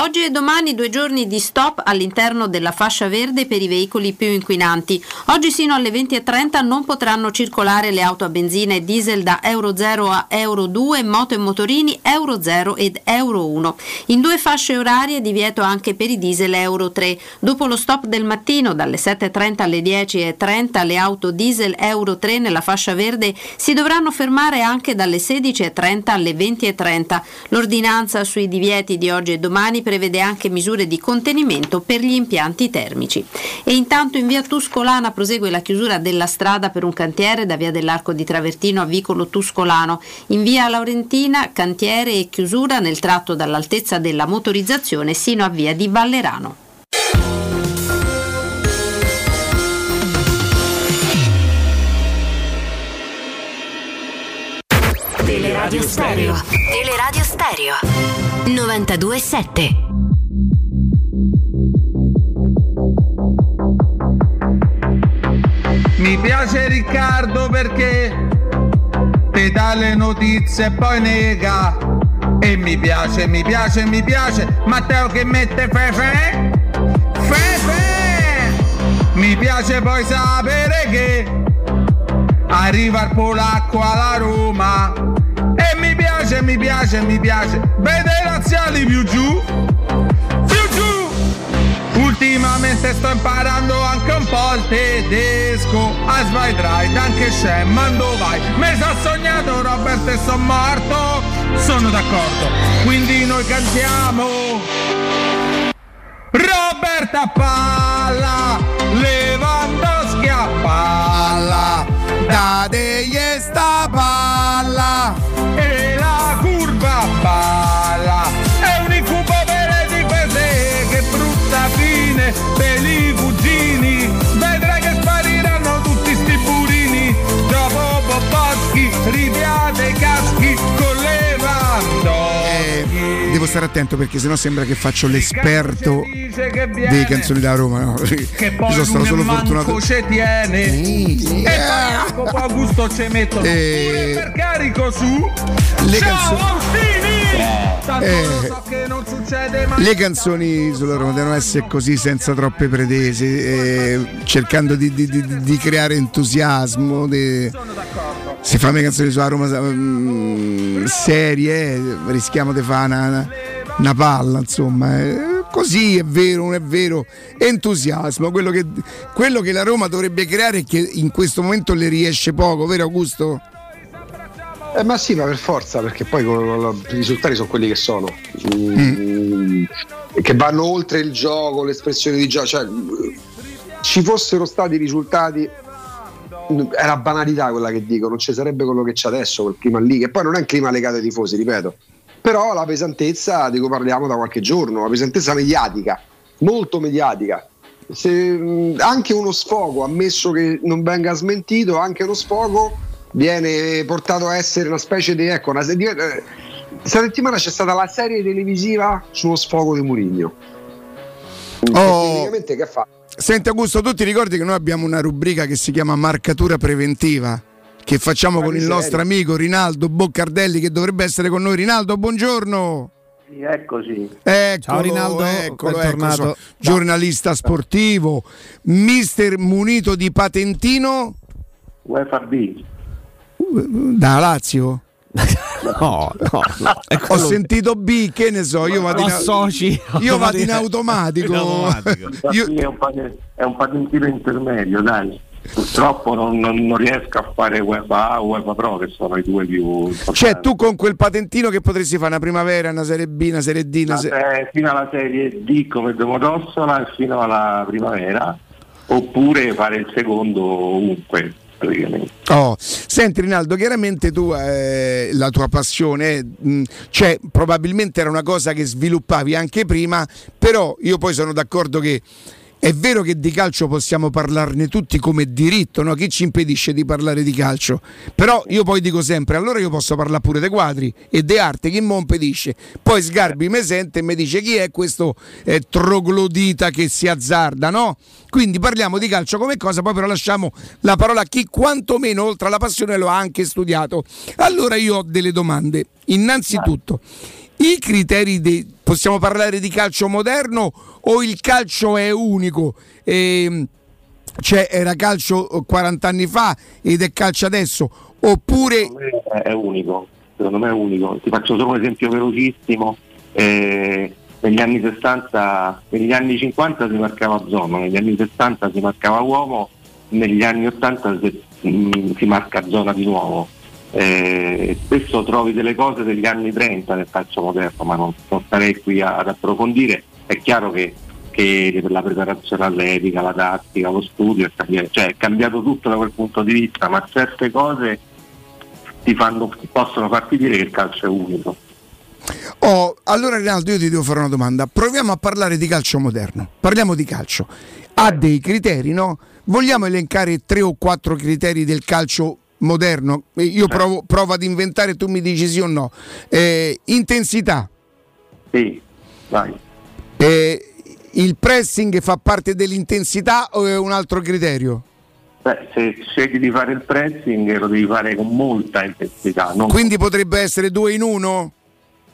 Oggi e domani due giorni di stop all'interno della fascia verde per i veicoli più inquinanti. Oggi sino alle 20.30 non potranno circolare le auto a benzina e diesel da Euro 0 a Euro 2, moto e motorini Euro 0 ed Euro 1. In due fasce orarie divieto anche per i diesel Euro 3. Dopo lo stop del mattino dalle 7.30 alle 10.30 le auto diesel Euro 3 nella fascia verde si dovranno fermare anche dalle 16.30 alle 20.30. L'ordinanza sui divieti di oggi e domani prevede anche misure di contenimento per gli impianti termici. E intanto in via Tuscolana prosegue la chiusura della strada per un cantiere da via dell'Arco di Travertino a Vicolo Tuscolano. In via Laurentina cantiere e chiusura nel tratto dall'altezza della motorizzazione sino a via di Vallerano. Teleradio Stereo. Teleradio Stereo 927. Mi piace Riccardo perché te dà le notizie e poi nega. E mi piace, mi piace, mi piace Matteo che mette fefe. Fefe! Mi piace poi sapere che arriva il polacco alla Roma. E mi piace, mi piace, mi piace. Vede i laziali più giù. Più giù. Ultimamente sto imparando anche un po' il tedesco A Zweidreit, anche Shem, mando vai Mi sa sognato Robert e son morto Sono d'accordo, quindi noi cantiamo Roberta palla Lewandowski a palla Date sta stare attento perché sennò sembra che faccio l'esperto delle canzoni da Roma. No? Che poi sono stato solo fortunato. ci tiene Sì. E poi anche a gusto ci mettono Eh. Pure per carico su Le Ciao canzoni- Austini Tanto Eh. lo so che non succede mai Le canzoni sulla Roma devono essere così senza troppe pretese, eh, cercando di, di- di- di creare entusiasmo. di- Si fanno le canzoni sulla Roma mm, serie, rischiamo di fare una, una palla, insomma. eh. Così è vero, non è vero, entusiasmo, quello che, quello che la Roma dovrebbe creare e che in questo momento le riesce poco, vero Augusto? Eh, ma sì, ma per forza, perché poi i risultati sono quelli che sono. Mm, Che vanno oltre il gioco, l'espressione di gioco. Cioè, ci fossero stati risultati. È una banalità quella che dico, non ci sarebbe quello che c'è adesso, quel clima lì, che poi non è un clima legato ai tifosi, ripeto. Però la pesantezza di cui parliamo da qualche giorno, la pesantezza mediatica, molto mediatica. Se, anche uno sfogo, ammesso che non venga smentito, anche uno sfogo viene portato a essere una specie di ecco, una, eh, questa settimana c'è stata la serie televisiva sullo sfogo di Murigno. Oh. Praticamente che fa? Senti Augusto, tu ti ricordi che noi abbiamo una rubrica che si chiama marcatura preventiva? Che facciamo Ma con il nostro amico Rinaldo Boccardelli che dovrebbe essere con noi. Rinaldo, buongiorno. Sì, eccoci. Eccolo, Ciao, Rinaldo, eccolo, bentornato. ecco, so- giornalista sportivo, mister munito di patentino UEFA B. da Lazio. No, no, no. È Ho quello- sentito B, che ne so, io vado in, associ io vado in automatico. Infatti Io- è, un pate- è un patentino intermedio, dai. Purtroppo non, non- non riesco a fare UEFA A o UEFA Pro, che sono i due più importanti. Cioè, tu con quel patentino che potresti fare una primavera, una serie B, una serie D, una se- se- fino alla serie D come Domodossola e fino alla primavera, oppure fare il secondo ovunque, praticamente. Oh, senti Rinaldo, chiaramente tu eh, la tua passione, mh, cioè probabilmente era una cosa che sviluppavi anche prima, però io poi sono d'accordo che è vero che di calcio possiamo parlarne tutti come diritto, no? chi ci impedisce di parlare di calcio? Però io poi dico sempre, allora io posso parlare pure dei quadri e di arte, chi mi impedisce? Poi Sgarbi mi sente e mi dice chi è questo eh, troglodita che si azzarda, no? Quindi parliamo di calcio come cosa, poi però lasciamo la parola a chi quantomeno oltre alla passione lo ha anche studiato. Allora io ho delle domande. Innanzitutto, i criteri dei... possiamo parlare di calcio moderno o il calcio è unico? Ehm, cioè era calcio 40 anni fa ed è calcio adesso? Oppure... È unico, secondo me è unico. Ti faccio solo un esempio velocissimo. Eh, negli anni 60, negli anni 50 si marcava zona, negli anni 60 si marcava uomo, negli anni 80 si, mm, si marca zona di nuovo. Eh, spesso trovi delle cose degli anni 30 nel calcio moderno, ma non, non starei qui a- ad approfondire. È chiaro che, che la preparazione atletica, la tattica, lo studio è cambiato, cioè è cambiato tutto da quel punto di vista, ma certe cose ti fanno- possono farti dire che il calcio è unico. Oh, allora Rinaldo io ti devo fare una domanda. Proviamo a parlare di calcio moderno. Parliamo di calcio. Ha dei criteri, no? Vogliamo elencare tre o quattro criteri del calcio moderno? Eh, Io provo, provo ad inventare, tu mi dici sì o no. Eh, intensità. Sì, vai. Eh, il pressing fa parte dell'intensità o è un altro criterio? Beh, se scegli di fare il pressing lo devi fare con molta intensità. non- Quindi potrebbe essere due in uno?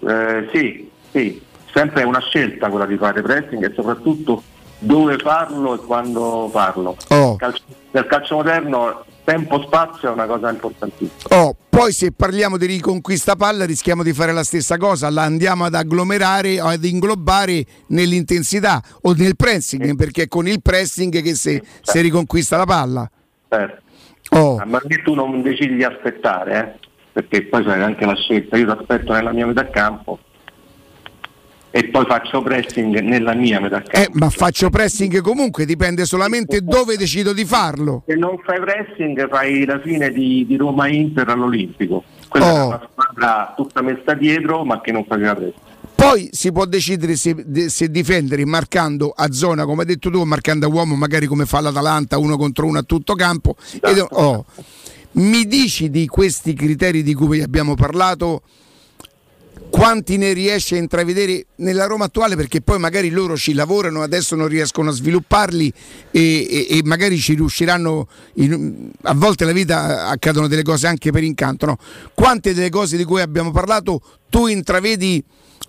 Eh, sì, sì, sempre è una scelta quella di fare pressing e soprattutto dove farlo e quando farlo. Oh. Calcio- nel calcio moderno tempo spazio è una cosa importantissima. Oh, poi se parliamo di riconquista palla rischiamo di fare la stessa cosa, la andiamo ad agglomerare o ad inglobare nell'intensità o nel pressing, perché è con il pressing che si, si riconquista la palla. Certo. Oh. Ma che tu non decidi di aspettare, eh? perché poi fai anche la scelta, io ti aspetto nella mia metà campo e poi faccio pressing nella mia metà campo. Eh, ma faccio pressing comunque, dipende solamente dove decido di farlo. Se non fai pressing fai la fine di, di Roma-Inter all'Olimpico. Quella Oh. è una squadra tutta messa dietro ma che non faceva pressing. Poi si può decidere se, se difendere marcando a zona, come hai detto tu, o marcando a uomo, magari come fa l'Atalanta, uno contro uno a tutto campo. Ed- oh, mi dici di questi criteri di cui abbiamo parlato, quanti ne riesci a intravedere nella Roma attuale? Perché poi magari loro ci lavorano, adesso non riescono a svilupparli e, e- e magari ci riusciranno. in- a volte nella vita accadono delle cose anche per incanto. No? Quante delle cose di cui abbiamo parlato tu intravedi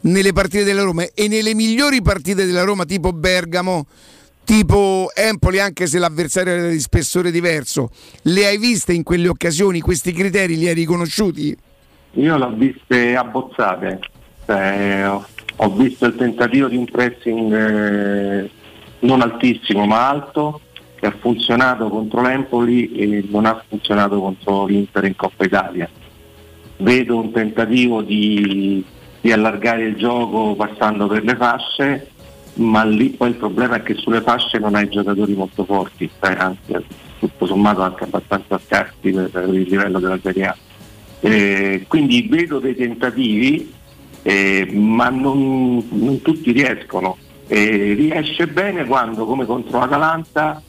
nelle partite della Roma e nelle migliori partite della Roma, tipo Bergamo? Tipo Empoli, anche se l'avversario era di spessore diverso, le hai viste in quelle occasioni? Questi criteri li hai riconosciuti? Io l'ho viste abbozzate, Cioè, ho, visto il tentativo di un pressing eh, non altissimo ma alto che ha funzionato contro l'Empoli e non ha funzionato contro l'Inter in Coppa Italia. Vedo un tentativo di, di allargare il gioco passando per le fasce, ma lì poi il problema è che sulle fasce non hai giocatori molto forti, cioè, anzi tutto sommato anche abbastanza scarsi per, per il livello della Serie A. Eh, quindi vedo dei tentativi, eh, ma non, non tutti riescono. Eh, riesce bene quando, come contro l'Atalanta,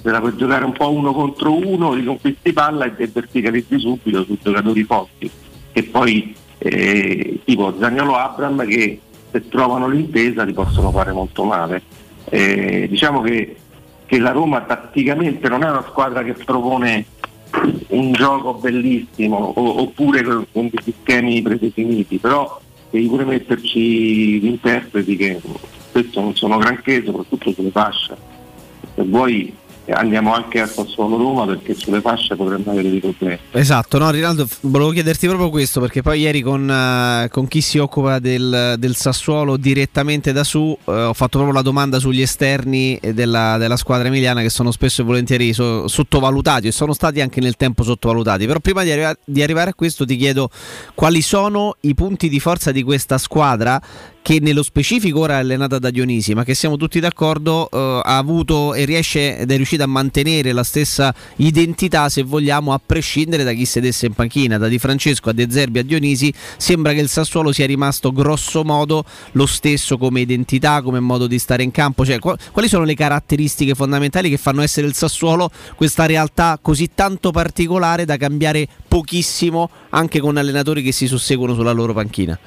se la puoi giocare un po' uno contro uno, riconquisti palla e verticalizzi subito su giocatori forti. E poi eh, tipo Zagnolo Abram che se trovano l'intesa li possono fare molto male. Eh, diciamo che, che la Roma tatticamente non è una squadra che propone un gioco bellissimo o- oppure con, con degli schemi predefiniti, però devi pure metterci gli interpreti che spesso non sono granché, soprattutto sulle fasce. Se vuoi andiamo anche a Sassuolo Roma perché sulle fasce potremmo avere dei problemi. Esatto, no Rinaldo, volevo chiederti proprio questo perché poi ieri con, eh, con chi si occupa del, del Sassuolo direttamente da su eh, ho fatto proprio la domanda sugli esterni della, della squadra emiliana che sono spesso e volentieri so- sottovalutati e sono stati anche nel tempo sottovalutati, però prima di, arriva- di arrivare a questo ti chiedo quali sono i punti di forza di questa squadra che nello specifico ora è allenata da Dionisi, ma che siamo tutti d'accordo eh, ha avuto e riesce ed è riuscita a mantenere la stessa identità, se vogliamo, a prescindere da chi sedesse in panchina, da Di Francesco a De Zerbi a Dionisi, sembra che il Sassuolo sia rimasto grosso modo lo stesso come identità, come modo di stare in campo, cioè qua- quali sono le caratteristiche fondamentali che fanno essere il Sassuolo questa realtà così tanto particolare da cambiare pochissimo anche con allenatori che si susseguono sulla loro panchina?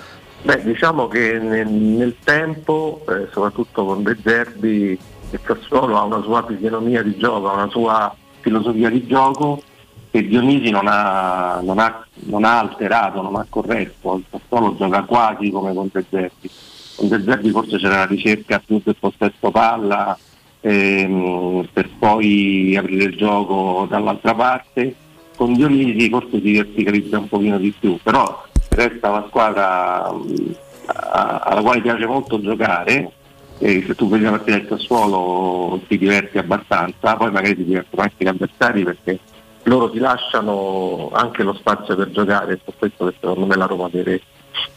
Beh, diciamo che nel, nel tempo, eh, soprattutto con De Zerbi, il Sassuolo ha una sua fisionomia di gioco, ha una sua filosofia di gioco che Dionisi non ha, non ha- non ha alterato, non ha corretto. Il Sassuolo gioca quasi come con De Zerbi. Con De Zerbi forse c'era la ricerca più del possesso palla ehm, per poi aprire il gioco dall'altra parte. Con Dionisi forse si verticalizza un pochino di più, però resta una squadra a- alla quale piace molto giocare e se tu vedi la partita del Sassuolo ti diverti abbastanza, poi magari ti divertono anche gli avversari perché loro ti lasciano anche lo spazio per giocare per questo che secondo me la Roma deve,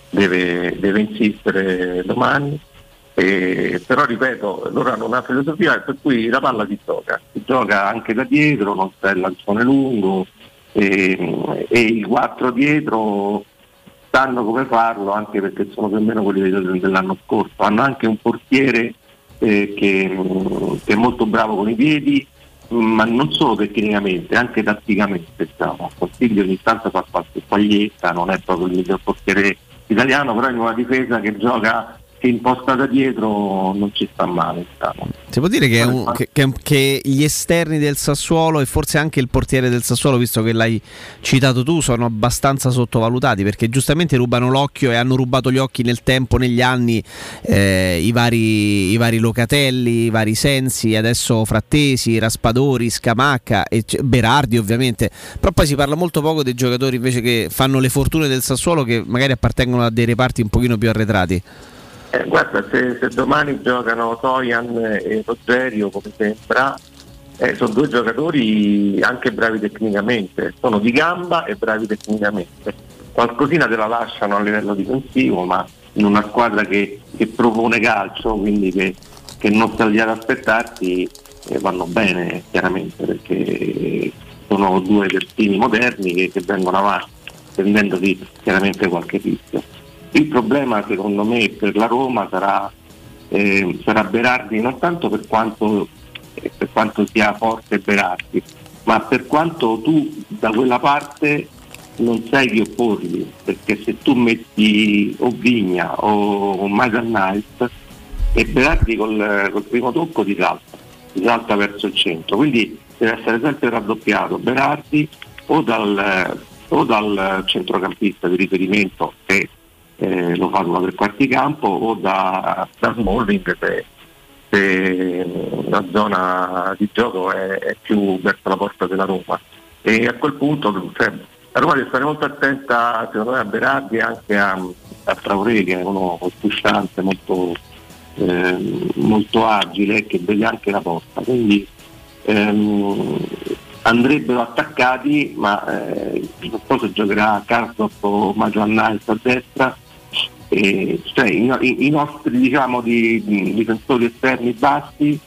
deve- deve insistere domani. E- però ripeto, loro hanno una filosofia per cui la palla si gioca, si gioca anche da dietro, non c'è il lancione lungo e, e i quattro dietro sanno come farlo anche perché sono più o meno quelli del- dell'anno scorso. Hanno anche un portiere eh, che, mm, che è molto bravo con i piedi, mm, ma non solo tecnicamente, anche tatticamente. Diciamo. Consiglio ogni tanto fa qualche paglietta, non è proprio il miglior portiere italiano, però in una difesa che gioca che impostata dietro non ci sta male. Diciamo. Si può dire che, un- che- che- che gli esterni del Sassuolo e forse anche il portiere del Sassuolo, visto che l'hai citato tu, sono abbastanza sottovalutati perché giustamente rubano l'occhio e hanno rubato gli occhi nel tempo, negli anni, eh, i, vari, i vari Locatelli, i vari Sensi, adesso Frattesi, Raspadori, Scamacca e Berardi ovviamente. Però poi si parla molto poco dei giocatori invece che fanno le fortune del Sassuolo che magari appartengono a dei reparti un pochino più arretrati. Eh, guarda, se, se domani giocano Toyan e Rogerio, come sembra, eh, sono due giocatori anche bravi tecnicamente, sono di gamba e bravi tecnicamente. Qualcosina te la lasciano a livello difensivo, ma in una squadra che, che propone calcio, quindi che, che non sta lì ad aspettarti, eh, vanno bene chiaramente, perché sono due terzini moderni che, che vengono avanti, prendendosi chiaramente qualche rischio. Il problema secondo me per la Roma sarà, eh, sarà Berardi non tanto per quanto, eh, per quanto sia forte Berardi, ma per quanto tu da quella parte non sai chi opporgli, perché se tu metti o Vigna o Michael Knight e Berardi col, col primo tocco ti salta, ti salta verso il centro, quindi deve essere sempre raddoppiato Berardi o dal, o dal centrocampista di riferimento che eh, lo fa sulla tre quarti campo o da, da Smalling se, se la zona di gioco è, è più verso la porta della Roma. E a quel punto cioè, la Roma deve stare molto attenta secondo me a Berardi e anche a, a Traoré che è uno pulsante molto, eh, molto agile che vede anche la porta. Quindi ehm, andrebbero attaccati ma eh, non so se giocherà Karsdorp o Maggio a destra e, cioè, i, i- nostri diciamo, di, di difensori esterni bassi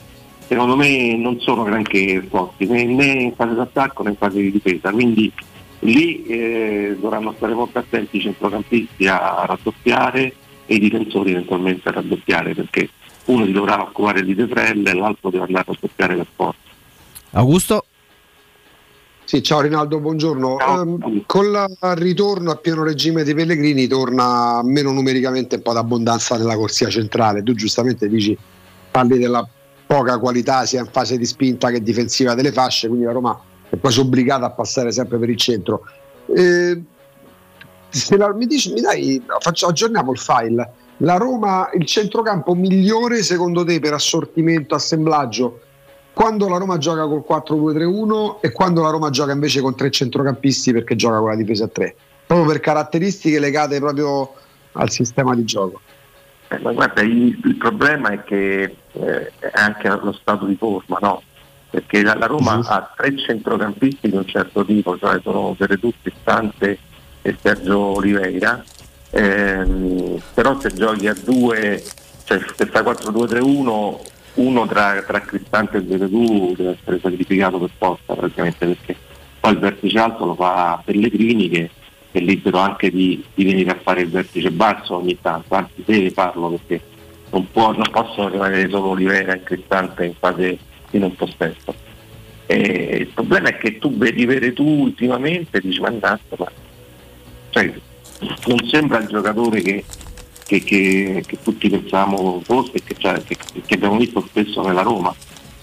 secondo me non sono granché forti né, né in fase d'attacco né in fase di difesa quindi lì eh, dovranno stare molto attenti i centrocampisti a raddoppiare e i difensori eventualmente a raddoppiare perché uno si dovrà occupare di De Frel e l'altro deve andare a raddoppiare per forza Augusto? Sì, ciao Rinaldo, buongiorno. Ehm, con la- il ritorno a pieno regime dei Pellegrini torna meno numericamente un po' d'abbondanza nella corsia centrale. Tu giustamente dici, parli della poca qualità sia in fase di spinta che difensiva delle fasce, quindi la Roma è quasi obbligata a passare sempre per il centro. Eh, se la- mi, dici, mi dai, faccio- aggiorniamo il file. La Roma, il centrocampo migliore secondo te per assortimento, assemblaggio quando la Roma gioca col 4-2-3-1 e quando la Roma gioca invece con tre centrocampisti perché gioca con la difesa a 3 proprio per caratteristiche legate proprio al sistema di gioco. Eh, ma guarda, il, il problema è che eh, è anche lo stato di forma, no? Perché la, la Roma ha tre centrocampisti di un certo tipo, cioè sono Veretutti, Stante e Sergio Oliveira, ehm, però se giochi a due, cioè se fai 4-2-3-1, uno tra, tra Cristante e Veretù deve essere sacrificato per forza praticamente perché poi il vertice alto lo fa Pellegrini che è libero anche di, di venire a fare il vertice basso ogni tanto, anzi deve farlo perché non, può, non possono rimanere solo Olivera e Cristante in fase di non possesso. E il problema è che tu vedi vedere tu ultimamente dici mannaggia, ma cioè, non sembra il giocatore che, che- che- che tutti pensavamo fosse e che, cioè, che abbiamo visto spesso nella Roma.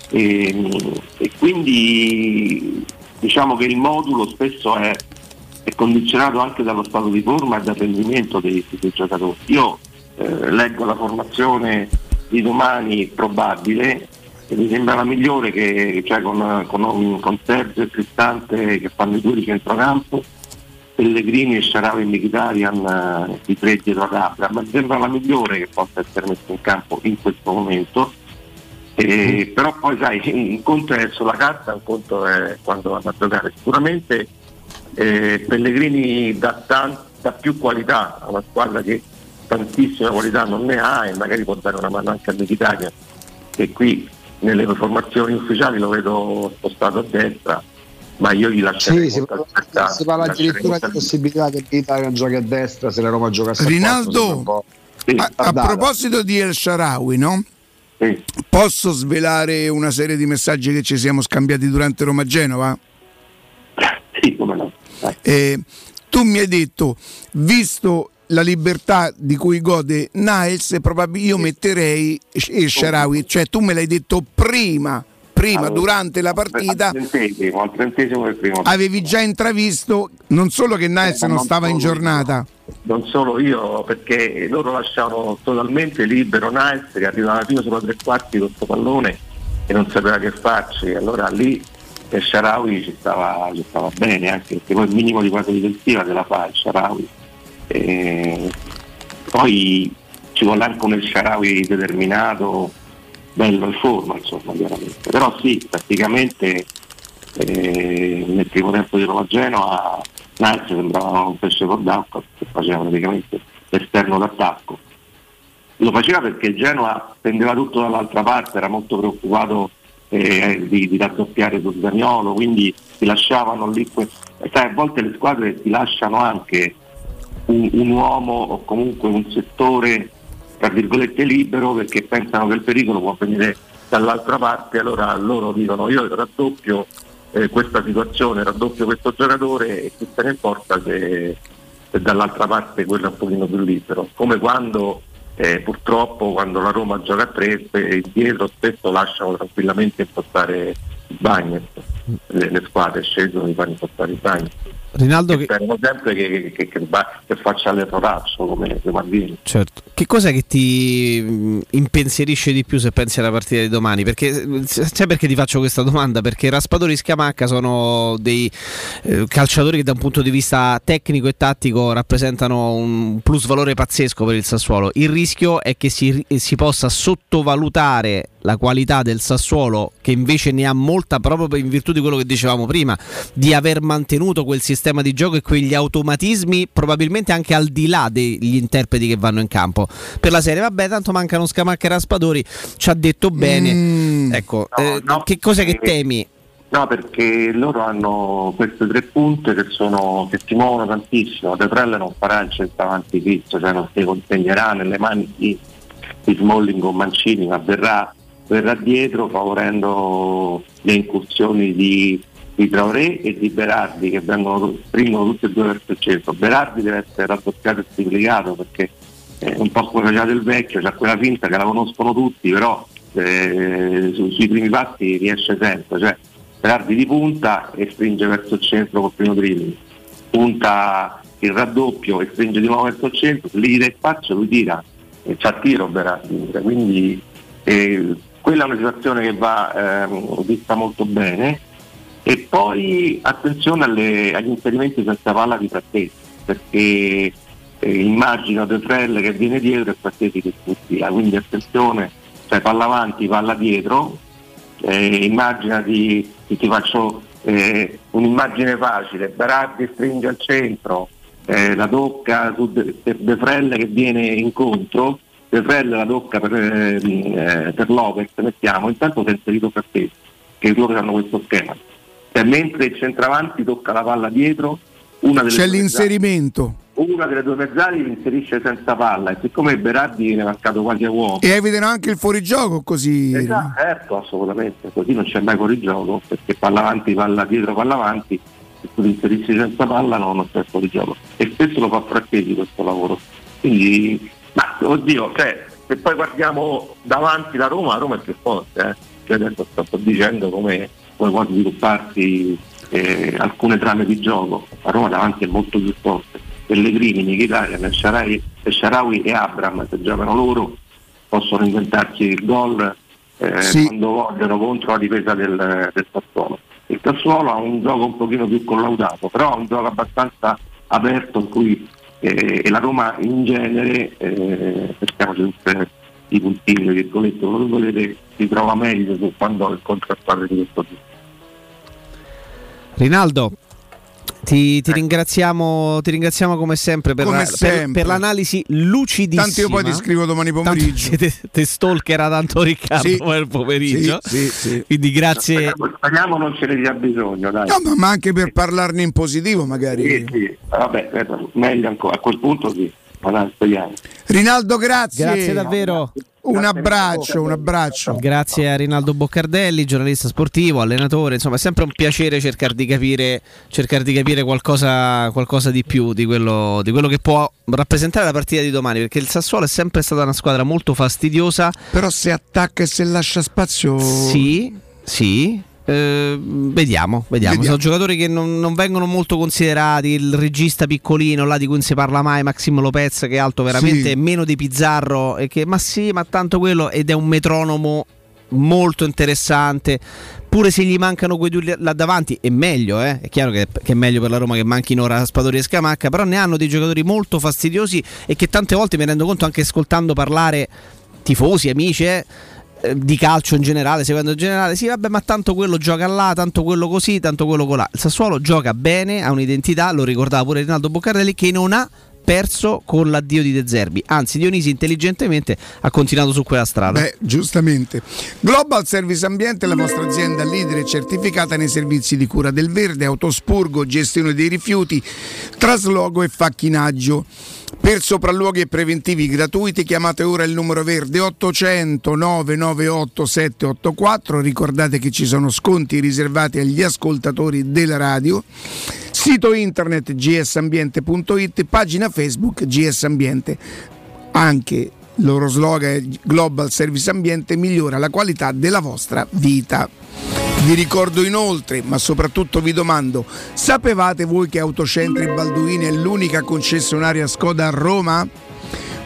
E, e quindi diciamo che il modulo spesso è, è condizionato anche dallo stato di forma e dal rendimento dei, dei giocatori. Io eh, leggo la formazione di domani probabile e mi sembra la migliore che cioè con, con, con Sergio e Cristante che fanno i due di centrocampo Pellegrini e Sharawi e Mkhitaryan eh, di dietro ad Abra, ma sembra la migliore che possa essere messa in campo in questo momento. Eh, però poi sai, un conto è sulla carta, un conto è quando vanno a giocare. Sicuramente eh, Pellegrini dà, tan- dà più qualità a una squadra che tantissima qualità non ne ha e magari può dare una mano anche a Mkhitaryan che qui nelle formazioni ufficiali lo vedo spostato a destra ma io gli lascerei Sì, si molta libertà, si parla addirittura di possibilità che l'Italia giochi a destra se la Roma giocasse a quattro, Rinaldo, po' a, a proposito di El Sharawi, no? Posso svelare una serie di messaggi che ci siamo scambiati durante Roma-Genova? Sì, come no. Eh, tu mi hai detto, visto la libertà di cui gode Niles, probabilmente io metterei il Sharawi, cioè tu me l'hai detto prima, prima Allora, durante la partita, Al trentesimo, al trentesimo del primo avevi già intravisto non solo che Niles Eh, non non stava in solo giornata, non solo io, perché loro lasciavano totalmente libero Niles che arrivava fino sulla tre quarti con questo pallone e non sapeva che farci, e allora lì il Sharawi ci stava, ci stava bene, anche perché poi il minimo di quasi difensiva te la fa il Sharawi. E poi ci vuole anche un Sharawi determinato, bello in forma, insomma, chiaramente. Però sì, praticamente eh, nel primo tempo di Roma Genoa Niles sembrava un pesce con d'acqua che faceva praticamente l'esterno d'attacco. Lo faceva perché Genoa prendeva tutto dall'altra parte, era molto preoccupato eh, di, di raddoppiare su Zaniolo, quindi ti lasciavano lì. que- sai, a volte le squadre ti lasciano anche un, un uomo o comunque un settore tra virgolette libero perché pensano che il pericolo può venire dall'altra parte, allora loro dicono io raddoppio eh, questa situazione, raddoppio questo giocatore e chi se ne importa se, se dall'altra parte quello è un pochino più libero. Come quando eh, purtroppo quando la Roma gioca a tre eh, dietro spesso lasciano tranquillamente impostare bagno, le, le squadre scelgono di far impostare il bagno. Rinaldo, che, sperano sempre che, che- che- che faccia l'erroraccio come, come avviene. certo. che cos'è che ti impensierisce di più se pensi alla partita di domani? Perché, sai perché ti faccio questa domanda? Perché Raspadori e Scamacca sono dei eh, calciatori che da un punto di vista tecnico e tattico rappresentano un plus valore pazzesco per il Sassuolo. Il rischio è che si, si possa sottovalutare la qualità del Sassuolo, che invece ne ha molta proprio in virtù di quello che dicevamo prima, di aver mantenuto quel sistema di gioco e quegli automatismi, probabilmente anche al di là degli interpreti che vanno in campo. Per la serie, vabbè, tanto mancano Scamacca e Raspadori, ci ha detto bene. Ecco, eh, che cos'è che temi? No, perché loro hanno queste tre punte che, sono, che si muovono tantissimo. De Frelle non farà il centravanti fisso, cioè non si consegnerà nelle mani di, di Smalling o Mancini, ma verrà, verrà dietro favorendo le incursioni di, di Traoré e di Berardi che vengono, springono tutti e due verso il centro. Berardi deve essere raddoppiato e triplicato perché è un po' faceva del vecchio, c'è quella finta che la conoscono tutti, però eh, su- sui primi passi riesce sempre. Cioè, Berardi di punta e stringe verso il centro col primo dribbling, punta il raddoppio e stringe di nuovo verso il centro, se gli dà il spazio lui tira e c'ha tiro Berardi, quindi eh, quella è una situazione che va ehm, vista molto bene. E poi attenzione alle- agli inserimenti senza palla di Frattesi perché eh, immagino De Frelle che viene dietro e Frattesi che sputtila, quindi attenzione, cioè palla avanti, palla dietro, eh, immaginati, ti, faccio eh, un'immagine facile, Berardi stringe al centro, eh, la tocca su De, De Frelle che viene incontro, De Frelle la tocca per, ehm, eh, per Lopez, mettiamo, intanto si è inserito Frattesi, che loro hanno questo schema. Cioè, mentre il centravanti tocca la palla dietro, una delle c'è l'inserimento una delle due mezzali li inserisce senza palla e siccome Berardi viene marcato quasi a uomo e evitano anche il fuorigioco così. Esatto, certo, assolutamente, così non c'è mai fuorigioco perché palla avanti, palla dietro, palla avanti, se tu inserisci senza palla no, non c'è fuorigioco e spesso lo fa Frattesi questo lavoro. Quindi, ma oddio, cioè, se poi guardiamo davanti la Roma, la Roma è più forte, eh. Cioè, adesso sto, dicendo come, come può svilupparsi eh, alcune trame di gioco, la Roma davanti è molto più forte. Pellegrini, Mkhitaryan, Shaarawy e Abram, se giocano loro, possono inventarsi il gol eh, Sì. quando vogliono contro la difesa del, del Sassuolo. Il Sassuolo ha un gioco un pochino più collaudato, però ha un gioco abbastanza aperto in cui eh, e la Roma in genere, eh, cerchiamoci tutte i puntini, le virgolette, quello volete, si trova meglio quando incontra squadre di questo tipo. Rinaldo, ti, ti ringraziamo, ti ringraziamo come sempre per, Come la- per- sempre. per l'analisi lucidissima. Tanto io poi ti scrivo domani Tanto pomeriggio. Te, te stalkerà tanto Riccardo Sì. il pomeriggio. Sì, sì, sì. Quindi grazie. Speriamo non ce ne sia bisogno, dai. No, ma, ma anche per parlarne in positivo magari. Sì, sì. Vabbè, eh, meglio ancora, a quel punto sì, ma dai, speriamo. Rinaldo, grazie. Grazie davvero. Un abbraccio, un abbraccio. Grazie a Rinaldo Boccardelli, giornalista sportivo, allenatore. Insomma, è sempre un piacere cercare di capire, cercare di capire qualcosa, qualcosa di più di quello, di quello che può rappresentare la partita di domani. Perché il Sassuolo è sempre stata una squadra molto fastidiosa. Però se attacca e se lascia spazio. Sì, sì. Eh, vediamo, vediamo, Vediamo. Sono giocatori che non, non vengono molto considerati. Il regista piccolino, là di cui non si parla mai, Maximo Lopez, che è alto veramente Sì. meno di Pizzarro. E che, ma sì, ma tanto quello. Ed è un metronomo molto interessante. Pure se gli mancano quei due là davanti, è meglio, eh? è chiaro che, che è meglio per la Roma che manchino ora Spadori e Scamacca, però ne hanno dei giocatori molto fastidiosi e che tante volte mi rendo conto anche ascoltando parlare tifosi, amici, eh, eh, di calcio in generale, seguendo in generale, sì vabbè ma tanto quello gioca là, tanto quello così, tanto quello colà. Il Sassuolo gioca bene, ha un'identità, lo ricordava pure Rinaldo Boccardelli, che non ha perso con l'addio di De Zerbi, anzi Dionisi intelligentemente ha continuato su quella strada. Beh, giustamente. Global Service Ambiente la vostra azienda leader e certificata nei servizi di cura del verde, autospurgo, gestione dei rifiuti, trasloco e facchinaggio. Per sopralluoghi e preventivi gratuiti chiamate ora il numero verde 800 998 784. Ricordate che ci sono sconti riservati agli ascoltatori della radio. Sito internet gsambiente.it, pagina Facebook GS Ambiente. Anche il loro slogan è Global Service Ambiente migliora la qualità della vostra vita. Vi ricordo inoltre, ma soprattutto vi domando, sapevate voi che Autocentri Balduini è l'unica concessionaria Skoda a Roma?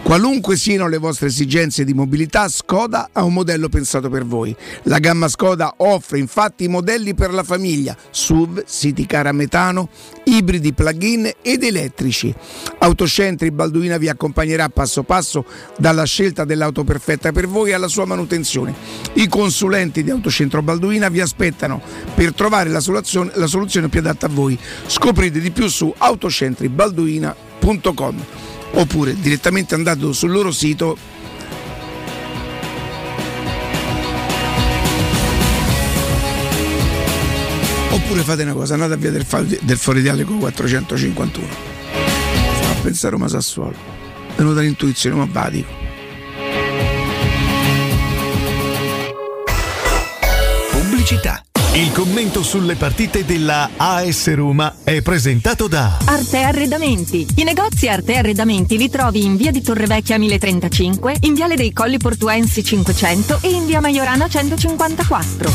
Qualunque siano le vostre esigenze di mobilità, Skoda ha un modello pensato per voi. La gamma Skoda offre infatti modelli per la famiglia, SUV, City Car a metano, ibridi plug-in ed elettrici. Autocentri Balduina vi accompagnerà passo passo dalla scelta dell'auto perfetta per voi alla sua manutenzione. I consulenti di Autocentro Balduina vi aspettano per trovare la soluzione, la soluzione più adatta a voi. Scoprite di più su autocentribalduina.com oppure direttamente andando sul loro sito. Oppure fate una cosa andate a via del, del Foro Ideale con 451 a pensare Roma Sassuolo. È venuta l'intuizione ma va dico. Pubblicità. Il commento sulle partite della AS Roma è presentato da Arte Arredamenti. I negozi Arte Arredamenti li trovi in via di Torrevecchia 1035, in viale dei Colli Portuensi 500 e in via Maiorana 154.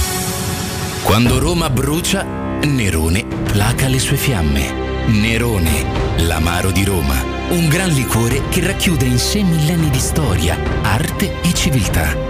Quando Roma brucia, Nerone placa le sue fiamme. Nerone, l'amaro di Roma. Un gran liquore che racchiude in sé millenni di storia, arte e civiltà.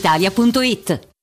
Spa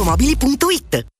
Automobili.it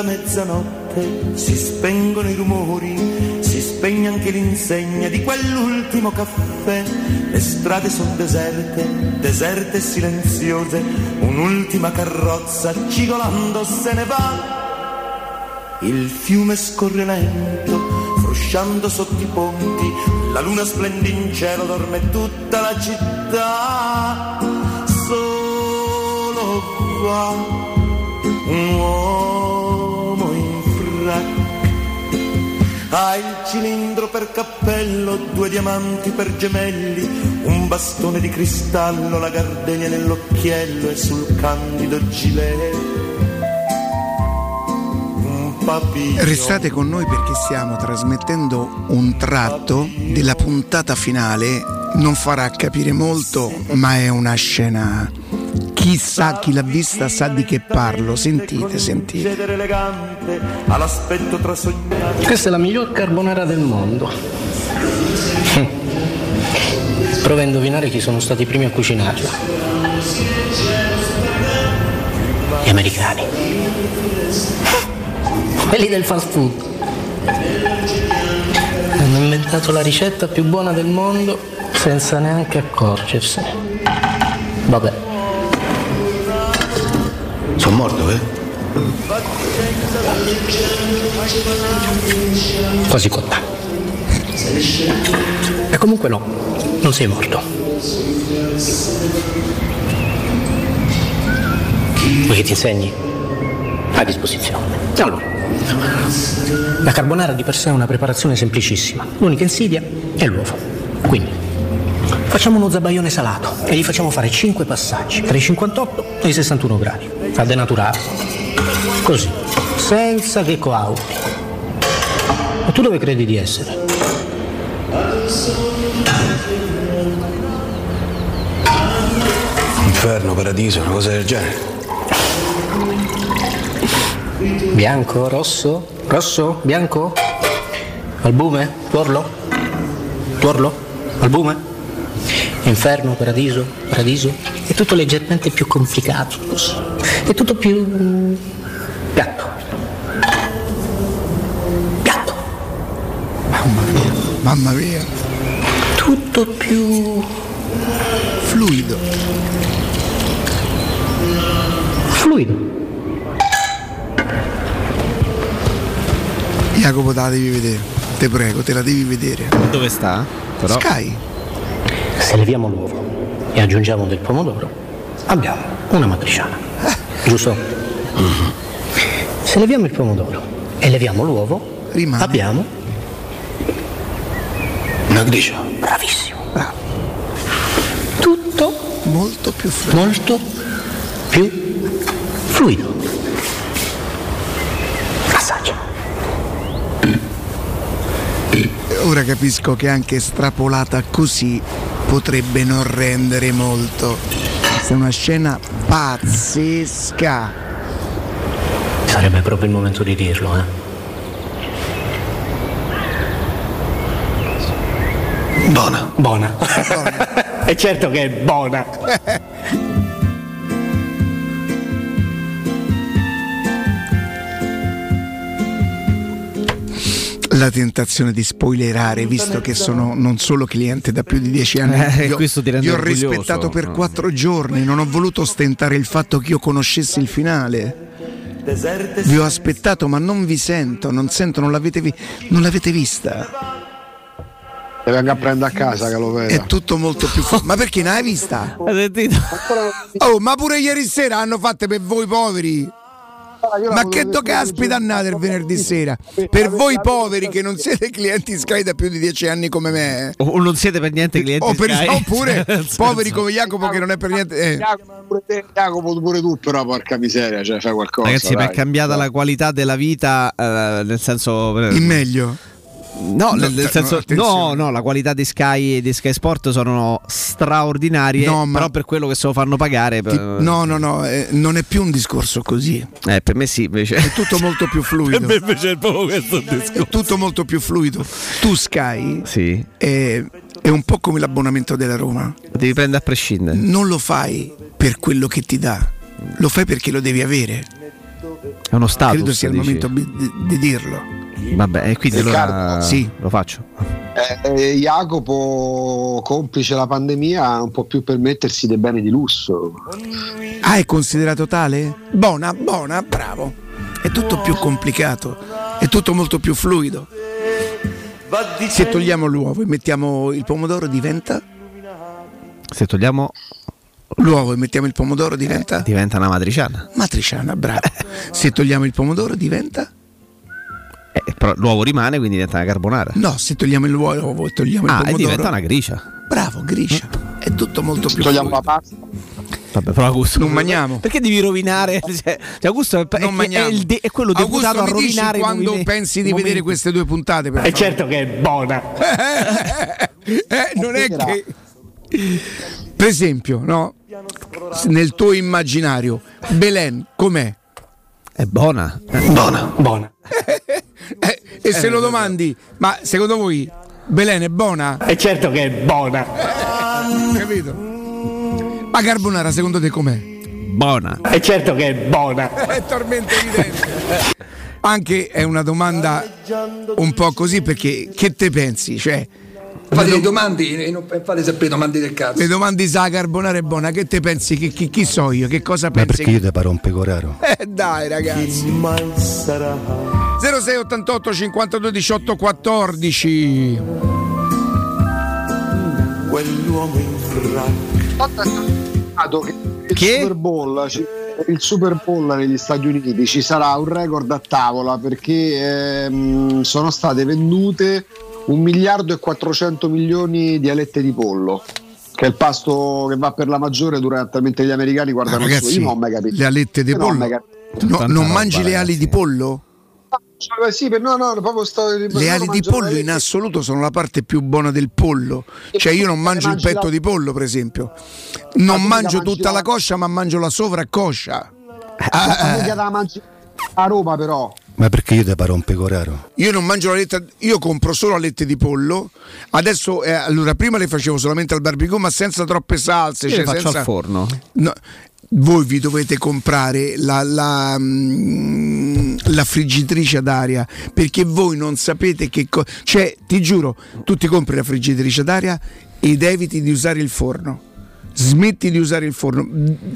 Giunta mezzanotte, si spengono i rumori, si spegne anche l'insegna di quell'ultimo caffè. Le strade sono deserte, deserte e silenziose, un'ultima carrozza cigolando se ne va. Il fiume scorre lento, frusciando sotto i ponti, la luna splende in cielo, dorme tutta la città. Solo qua un uomo frac ha il cilindro per cappello, due diamanti per gemelli, un bastone di cristallo, la gardenia nell'occhiello e sul candido gilet. Restate con noi perché stiamo trasmettendo un tratto della puntata finale. Non farà capire molto, ma è una scena. Chissà chi l'ha vista sa di che parlo. Sentite, sentite. Questa è la miglior carbonara del mondo. Prova a indovinare chi sono stati i primi a cucinarla. Gli americani. Quelli del fast food. Hanno inventato la ricetta più buona del mondo senza neanche accorgersene. Vabbè. Sono morto, eh? Quasi cotta. E comunque no, non sei morto. Vuoi che ti insegni? A disposizione. Allora, la carbonara di per sé è una preparazione semplicissima. L'unica insidia è l'uovo. Quindi, facciamo uno zabaione salato e gli facciamo fare 5 passaggi, tra i 58 e i 61 gradi, a denaturare. Così, senza che coauti. Ma tu dove credi di essere? Inferno, paradiso, una cosa del genere. Bianco, rosso, rosso, bianco? Albume? Tuorlo? Tuorlo? Albume? Inferno, paradiso, paradiso. È tutto leggermente più complicato. così. È tutto più... gatto. Gatto. Mamma mia, mamma mia. Tutto più... fluido. Fluido. Jacopo te la devi vedere. Te prego, te la devi vedere. Dove sta? Però. Sky. Se leviamo l'uovo e aggiungiamo del pomodoro, abbiamo una matriciana. Giusto? Se leviamo il pomodoro e leviamo l'uovo, abbiamo Una gricia. Bravissimo. Tutto molto più fluido. Molto più fluido. Assaggia. Ora capisco che anche estrapolata così potrebbe non rendere molto. Questa è una scena pazzesca. Sarebbe proprio il momento di dirlo, eh. Buona. Buona. è certo che è buona. La tentazione di spoilerare, visto che sono non solo cliente da più di dieci anni, Eh, io, questo ti rende io ho rispettato per quattro giorni, non ho voluto ostentare il fatto che io conoscessi il finale. Vi ho aspettato, ma non vi sento, non sento, non l'avete, vi- non l'avete vista. Te venga a prendere a casa che lo vedo. È tutto molto più. fu- ma perché non hai vista? Oh, ma pure ieri sera hanno fatte per voi poveri. Ma che do caspita annate il venerdì sera? Per voi poveri che non siete clienti Sky da più di dieci anni come me. eh. O non siete per niente clienti O per- Sky? oppure poveri come Jacopo che non è per niente. eh. Jacopo pure, tu, però porca miseria, cioè fai qualcosa. Ragazzi, mi è cambiata la qualità della vita, eh, nel senso. In meglio. No, nel, nel no, senso, no, no, la qualità di Sky e di Sky Sport sono straordinarie. No, ma- Però per quello che se lo fanno pagare. Ti- no, no, no, eh, non è più un discorso così. Eh, per me sì, invece. È tutto molto più fluido. Per me invece è proprio questo il discorso. È tutto molto più fluido. Tu Sky Sì. è, è un po' come l'abbonamento della Roma. Devi prendere a prescindere. Non lo fai per quello che ti dà, lo fai perché lo devi avere. È uno status. Credo sia il dici. momento di, di dirlo. Vabbè, e quindi allora sì. lo faccio. Eh, eh, Jacopo, complice la pandemia, non può più permettersi dei beni di lusso. Ah, è considerato tale? Buona, buona, bravo. È tutto più complicato, è tutto molto più fluido. Se togliamo l'uovo e mettiamo il pomodoro diventa? Se togliamo. L'uovo e mettiamo il pomodoro diventa? Diventa una matriciana. Matriciana, bravo. Se togliamo il pomodoro diventa? Eh, però l'uovo rimane, quindi diventa una carbonara. No, se togliamo l'uovo e togliamo il Ah, e pomodoro. diventa una gricia. Bravo, gricia. È tutto molto più Togliamo fluido. la pasta. Vabbè, però Augusto. Non mangiamo. Perché devi rovinare? Cioè, cioè, Augusto è, è, Non è, il de- è quello Augusto, deputato a mi dici rovinare i quando movimenti- pensi di momenti. vedere queste due puntate. Per È certo che è buona. Eh, non è che per esempio no nel tuo immaginario Belen com'è È buona. Buona. Buona. Eh, e se lo domandi ma secondo voi Belen è buona È certo che è buona. capito ma carbonara secondo te com'è Buona. È certo che è buona. è talmente evidente anche è una domanda un po' così perché che te pensi cioè Fate le le do- domande e non fate sempre domande del cazzo. le domandi sa carbonara è buona. Che te pensi? Che, chi, chi so io? Che cosa Ma pensi? perché io te pare un pecoraro? Eh dai ragazzi. 06 88 52 18 14 Quell'uomo in frac. Il Super Bowl, ci- il Super Bowl negli Stati Uniti. Ci sarà un record a tavola perché ehm, sono state vendute un miliardo e 400 milioni di alette di pollo che è il pasto che va per la maggiore durante mentre gli americani guardano il ragazzi suo. Io non ho mai capito. le alette di ho pollo. No, non roba, mangi le ali ragazzi. di pollo? Cioè, sì, per- no, no, proprio sto, Le ali di pollo in assoluto sono la parte più buona del pollo. Cioè io non mangio il petto la- di pollo, per esempio. Non mica mangio mangi tutta la- la coscia, ma mangio la sovracoscia. Mica da mangi a Roma però. Ma perché io te paro un pecoraro? Io non mangio la letta, io compro solo alette di pollo. Adesso, eh, allora, prima le facevo solamente al barbecue, ma senza troppe salse. Io cioè le faccio senza- al forno. No, voi vi dovete comprare la, la, mm, la friggitrice ad aria perché voi non sapete che cosa. Cioè, ti giuro, tu ti compri la friggitrice ad aria ed eviti di usare il forno. Smetti di usare il forno.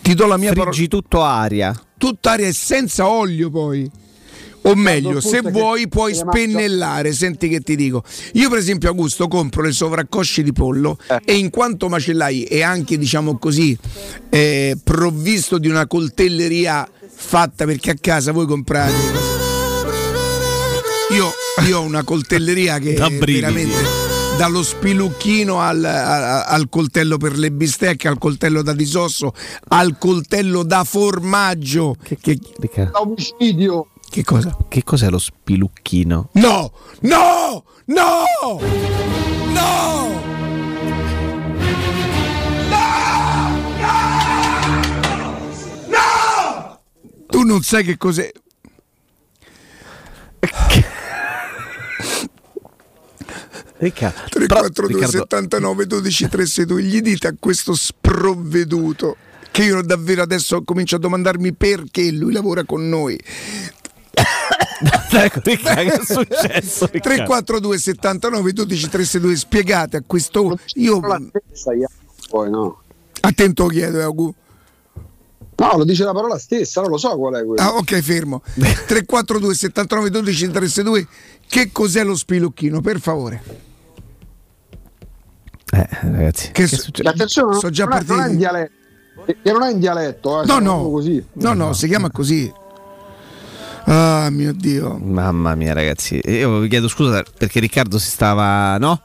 Ti do la mia parola. Friggi tutto aria. Tutta aria e senza olio poi. O meglio, se che vuoi puoi spennellare, senti che ti dico. Io per esempio Augusto compro le sovraccosce di pollo Eh. e in quanto macellai e anche diciamo così eh, provvisto di una coltelleria fatta perché a casa voi comprate. Io, io ho una coltelleria che Da veramente dallo spilucchino al, a- al coltello per le bistecche, al coltello da disosso, al coltello da formaggio. Che, Da omicidio. Che cosa? Che cos'è lo spilucchino? No! No! No! No! No! Tu non sai che cos'è. Ricca, 342 79 12 362 gli dite a questo sprovveduto che io davvero adesso comincio a domandarmi perché lui lavora con noi ecco, che è successo? Ricca? 342 79 12 362 spiegate a questo io Poi no. attento chiedo eh, Augu No, lo dice la parola stessa, non lo so qual è quello. Ah, ok, fermo. 342 79 12 362 Che cos'è lo spilucchino, per favore? Eh, ragazzi. Che, Che so, attenzione, non, so già non è, non è in dialetto. Che non è in dialetto, eh, No, no. così. No, no, si chiama così. Ah, mio Dio. Mamma mia, ragazzi. Io vi chiedo scusa perché Riccardo si stava. No?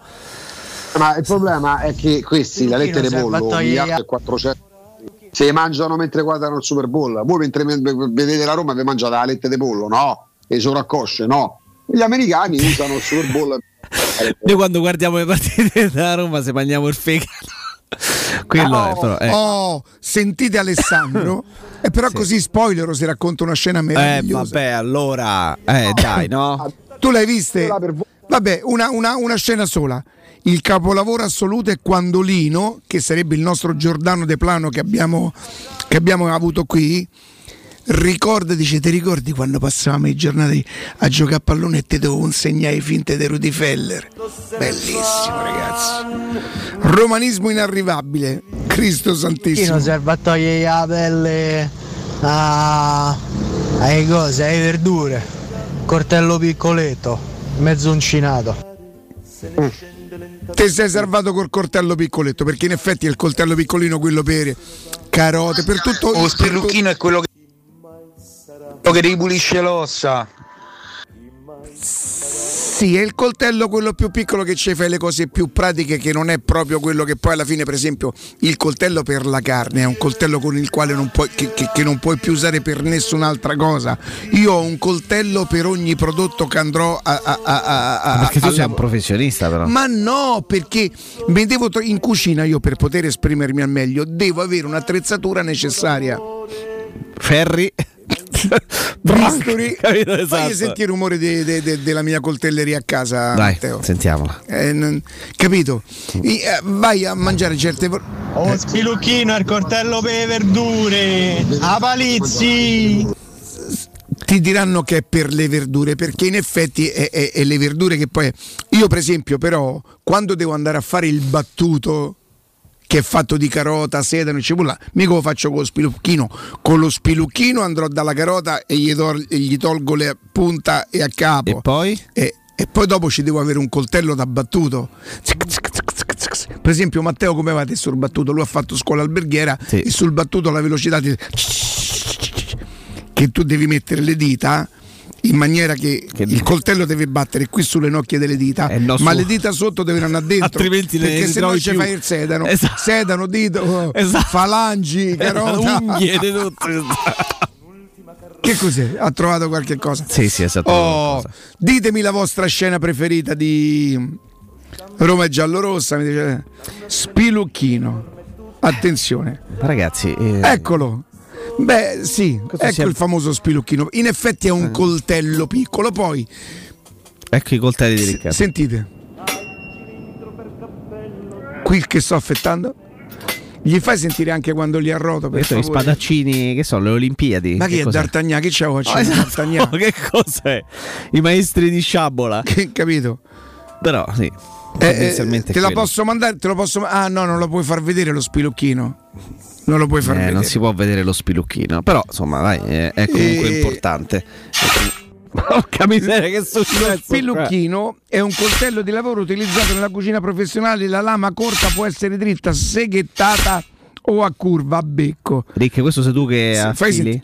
Ma il problema è che questi, la lettere togliere- miliardo e 400 se mangiano mentre guardano il Super Bowl. Voi mentre me- vedete la Roma vi mangiate la lette di pollo? No. E sovraccosce? No. Gli americani usano il Super Bowl. Noi quando guardiamo le partite della Roma se mangiamo il fegato. Quello è, però, eh. Oh, sentite Alessandro. E però così spoiler se racconta una scena Eh, meravigliosa. vabbè, allora. Eh, dai, no? Tu l'hai viste? Vabbè, una, una- una scena sola. Il capolavoro assoluto è quando Lino, che sarebbe il nostro Giordano De Plano che abbiamo, che abbiamo avuto qui, ricorda, dice, ti ricordi quando passavamo i giornate a giocare a pallone e te dovevo consegnare i finte di Rudy Feller? Bellissimo ragazzi. Romanismo inarrivabile. Cristo Chi Santissimo. non serve a togliere la pelle a... alle cose, alle verdure. Cortello piccoletto, mezzo uncinato. Te sei salvato col coltello piccoletto perché in effetti è il coltello piccolino quello per carote, per tutto Lo spillucchino è quello che, quello che ripulisce l'ossa. Sì, è il coltello quello più piccolo che ci fai le cose più pratiche che non è proprio quello che poi alla fine per esempio il coltello per la carne è un coltello con il quale non puoi, che, che- che non puoi più usare per nessun'altra cosa. Io ho un coltello per ogni prodotto che andrò a... a- a- a- a- Perché tu a sei un professionista, però. Ma no, perché mi devo tro- in cucina io per poter esprimermi al meglio devo avere un'attrezzatura necessaria. Ferri. Bisturi. Capito, Fagli esatto. sentire il rumore de- de- de- della mia coltelleria a casa, Dai, Matteo. sentiamola. Eh, non- capito? I- eh, vai a mangiare certe. Oh, spilucchino, il cortello per le verdure. A palizzi. Ti diranno che è per le verdure, perché in effetti è, è- è le verdure che poi. Io, per esempio, però, quando devo andare a fare il battuto che è fatto di carota, sedano e cipolla, mica lo faccio con lo spilucchino. Con lo spilucchino andrò dalla carota e gli, tol- e gli tolgo le punta e a capo. E poi? E, e poi dopo ci devo avere un coltello da battuto. Per esempio, Matteo come va sul battuto? Lui ha fatto scuola alberghiera e sul battuto la velocità di... che tu devi mettere le dita in maniera che, il coltello deve battere qui sulle nocchie delle dita, no, ma su- le dita sotto devono andare dentro. Altrimenti perché se no ci fai il sedano. Esatto. Sedano, dito, oh, falangi, carota. Unghie di tutto. Che cos'è? Ha trovato qualche cosa? Sì, sì, esatto. Oh, ditemi la vostra scena preferita di Roma e giallorossa. Mi dice Spilucchino. Attenzione. Ragazzi, eh, Eccolo. Beh, sì, Cosa ecco sia- il famoso spilucchino. In effetti è un coltello piccolo. Poi, Ecco i coltelli di Riccardo. sentite, qui che sto affettando, gli fai sentire anche quando li arroto. Per i spadaccini, che sono le Olimpiadi. Ma chi è cos'è? D'Artagnan? Che c'è? Oh, esatto. D'Artagnan? che cos'è? I maestri di sciabola. Che capito? Però sì. Eh, eh, te è la posso mandare? Te lo posso Ah, no, non lo puoi far vedere lo spilucchino. Non lo puoi far Eh, non si può vedere lo spilucchino, però insomma, dai, è, è comunque E- importante. Porca miseria, che è successo? Lo spillucchino è un coltello di lavoro utilizzato nella cucina professionale. La lama corta può essere dritta, seghettata o a curva a becco. Rick, questo sei tu che affili?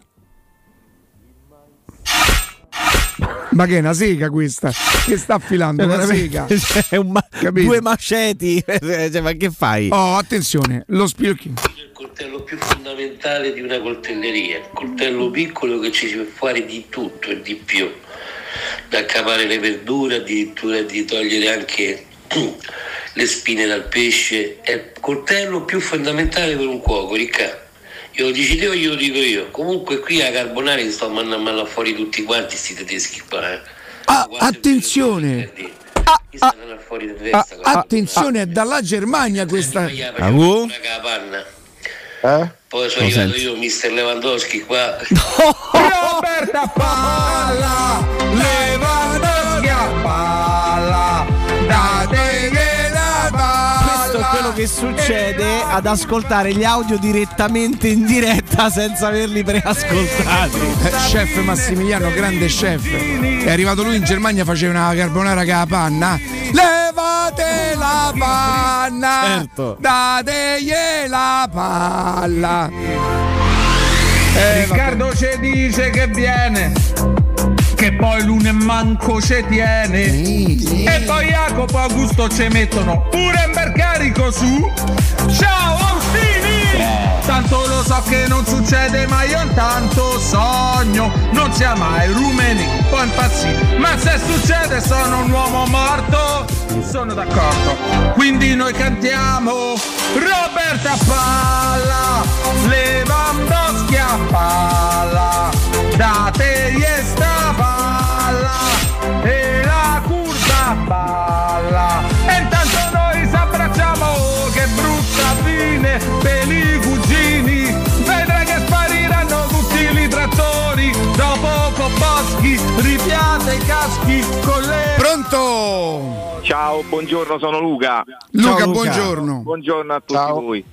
Ma che è una sega questa? Che sta affilando? È Una sega. È un ma- due maceti. Cioè, ma che fai? Oh, attenzione, lo spillucchino. il coltello più fondamentale di una coltelleria, il coltello piccolo che ci si può fare di tutto e di più, da cavare le verdure, addirittura di togliere anche le spine dal pesce, è il coltello più fondamentale per un cuoco, Ricca. Io lo dici te o io lo dico io? Comunque qui a Carbonari sto mandando a mano fuori tutti quanti sti tedeschi qua, eh. Ah, attenzione! Ah, ah, ah, testa, guarda. attenzione, è dalla Germania questa. Ah, capanna. Eh? Poi sono Lo arrivato senti? io, mister Lewandowski qua. Roberta Palla, Lewandowski a palla, dateghe che succede ad ascoltare gli audio direttamente in diretta senza averli preascoltati. Eh, chef Massimiliano, grande chef. È arrivato lui in Germania, faceva una carbonara con la panna. Levate la panna, Certo. dategli la palla. Eh, Riccardo ci dice che viene, che poi lui manco ci tiene. E poi Jacopo Augusto ci mettono pure in bercarico su. Ciao Austini! Tanto lo so che non succede, ma io intanto sogno. Non sia mai rumeni, poi impazzì. Ma se succede sono un uomo morto. Sono d'accordo. Quindi noi cantiamo Roberta Palla, Lewandowski a palla, dategli sta curva a palla. E intanto noi si abbracciamo, che brutta fine per i cugini. Vedrai che spariranno tutti i trattori, dopo Boschi, ripiate i caschi con le... Pronto? Ciao, buongiorno, sono Luca. Luca, buongiorno. Buongiorno a tutti voi.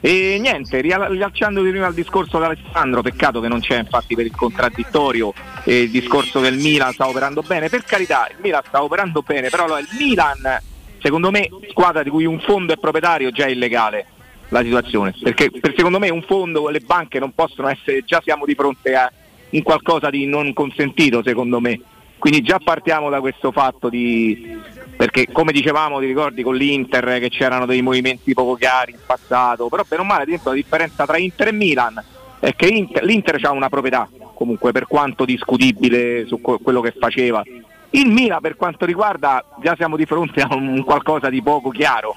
E niente, rial- riallacciandomi prima al discorso di Alessandro, peccato che non c'è infatti per il contraddittorio eh, il discorso che il Milan sta operando bene, per carità il Milan sta operando bene, però il Milan secondo me squadra di cui un fondo è proprietario già è illegale la situazione, perché per secondo me un fondo, le banche non possono essere, già siamo di fronte a un qualcosa di non consentito secondo me, quindi già partiamo da questo fatto di, perché come dicevamo ti ricordi con l'Inter che c'erano dei movimenti poco chiari in passato, però per un male dentro la differenza tra Inter e Milan è che Inter- l'Inter ha una proprietà comunque per quanto discutibile su que- quello che faceva. Il Milan per quanto riguarda già siamo di fronte a un qualcosa di poco chiaro.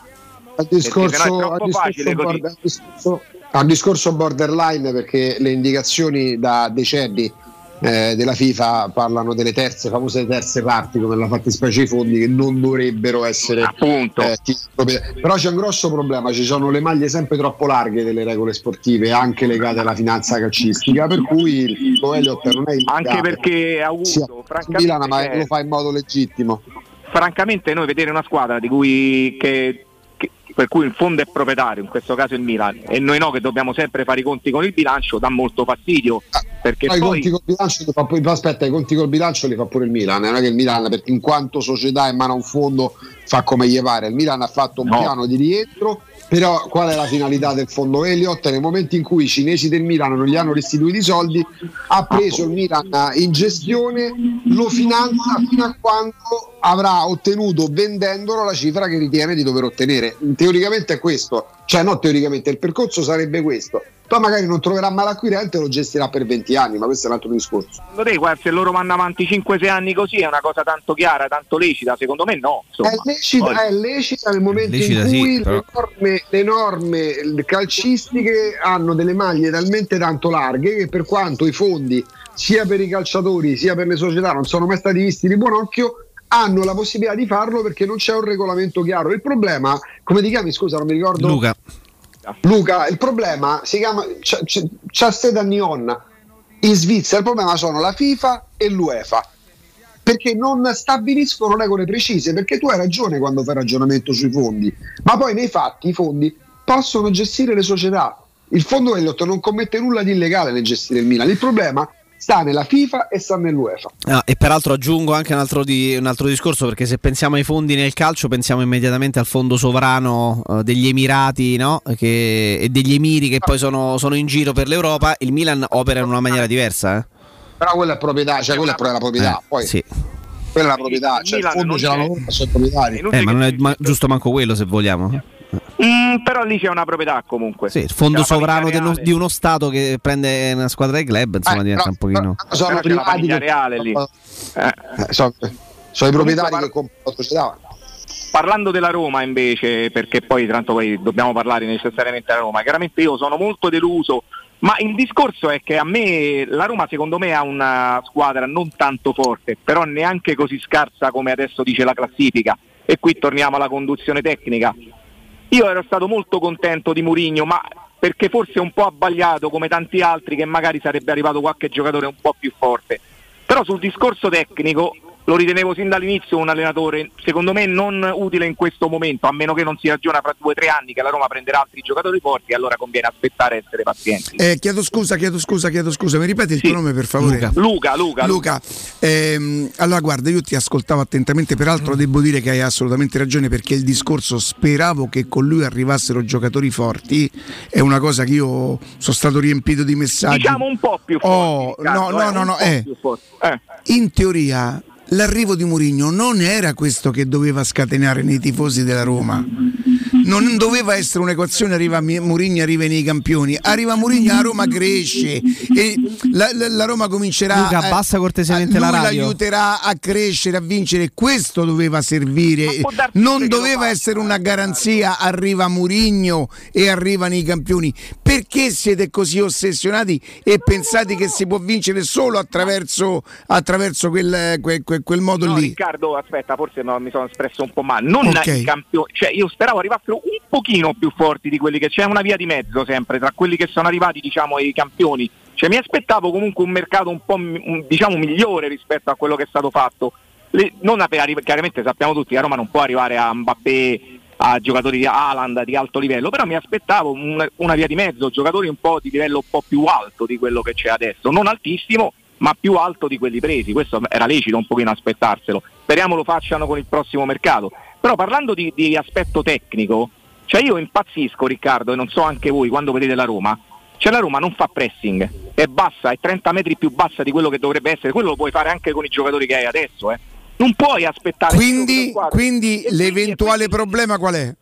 Al discorso, è al discorso border- al discorso- al discorso borderline perché le indicazioni da decenni eh, della FIFA parlano delle terze, famose terze parti come la fattispecie i fondi che non dovrebbero essere eh, ti- proprietà. però c'è un grosso problema ci sono le maglie sempre troppo larghe delle regole sportive anche legate alla finanza calcistica per cui il Elliott non è Anche illegale. perché ha Sì, avuto francamente, Milan, ma cioè, lo fa in modo legittimo francamente noi vedere una squadra di cui che- per cui il fondo è proprietario, in questo caso il Milan, e noi no che dobbiamo sempre fare i conti con il bilancio, dà molto fastidio. Perché Poi i conti col bilancio li fa pure, aspetta, i conti col bilancio li fa pure il Milan. Non è che il Milan, per- in quanto società in mano a un fondo, fa come gli pare. Il Milan ha fatto un No. piano di rientro. Però qual è la finalità del fondo Elliott? Nel momento in cui i cinesi del Milan non gli hanno restituito i soldi, ha preso il Milan in gestione, lo finanzia fino a quando avrà ottenuto vendendolo la cifra che ritiene di dover ottenere. Teoricamente è questo, cioè no teoricamente, il percorso sarebbe questo. Poi magari non troverà mai l'acquirente e lo gestirà per 20 anni, ma questo è un altro discorso. Secondo te, guarda, se loro vanno avanti 5-6 anni così è una cosa tanto chiara, tanto lecita? Secondo me no. È lecita, è lecita nel momento Lecita in sì, cui però- le, norme, le norme calcistiche hanno delle maglie talmente tanto larghe che per quanto i fondi sia per i calciatori sia per le società non sono mai stati visti di buon occhio hanno la possibilità di farlo perché non c'è un regolamento chiaro. Il problema, come ti chiami? Scusa, non mi ricordo. Luca. Luca, il problema si chiama c'è, c'è, c'è sede a Nyon in Svizzera. Il problema sono la FIFA e l'UEFA perché non stabiliscono regole precise. Perché tu hai ragione quando fai ragionamento sui fondi, ma poi nei fatti i fondi possono gestire le società. Il fondo Elliott non commette nulla di illegale nel gestire il Milan. Il problema sta nella FIFA e sta nell'UEFA. Ah, e peraltro aggiungo anche un altro, di- un altro discorso perché se pensiamo ai fondi nel calcio pensiamo immediatamente al fondo sovrano eh, degli Emirati no? Che- e degli Emiri che poi sono, sono in giro per l'Europa. Il Milan opera in una maniera diversa. eh. Però quella è proprietà, cioè quella è proprio la proprietà. Eh, Poi sì. quella è la proprietà, cioè il fondo ce l'hanno proprietari. Eh, ma non è ma- giusto manco quello se vogliamo. Mm, però lì c'è una proprietà comunque. Sì, il fondo sovrano dello- di uno Stato che prende una squadra di club, insomma, Eh, diventa però- un pochino. sono Però c'è la famiglia reale lì. Eh, sono, sono i proprietari Comunque, che comprano la società. Parlando della Roma invece, perché poi tanto poi dobbiamo parlare necessariamente della Roma, chiaramente io sono molto deluso, ma il discorso è che a me la Roma secondo me ha una squadra non tanto forte, però neanche così scarsa come adesso dice la classifica. E qui torniamo alla conduzione tecnica. Io ero stato molto contento di Mourinho, ma perché forse un po' abbagliato come tanti altri che magari sarebbe arrivato qualche giocatore un po' più forte. Però sul discorso tecnico lo ritenevo sin dall'inizio un allenatore, secondo me non utile in questo momento, a meno che non si ragiona fra due o tre anni che la Roma prenderà altri giocatori forti, allora conviene aspettare e essere pazienti. Eh, chiedo scusa, chiedo scusa, chiedo scusa. Mi ripeti il tuo nome per favore? Luca, Luca, Luca, ehm, allora guarda, io ti ascoltavo attentamente, peraltro devo dire che hai assolutamente ragione perché il discorso speravo che con lui arrivassero giocatori forti, è una cosa che io sono stato riempito di messaggi. Diciamo un po' più forti. Oh, no, no, eh, no, no, po' eh. Eh. In teoria l'arrivo di Mourinho non era questo che doveva scatenare nei tifosi della Roma. Non doveva essere un'equazione arriva Mourinho arriva nei campioni, arriva Mourinho la Roma cresce e la, la- la Roma comincerà Luca, a- abbassa cortesemente a- la lui radio. l'aiuterà a crescere, a vincere, questo doveva servire. Non doveva essere una garanzia arriva Mourinho e arrivano i campioni. Perché siete così ossessionati e pensate che si può vincere solo attraverso, attraverso quel, quel- quel- quel modo No, lì? Riccardo, aspetta, forse no, mi sono espresso un po' male. Non Ok. i campioni, cioè io speravo arrivassero un pochino più forti di quelli che c'è una via di mezzo sempre tra quelli che sono arrivati, diciamo, i campioni. Cioè mi aspettavo comunque un mercato un po' diciamo migliore rispetto a quello che è stato fatto. Le- non chiaramente sappiamo tutti che Roma non può arrivare a Mbappé a giocatori di Haaland di alto livello, però mi aspettavo un- una via di mezzo, giocatori un po' di livello un po' più alto di quello che c'è adesso, non altissimo, ma più alto di quelli presi. Questo era lecito un pochino aspettarselo. Speriamo lo facciano con il prossimo mercato. Però parlando di, di aspetto tecnico, cioè io impazzisco Riccardo e non so anche voi quando vedete la Roma, cioè la Roma non fa pressing, è bassa, è 30 metri più bassa di quello che dovrebbe essere, quello lo puoi fare anche con i giocatori che hai adesso, eh. Non puoi aspettare Quindi, quindi l'eventuale problema qual è?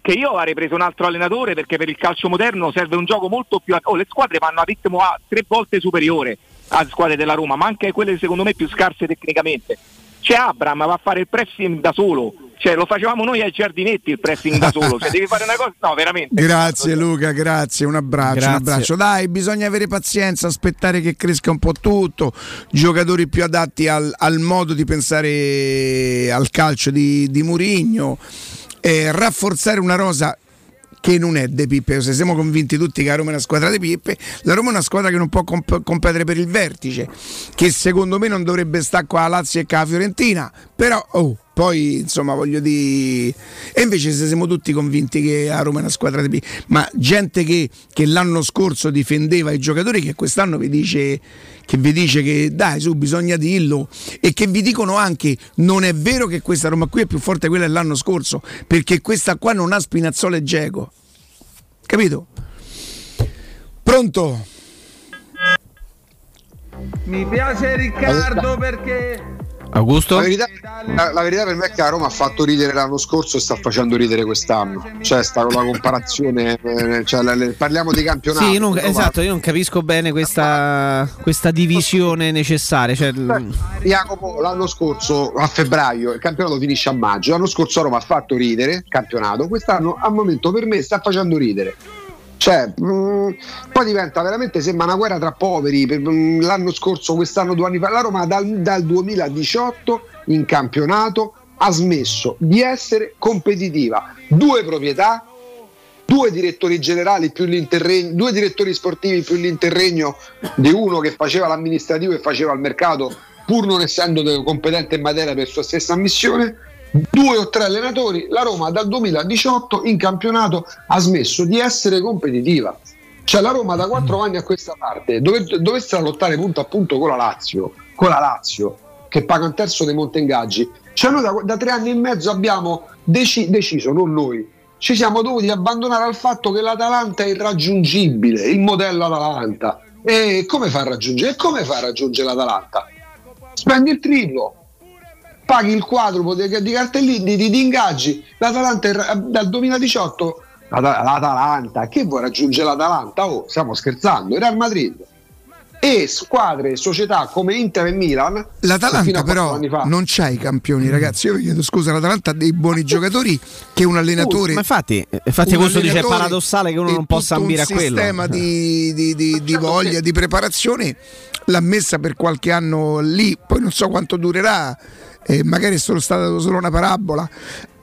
che io avrei preso un altro allenatore perché per il calcio moderno serve un gioco molto più oh, le squadre vanno a ritmo a tre volte superiore alle squadre della Roma ma anche quelle secondo me più scarse tecnicamente. C'è Abram va a fare il pressing da solo cioè lo facevamo noi ai giardinetti il pressing da solo cioè devi fare una cosa no veramente Grazie Luca, grazie, un abbraccio, Grazie. un abbraccio. Dai, bisogna avere pazienza, aspettare che cresca un po' tutto, giocatori più adatti al, al modo di pensare al calcio di, di Murigno, rafforzare una rosa che non è De Pippe, se siamo convinti tutti che la Roma è una squadra di Pippe, la Roma è una squadra che non può comp- competere per il vertice, che secondo me non dovrebbe stare qua a Lazio e qua a Fiorentina, però oh, poi insomma voglio dire... E invece se siamo tutti convinti che la Roma è una squadra di Pippe, ma gente che, che l'anno scorso difendeva i giocatori che quest'anno vi dice che vi dice che dai su bisogna dirlo e che vi dicono anche non è vero che questa Roma qui è più forte di quella dell'anno scorso perché questa qua non ha Spinazzola e Geco capito? pronto? Mi piace Riccardo perché Augusto? La verità, la- la verità per me è che la Roma ha fatto ridere l'anno scorso e sta facendo ridere quest'anno. Cioè, sta con la comparazione. eh, cioè, le- le- parliamo di campionato. Sì, io non- esatto, io non capisco bene questa, questa divisione necessaria. Cioè, Jacopo, l'anno scorso a febbraio il campionato finisce a maggio. L'anno scorso a Roma ha fatto ridere il campionato. Quest'anno, al momento, per me sta facendo ridere. Cioè, mh, poi diventa veramente sembra una guerra tra poveri. Per- mh, l'anno scorso, quest'anno, due anni fa, la Roma dal, dal 2018 in campionato ha smesso di essere competitiva. Due proprietà, due direttori generali più l'interregno, due direttori sportivi più l'interregno di uno che faceva l'amministrativo e faceva il mercato pur non essendo competente in materia per sua stessa ammissione due o tre allenatori la Roma dal 2018 in campionato ha smesso di essere competitiva cioè la Roma da quattro anni a questa parte dove, dovesse lottare punto a punto con la Lazio con la Lazio che paga un terzo dei monte ingaggi cioè noi da, da tre anni e mezzo abbiamo deci- deciso non noi ci siamo dovuti abbandonare al fatto che l'Atalanta è irraggiungibile, il modello Atalanta. E come fa a raggiungere? E come fa a raggiungere l'Atalanta? Spendi il triplo, paghi il quadruplo di, di cartellini, di, di ingaggi. L'Atalanta dal 2018, l'Ata- l'Atalanta, che vuoi raggiungere l'Atalanta? Oh, stiamo scherzando, il Real Madrid. E squadre, società come Inter e Milan, L'Atalanta però non c'ha i campioni, ragazzi. Io vi chiedo scusa, l'Atalanta ha dei buoni giocatori che un allenatore. Ma infatti, infatti un questo dice è paradossale che uno non possa ambire a un quello. sistema di, di- di- di voglia, di preparazione l'ha messa per qualche anno lì, poi non so quanto durerà, eh, magari è solo stata solo una parabola.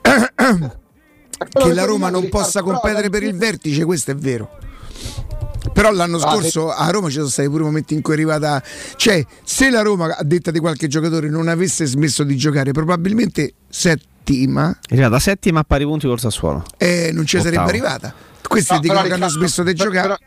che la Roma non possa competere per il vertice, questo è vero. Però l'anno Ah, scorso a Roma ci sono stati pure momenti in cui è arrivata. Cioè, se la Roma, a detta di qualche giocatore, non avesse smesso di giocare, probabilmente settima È arrivata settima a pari punti col Sassuolo. eh, non ci sarebbe arrivata. Questi No, dicono che hanno smesso di però- giocare. però-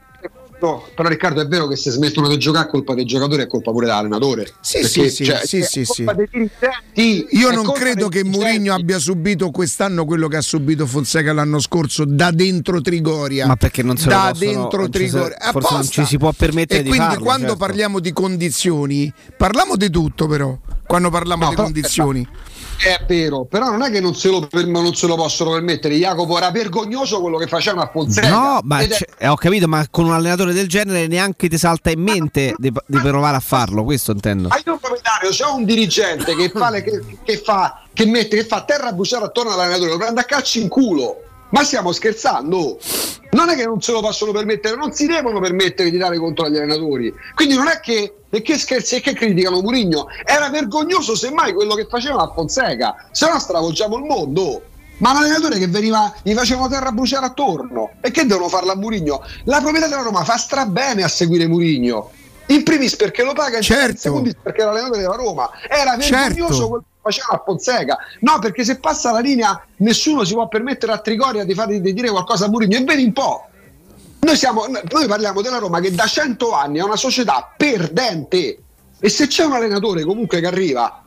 no, però Riccardo è vero che se smettono di giocare è colpa dei giocatori, è colpa pure dell'allenatore. Sì, Perché, sì, sì, cioè, sì, sì, sì. dirigenti, Io non credo che. Mourinho abbia subito quest'anno quello che ha subito Fonseca l'anno scorso da dentro Trigoria. Ma perché non se lo da possono- dentro non ci se- Trigoria. forse non ci si può permettere e di quindi farlo, quando certo. parliamo di condizioni, parliamo di tutto però. Quando parliamo No, di però- condizioni. È vero, però non è che non se, lo, non se lo possono permettere. Jacopo era vergognoso quello che facevano a Fonseca. No, ma Ed è- eh, ho capito, ma con un allenatore del genere neanche ti salta in mente di, di provare a farlo, questo intendo. Hai un proprietario, c'è un dirigente che fa, le- che, che fa, che mette, che fa terra bruciare attorno all'allenatore, lo prende a calci in culo. Ma stiamo scherzando? Non è che non se lo possono permettere, non si devono permettere di dare contro agli allenatori. Quindi non è che e che scherzi e che criticano Murigno. Era vergognoso semmai quello che facevano a Fonseca, se no stravolgiamo il mondo. Ma l'allenatore che veniva, gli facevano terra bruciare attorno. E che devono farla a Murigno? La proprietà della Roma fa strabene a seguire Murigno. In primis perché lo paga, in Certo. secondis perché era l'allenatore della Roma. Era vergognoso Certo. che faceva a Fonseca. No, perché se passa la linea nessuno si può permettere a Trigoria di, fare, di dire qualcosa a Murigno. E vedi un po'. Noi, siamo, noi parliamo della Roma che da 100 anni è una società perdente. E se c'è un allenatore comunque che arriva,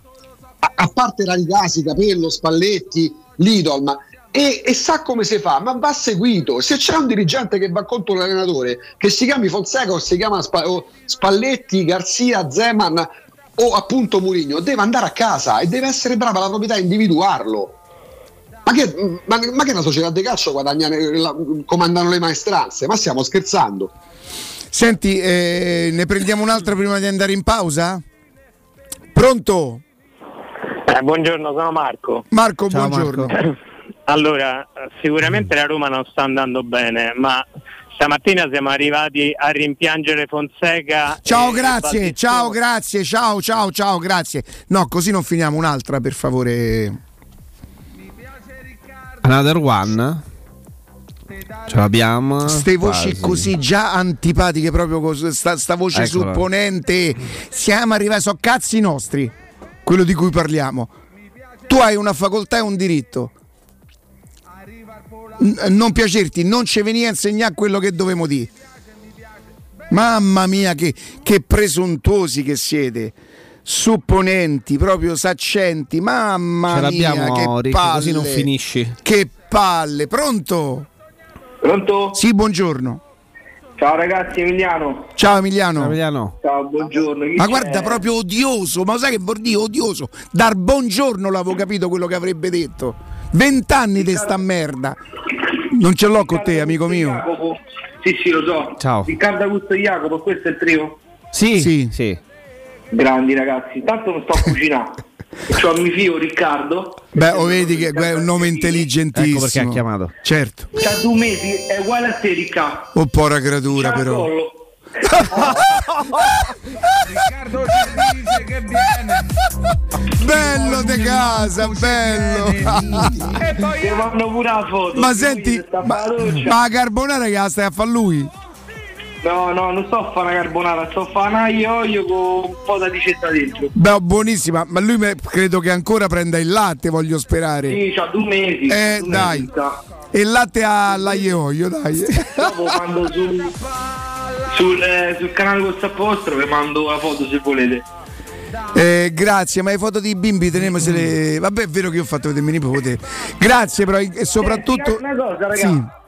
a, a parte Radicasi, Capello, Spalletti, Lidl, e, e sa come si fa, ma va seguito. Se c'è un dirigente che va contro l'allenatore, che si chiami Fonseca o si chiama Spalletti, Garzia, Zeman o appunto Murigno, deve andare a casa e deve essere brava la proprietà a individuarlo. Ma che, ma, ma che una società di calcio guadagna, la- comandano le maestranze? Ma stiamo scherzando? Senti, eh, ne prendiamo un'altra prima di andare in pausa? Pronto? Eh, buongiorno, sono Marco. Marco, Ciao, buongiorno. Allora, sicuramente la Roma non sta andando bene, ma stamattina siamo arrivati a rimpiangere Fonseca. Ciao, grazie, ciao, grazie, ciao, ciao, ciao, grazie. No, così non finiamo un'altra, per favore. Another one. Ce l'abbiamo. Ste voci Quasi. così già antipatiche, proprio cos- sta, sta voce Eccola. supponente. Siamo arrivati, sono cazzi nostri, quello di cui parliamo. Tu hai una facoltà e un diritto. Non piacerti, non ci veni a insegnare quello che dovevamo dire. Mamma mia, che, che presuntuosi che siete. Supponenti, proprio saccenti. Mamma Ce mia, che Ricky, palle. così non finisci. Che palle. Pronto? Pronto? Sì, buongiorno. Ciao ragazzi, Emiliano. Ciao Emiliano. Emiliano. Ciao, buongiorno. Chi Ma c'è? guarda, proprio odioso, ma sai che vuol dire odioso? Dar buongiorno l'avevo capito quello che avrebbe detto. Vent'anni di sta merda. Non ce l'ho con te, amico mio. Jacopo. Sì, sì, lo so. Ciao. Riccardo Augusto Jacopo, questo è il trio? Sì, sì. sì. Grandi ragazzi. Intanto non sto a cucinare. C'ho il mio figlio Riccardo. Beh, o vedi che è un nome intelligentissimo. Ecco perché ha chiamato. Certo. C'ha due mesi, è uguale a te, Riccardo. Oh, C'ha il però. Riccardo ci dice che viene. Bello de casa, bello. E poi ti fanno pure la foto. ma senti, ma, ma la carbonara che la stai a fare lui? No, no, non sto a fare una carbonara, sto a fare un aglio e olio con un po' di ricetta dentro. Beh, buonissima, ma lui credo che ancora prenda il latte, voglio sperare. Sì, c'ha due mesi. Eh, due dai. mesi. E il latte all'aglio e olio, dai. Dopo mando sul, sul, eh, sul canale Whatsapp vostro vi mando la foto se volete. Eh, grazie, ma le foto di bimbi teniamo se le. Vabbè, è vero che io ho fatto vedere mio nipote. Grazie, però, e soprattutto. Una cosa, ragazzi. Sì.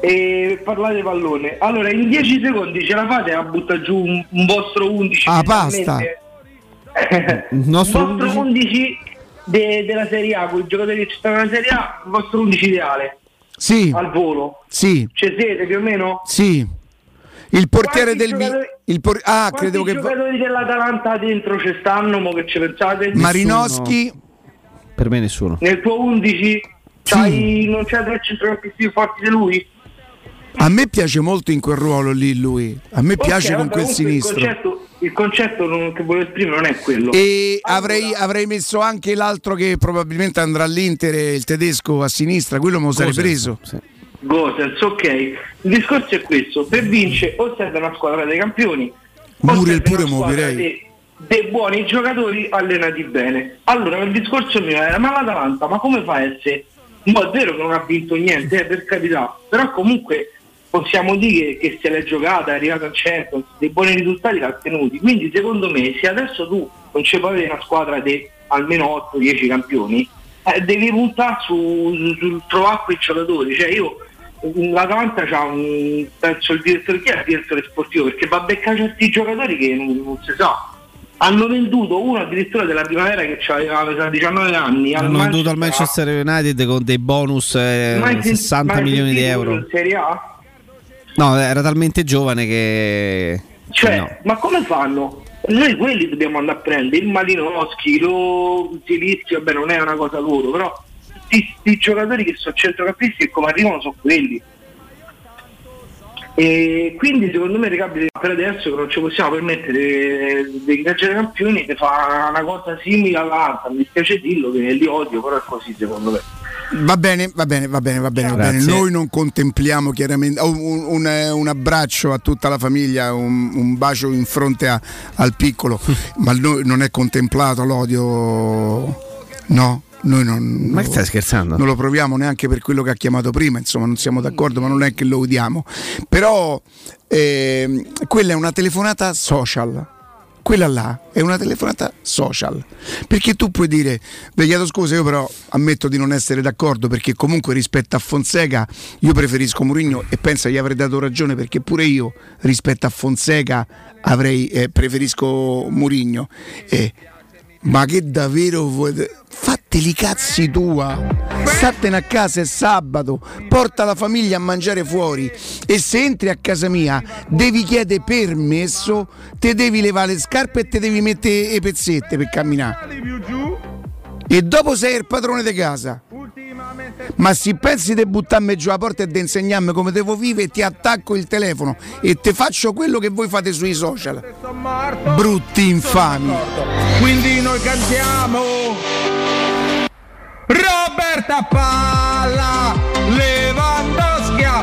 E parlate pallone. Allora, in 10 secondi ce la fate a buttare giù un, un vostro 11? Ah, basta. Il nostro vostro 11 de- della Serie A, con i giocatori che ci stanno nella Serie A, il vostro 11 ideale. Sì. Al volo. Sì, Ci siete più o meno? sì. Il portiere Quanti del. Mi- giocatori- il por- ah, credevo che. va- giocatori dell'Atalanta dentro ci stanno, mo che ci pensate? Marinowski. Per me nessuno. Nel tuo 11 c'hai- non c'è tre centrocampisti più forti di lui? A me piace molto in quel ruolo lì lui. A me piace Ok, con quel sinistro. Il concetto, il concetto non- che volevo esprimere non è quello. E avrei, avrei messo anche l'altro che probabilmente andrà all'Inter, il tedesco a sinistra, quello me lo sarei preso. Gosens, ok. Il discorso è questo: per vincere o serve una squadra dei campioni, Muriel pure muoverei. dei, dei buoni giocatori allenati bene. Allora il discorso mio era: ma l'Atalanta, ma come fa a essere? Mo è vero che non ha vinto niente, eh, per carità, però comunque possiamo dire che se l'è giocata, è arrivata al Champions, dei buoni risultati l'ha ottenuti. Quindi secondo me se adesso tu non ci puoi avere una squadra di almeno 8-10 campioni, eh, devi puntare su, su, sul trovare quei giocatori. Cioè io l'Atalanta c'ha un penso il direttore chi è il direttore sportivo perché va a beccare certi giocatori che non, non si sa. Hanno venduto uno addirittura della primavera che aveva mi sa, 19 anni Hanno venduto al Manchester- United con dei bonus eh, Mai sen- 60 mai milioni di euro. in Serie A? No, era talmente giovane che. Cioè, no. ma come fanno? Noi quelli dobbiamo andare a prendere, il Malinowski, lo Zielinski, vabbè non è una cosa loro, però questi giocatori che sono centrocampisti e come arrivano sono quelli. E quindi secondo me Recabili per adesso che non ci possiamo permettere di ingaggiare campioni di fare una cosa simile all'altra, mi dispiace dirlo che li odio, però è così secondo me. Va bene, va bene, va bene, va bene, va bene. Noi non contempliamo chiaramente oh, un, un- un abbraccio a tutta la famiglia, un, un bacio in fronte a- al piccolo, ma noi non è contemplato l'odio. No, noi non. Ma stai scherzando? Non lo proviamo neanche per quello che ha chiamato prima, insomma, non siamo d'accordo, ma non è che lo odiamo. Però ehm, quella è una telefonata social. Quella là è una telefonata social. Perché tu puoi dire, vi chiedo scusa, io però ammetto di non essere d'accordo perché comunque rispetto a Fonseca io preferisco Mourinho e penso gli avrei dato ragione perché pure io rispetto a Fonseca avrei, eh, preferisco Mourinho. Eh, ma che davvero vuoi... Fatteli cazzi tua! Statene a casa è sabato, porta la famiglia a mangiare fuori e se entri a casa mia devi chiedere permesso, te devi levare le scarpe e te devi mettere le pezzette per camminare. E dopo sei il padrone di casa. Ma se pensi di buttarmi giù la porta e di insegnarmi come devo vivere, ti attacco il telefono e ti faccio quello che voi fate sui social. Brutti infami. Quindi noi cantiamo Roberta Palla Lewandowski a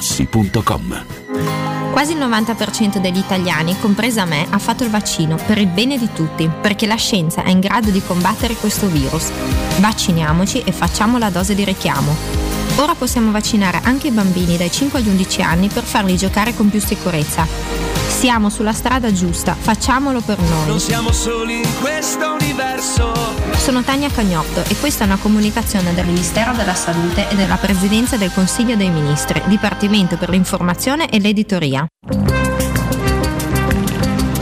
artigianamaterassi.com. Quasi il 90% degli italiani, compresa me, ha fatto il vaccino per il bene di tutti, perché la scienza è in grado di combattere questo virus. Vacciniamoci e facciamo la dose di richiamo. Ora possiamo vaccinare anche i bambini dai 5 agli 11 anni per farli giocare con più sicurezza. Siamo sulla strada giusta, facciamolo per noi. Non siamo soli in questo universo. Sono Tania Cagnotto e questa è una comunicazione del Ministero della Salute e della Presidenza del Consiglio dei Ministri, Dipartimento per l'informazione e l'editoria.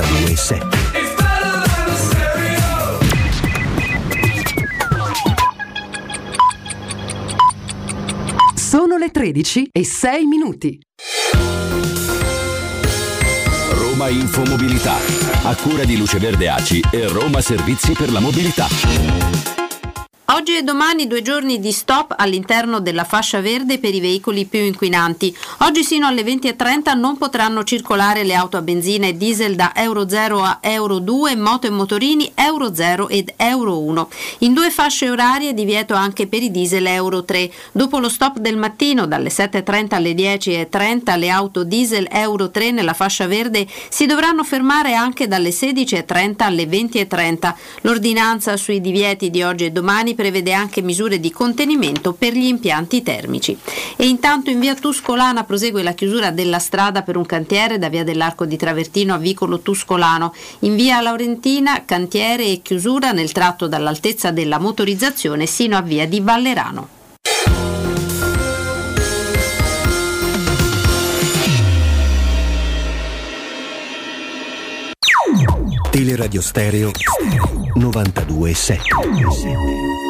92.7 Sono le 13 e 6 minuti. Roma Infomobilità, a cura di Luce Verde Aci e Roma Servizi per la Mobilità. Oggi e domani due giorni di stop all'interno della fascia verde per i veicoli più inquinanti. Oggi sino alle 20.30 non potranno circolare le auto a benzina e diesel da Euro 0 a Euro 2, moto e motorini Euro 0 ed Euro 1. In due fasce orarie divieto anche per i diesel Euro 3. Dopo lo stop del mattino dalle 7.30 alle 10.30 le auto diesel Euro 3 nella fascia verde si dovranno fermare anche dalle 16.30 alle 20.30. L'ordinanza sui divieti di oggi e domani prevede anche misure di contenimento per gli impianti termici. E intanto in via Tuscolana prosegue la chiusura della strada per un cantiere da via dell'Arco di Travertino a Vicolo Tuscolano. In via Laurentina cantiere e chiusura nel tratto dall'altezza della motorizzazione sino a via di Vallerano. Teleradio Stereo 92.7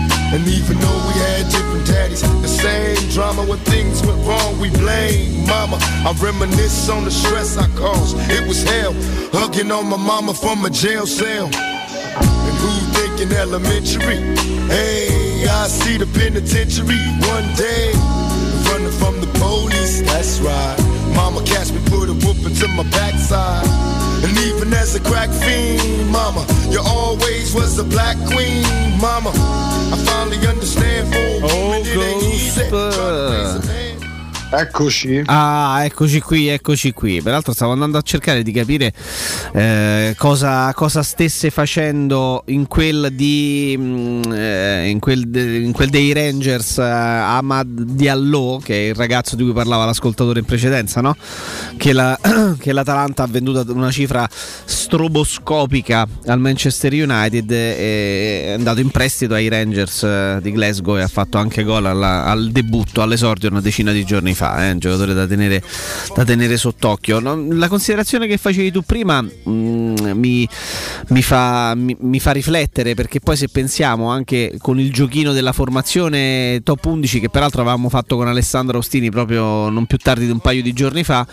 And even though we had different daddies, the same drama when things went wrong, we blame mama. I reminisce on the stress I caused. It was hell, hugging on my mama from a jail cell. And who thinking elementary? Hey, I see the penitentiary one day. Running from the police, that's right. Mama catch me, put a whooping to my backside. And even as a crack fiend, mama, you always was the black queen, mama. I finally understand for a woman it ain't easy. Eccoci. Ah, eccoci qui, eccoci qui. Peraltro stavo andando a cercare di capire eh, cosa, cosa, stesse facendo in quel, di, mh, eh, in quel, de, in quel dei Rangers eh, Ahmad Diallo, che è il ragazzo di cui parlava l'ascoltatore in precedenza, no? che, la, che l'Atalanta ha venduto ad una cifra stroboscopica al Manchester United e è andato in prestito ai Rangers eh, di Glasgow e ha fatto anche gol alla, al debutto, all'esordio una decina di giorni fa, eh, un giocatore da tenere, da tenere sott'occhio. La considerazione che facevi tu prima mm, mi, mi, fa, mi, mi, fa, riflettere perché poi se pensiamo anche con il giochino della formazione top 11 che peraltro avevamo fatto con Alessandro Ostini proprio non più tardi di un paio di giorni fa,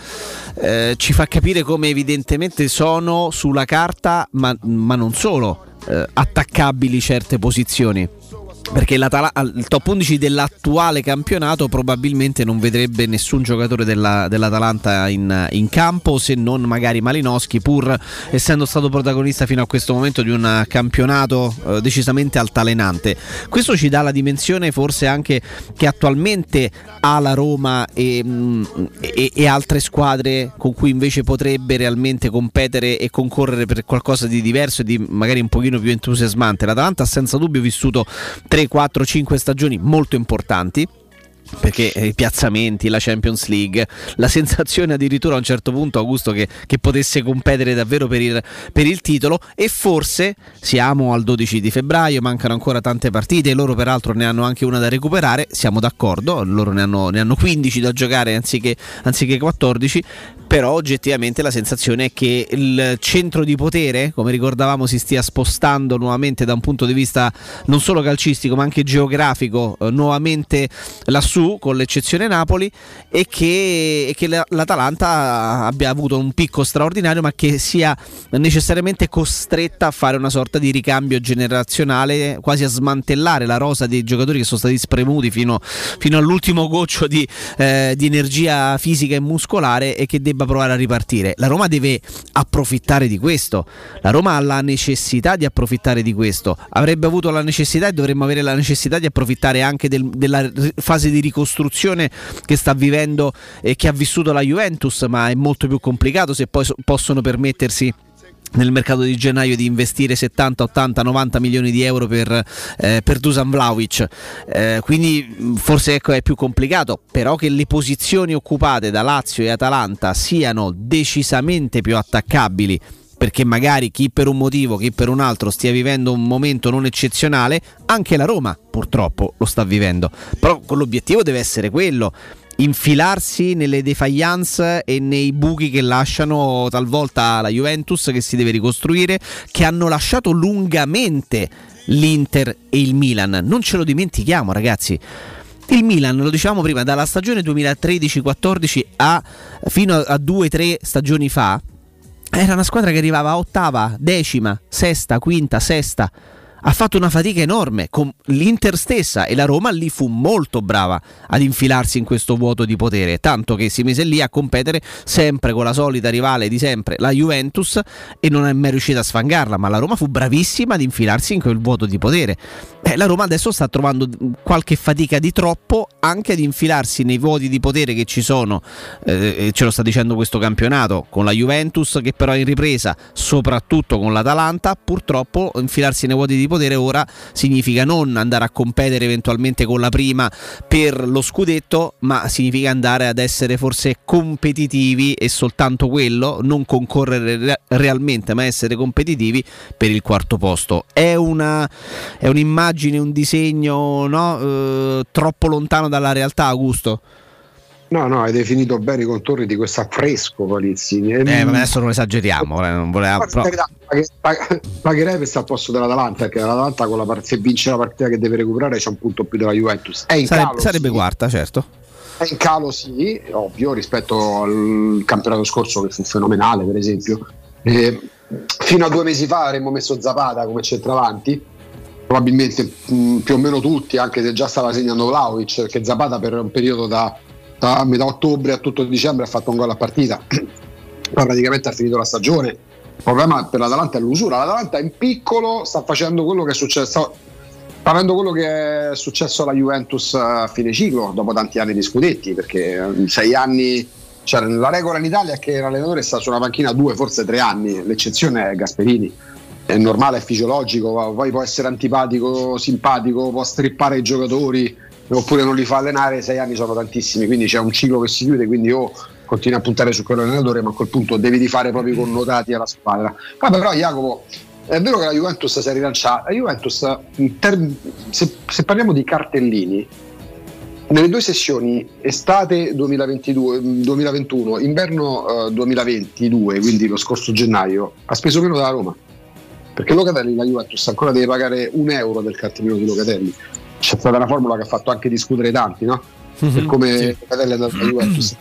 eh, ci fa capire come evidentemente sono sulla carta, ma, ma non solo, eh, attaccabili certe posizioni perché il top 11 dell'attuale campionato probabilmente non vedrebbe nessun giocatore della, dell'Atalanta in, in, campo se non magari Malinowski pur essendo stato protagonista fino a questo momento di un campionato eh, decisamente altalenante. Questo ci dà la dimensione forse anche che attualmente ha la Roma e, mm, e, e altre squadre con cui invece potrebbe realmente competere e concorrere per qualcosa di diverso e di magari un pochino più entusiasmante. l'Atalanta ha senza dubbio vissuto 3, 4, 5 stagioni molto importanti perché i piazzamenti, la Champions League, la sensazione addirittura a un certo punto Augusto che, che potesse competere davvero per il, per il, titolo. E forse siamo al 12 di febbraio, mancano ancora tante partite, loro peraltro ne hanno anche una da recuperare, siamo d'accordo, loro ne hanno, ne hanno 15 da giocare anziché, anziché 14, però oggettivamente la sensazione è che il centro di potere, come ricordavamo, si stia spostando nuovamente da un punto di vista non solo calcistico ma anche geografico, eh, nuovamente lassù, con l'eccezione Napoli, e che, e che l'Atalanta abbia avuto un picco straordinario ma che sia necessariamente costretta a fare una sorta di ricambio generazionale, quasi a smantellare la rosa dei giocatori che sono stati spremuti fino, fino all'ultimo goccio di, eh, di energia fisica e muscolare e che debba provare a ripartire. La Roma deve approfittare di questo. La Roma ha la necessità di approfittare di questo. Avrebbe avuto la necessità e dovremmo avere la necessità di approfittare anche del, della fase di ricostruzione che sta vivendo e che ha vissuto la Juventus, ma è molto più complicato se poi so, possono permettersi nel mercato di gennaio di investire 70, 80, 90 milioni di euro per, eh, per Dusan Vlaovic eh, quindi forse ecco, è più complicato però che le posizioni occupate da Lazio e Atalanta siano decisamente più attaccabili perché magari chi per un motivo, chi per un altro stia vivendo un momento non eccezionale, anche la Roma purtroppo lo sta vivendo. Però l'obiettivo deve essere quello, infilarsi nelle defiance e nei buchi che lasciano talvolta la Juventus che si deve ricostruire, che hanno lasciato lungamente l'Inter e il Milan. Non ce lo dimentichiamo, ragazzi. Il Milan, lo dicevamo prima, dalla stagione 2013-14 a, fino a 2-3 stagioni fa, era una squadra che arrivava ottava, decima, sesta, quinta, sesta ha fatto una fatica enorme con l'Inter stessa e la Roma lì fu molto brava ad infilarsi in questo vuoto di potere, tanto che si mise lì a competere sempre con la solita rivale di sempre, la Juventus, e non è mai riuscita a sfangarla, ma la Roma fu bravissima ad infilarsi in quel vuoto di potere. Eh, la Roma adesso sta trovando qualche fatica di troppo anche ad infilarsi nei vuoti di potere che ci sono, eh, ce lo sta dicendo questo campionato, con la Juventus che però è in ripresa, soprattutto con l'Atalanta, purtroppo infilarsi nei vuoti di potere ora significa non andare a competere eventualmente con la prima per lo scudetto, ma significa andare ad essere forse competitivi e soltanto quello, non concorrere re- realmente, ma essere competitivi per il quarto posto. È, una, è un'immagine, un disegno no? eh, troppo lontano dalla realtà, Augusto. No, no, hai definito bene i contorni di questo affresco, Palizzini. Eh, ma adesso non esageriamo, eh, non voleva, però... Pagherei per stare al posto dell'Atalanta, perché l'Atalanta con la part- se vince la partita che deve recuperare c'è un punto più della Juventus. È in sarebbe, calo, sarebbe sì. quarta, certo. È in calo, sì, ovvio, rispetto al campionato scorso che fu fenomenale, per esempio. Eh, fino a due mesi fa avremmo messo Zapata come centravanti, probabilmente mh, più o meno tutti, anche se già stava segnando Vlaovic, perché Zapata per un periodo da, da metà ottobre a tutto dicembre ha fatto un gol a partita. Poi praticamente ha finito la stagione. Il problema per l'Atalanta è l'usura. L'Atalanta in piccolo sta facendo quello che è successo. Sta quello che è successo alla Juventus a fine ciclo dopo tanti anni di scudetti, perché in sei anni cioè, la regola in Italia è che l'allenatore sta su una panchina due, forse tre anni, l'eccezione è Gasperini. È normale, è fisiologico, poi può essere antipatico, simpatico, può strippare i giocatori oppure non li fa allenare, sei anni sono tantissimi, quindi c'è un ciclo che si chiude, quindi o continui a puntare su quell'allenatore, ma a quel punto devi rifare proprio i connotati alla squadra. Vabbè, però Jacopo, è vero che la Juventus si è rilanciata, la Juventus, term- se, se parliamo di cartellini, nelle due sessioni estate 2022, 2021, inverno eh, 2022, quindi lo scorso gennaio, ha speso meno della Roma. Perché Locatelli, la Juventus ancora deve pagare un euro del cartellino di Locatelli. C'è stata una formula che ha fatto anche discutere tanti, no? Per come Sì. Locatelli è andato alla Juventus.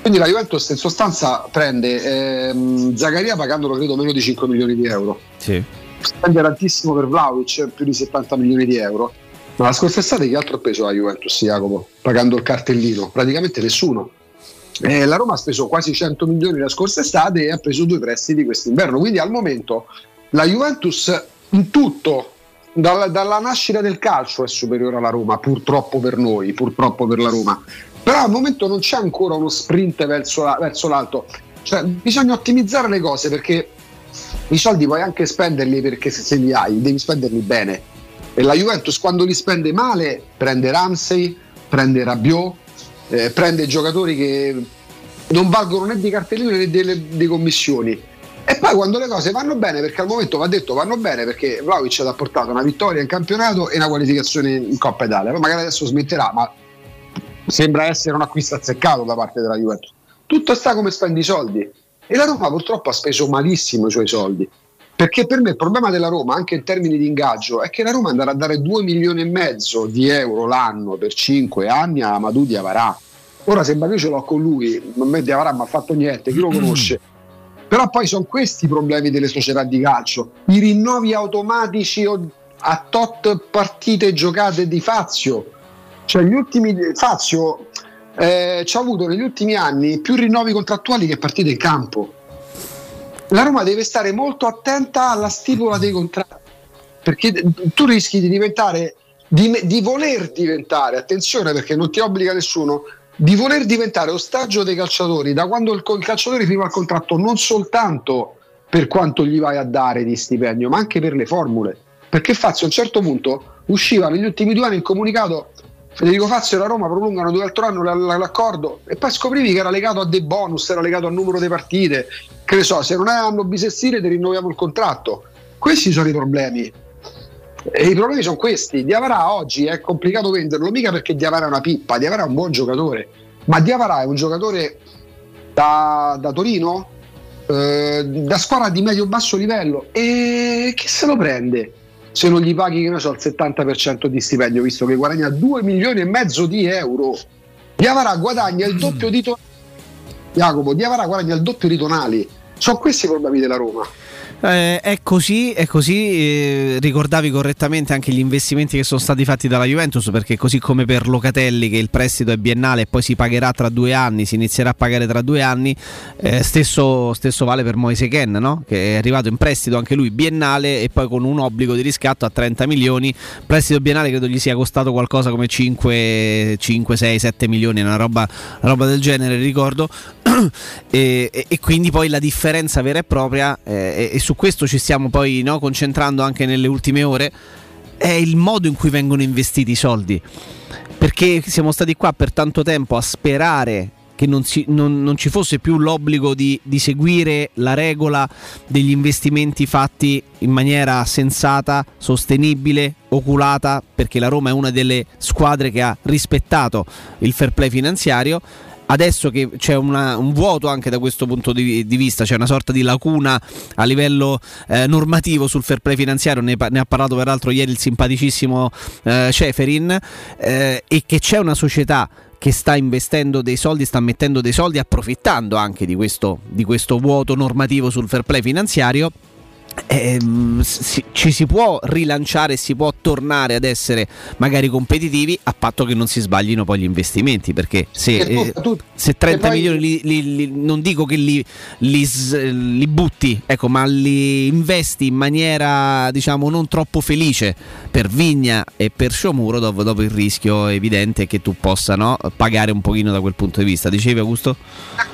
Quindi la Juventus in sostanza prende ehm, Zaccaria pagandolo credo meno di 5 milioni di euro. Sì. Spende tantissimo per Vlaovic, più di 70 milioni di euro. Ma la scorsa estate che altro ha preso la Juventus, Jacopo? Pagando il cartellino? Praticamente nessuno. Eh, la Roma ha speso quasi 100 milioni la scorsa estate e ha preso due prestiti quest'inverno. Quindi al momento la Juventus in tutto, dalla, dalla nascita del calcio, è superiore alla Roma, purtroppo per noi, purtroppo per la Roma. Però al momento non c'è ancora uno sprint verso, la- verso l'alto. Cioè, bisogna ottimizzare le cose perché i soldi puoi anche spenderli perché se, se li hai devi spenderli bene. E la Juventus quando li spende male prende Ramsey, prende Rabiot, eh, prende giocatori che non valgono né di cartellino né delle, di commissioni. E poi quando le cose vanno bene, perché al momento va detto vanno bene, perché Vlaovic ti ha portato una vittoria in campionato e una qualificazione in Coppa Italia. Poi magari adesso smetterà, ma sembra essere un acquisto azzeccato da parte della Juventus. Tutto sta come spendi i soldi. E la Roma purtroppo ha speso malissimo i suoi soldi. Perché per me il problema della Roma, anche in termini di ingaggio, è che la Roma andrà a dare 2 milioni e mezzo di euro l'anno per 5 anni a Amadou Diavarà. Ora sembra che io ce l'ho con lui, a me Diavarà mi ha fatto niente, chi lo conosce? Però poi sono questi i problemi delle società di calcio, i rinnovi automatici a tot partite giocate di Fazio. Cioè gli ultimi Fazio eh, ci ha avuto negli ultimi anni più rinnovi contrattuali che partite in campo. La Roma deve stare molto attenta alla stipula dei contratti perché tu rischi di diventare, di, di voler diventare, attenzione perché non ti obbliga nessuno, di voler diventare ostaggio dei calciatori da quando il, il calciatore firma il contratto, non soltanto per quanto gli vai a dare di stipendio, ma anche per le formule. Perché Fazio a un certo punto usciva negli ultimi due anni il comunicato Federico Fazio e la Roma prolungano due altro anno l'accordo e poi scoprivi che era legato a dei bonus, era legato al numero di partite, che ne so, se non hanno bisestile ti rinnoviamo il contratto. Questi sono i problemi. E i problemi sono questi. Diavara oggi è complicato venderlo, mica perché Diavara è una pippa, Diavara è un buon giocatore, ma Diavara è un giocatore da, da Torino, eh, da squadra di medio-basso livello e che se lo prende? Se non gli paghi, che ne so, il 70% di stipendio, visto che guadagna 2 milioni e mezzo di euro. Diavara guadagna il doppio di Tonali. Jacopo, Diavara guadagna il doppio di Tonali. Sono questi i problemi della Roma. Eh, è così, è così. eh, ricordavi correttamente anche gli investimenti che sono stati fatti dalla Juventus, perché così come per Locatelli, che il prestito è biennale e poi si pagherà tra due anni, si inizierà a pagare tra due anni, eh, stesso, stesso vale per Moise Ken, no? che è arrivato in prestito anche lui biennale e poi con un obbligo di riscatto a 30 milioni. Prestito biennale credo gli sia costato qualcosa come 5, 5 6, 7 milioni, una roba, una roba del genere, ricordo. e, e- quindi poi la differenza vera e propria, eh, e su questo ci stiamo poi no, concentrando anche nelle ultime ore, è il modo in cui vengono investiti i soldi. Perché siamo stati qua per tanto tempo a sperare che non, si- non- non ci fosse più l'obbligo di, di seguire la regola degli investimenti fatti in maniera sensata, sostenibile, oculata, perché la Roma è una delle squadre che ha rispettato il fair play finanziario. Adesso che c'è una- un vuoto anche da questo punto di, di vista, c'è una sorta di lacuna a livello eh, normativo sul fair play finanziario, ne, ne ha parlato peraltro ieri il simpaticissimo eh, Ceferin, eh, e che c'è una società che sta investendo dei soldi, sta mettendo dei soldi, approfittando anche di questo, di questo vuoto normativo sul fair play finanziario. Ehm, si- ci si può rilanciare, si può tornare ad essere magari competitivi a patto che non si sbaglino poi gli investimenti perché se, eh, se 30 e poi- milioni li, li- li- non dico che li, butti ecco ma li investi in maniera diciamo non troppo felice per Vigna e per Sciomuro dopo, dopo il rischio evidente che tu possa no, pagare un pochino da quel punto di vista dicevi Augusto?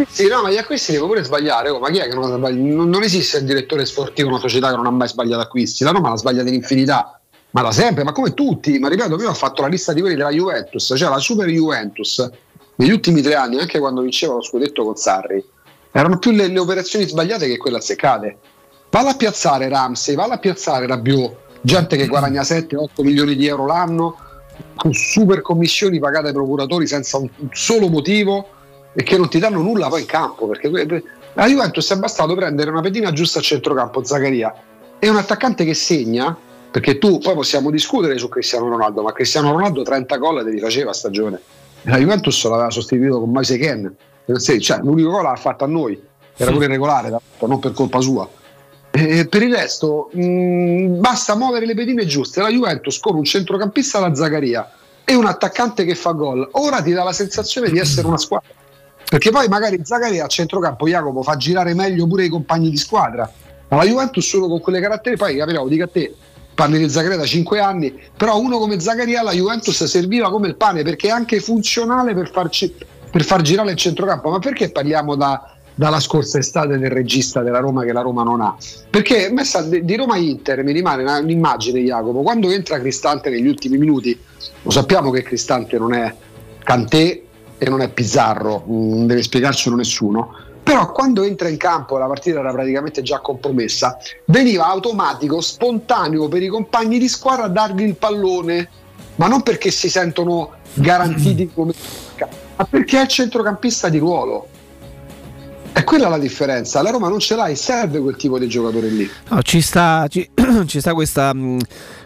Sì, no, ma gli acquisti devo pure sbagliare. oh, ma chi è che non ha sbagliato? Non, non esiste il direttore sportivo, una società che non ha mai sbagliato acquisti. La Roma l'ha sbagliata in infinità, ma da sempre, ma come tutti. Ma ripeto, io ho fatto la lista di quelli della Juventus, cioè la Super Juventus, negli ultimi tre anni, anche quando vinceva lo scudetto con Sarri, erano più le, le operazioni sbagliate che quelle azzeccate. Valla a piazzare Ramsey, valla a piazzare Rabiot, gente che guadagna 7-8 milioni di euro l'anno, con super commissioni pagate ai procuratori senza un un solo motivo e che non ti danno nulla poi in campo perché la Juventus è bastato prendere una pedina giusta a centrocampo Zaccaria e un attaccante che segna perché tu poi possiamo discutere su Cristiano Ronaldo ma Cristiano Ronaldo 30 gol te li faceva a stagione. La Juventus l'aveva sostituito con Moise Ken cioè, l'unico gol l'ha fatto a noi. Era pure regolare non per colpa sua. E per il resto mh, basta muovere le pedine giuste. La Juventus con un centrocampista da Zaccaria e un attaccante che fa gol. Ora ti dà la sensazione di essere una squadra perché poi magari Zaccaria a centrocampo Jacopo fa girare meglio pure i compagni di squadra. Ma la Juventus solo con quelle caratteristiche poi capirò dico a te parli di Zaccaria da 5 anni però uno come Zaccaria la Juventus serviva come il pane perché è anche funzionale per, farci, per far girare il centrocampo. Ma perché parliamo da, dalla scorsa estate del regista della Roma che la Roma non ha? Perché messa di Roma Inter mi rimane un'immagine Jacopo quando entra Cristante negli ultimi minuti lo sappiamo che Cristante non è Cantè e non è Pizzarro, non deve spiegarcelo nessuno. Però quando entra in campo la partita era praticamente già compromessa, veniva automatico, spontaneo per i compagni di squadra dargli il pallone, ma non perché si sentono garantiti come ma perché è centrocampista di ruolo. È quella la differenza. La Roma non ce l'ha e serve quel tipo di giocatore lì. No, ci sta, ci, ci sta questa, mh,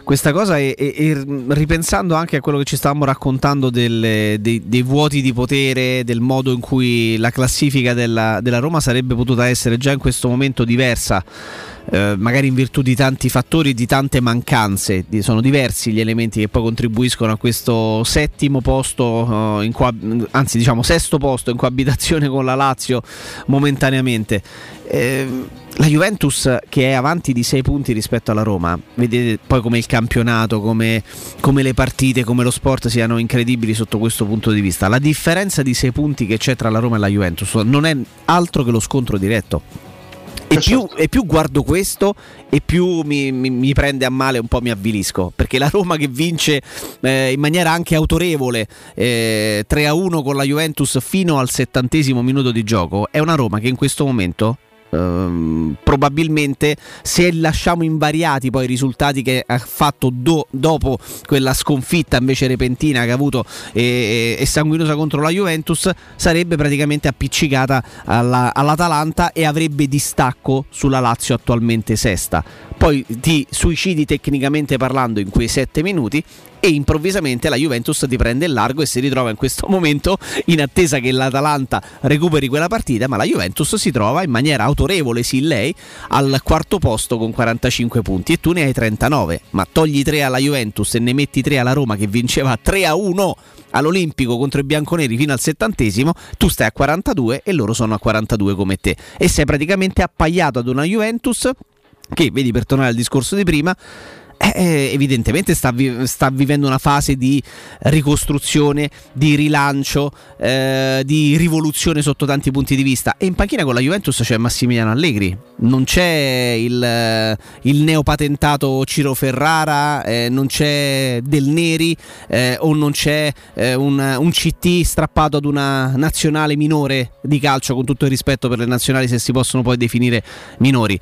questa cosa e, e- e ripensando anche a quello che ci stavamo raccontando delle- dei, dei vuoti di potere, del modo in cui la classifica della, della Roma sarebbe potuta essere già in questo momento diversa. Eh, magari in virtù di tanti fattori e di tante mancanze, sono diversi gli elementi che poi contribuiscono a questo settimo posto, eh, coab- anzi diciamo sesto posto in coabitazione con la Lazio momentaneamente. Eh, la Juventus che è avanti di 6 punti rispetto alla Roma, vedete poi come il campionato, come, come le partite, come lo sport siano incredibili sotto questo punto di vista. La differenza di 6 punti che c'è tra la Roma e la Juventus non è altro che lo scontro diretto. E più, e più guardo questo e più mi, mi- mi prende a male un po' mi avvilisco. Perché la Roma che vince eh, in maniera anche autorevole eh, 3-1 con la Juventus fino al settantesimo minuto di gioco è una Roma che in questo momento ehm, probabilmente se lasciamo invariati poi i risultati che ha fatto do- dopo quella sconfitta invece repentina che ha avuto e, e sanguinosa contro la Juventus sarebbe praticamente appiccicata alla- all'Atalanta e avrebbe distacco sulla Lazio attualmente sesta poi ti suicidi tecnicamente parlando in quei sette minuti e improvvisamente la Juventus ti prende il largo e si ritrova in questo momento in attesa che l'Atalanta recuperi quella partita, ma la Juventus si trova in maniera autorevole, sì lei, al quarto posto con 45 punti. E tu ne hai 39, ma togli 3 alla Juventus e ne metti 3 alla Roma che vinceva 3 a 1 all'Olimpico contro i bianconeri fino al settantesimo, tu stai a 42 e loro sono a 42 come te. E sei praticamente appaiato ad una Juventus che, vedi per tornare al discorso di prima, eh, eh, evidentemente sta, vi- sta vivendo una fase di ricostruzione, di rilancio, eh, di rivoluzione sotto tanti punti di vista. E in panchina con la Juventus c'è Massimiliano Allegri, non c'è il, il neopatentato Ciro Ferrara, eh, non c'è Del Neri eh, o non c'è eh, un, un CT strappato ad una nazionale minore di calcio, con tutto il rispetto per le nazionali se si possono poi definire minori.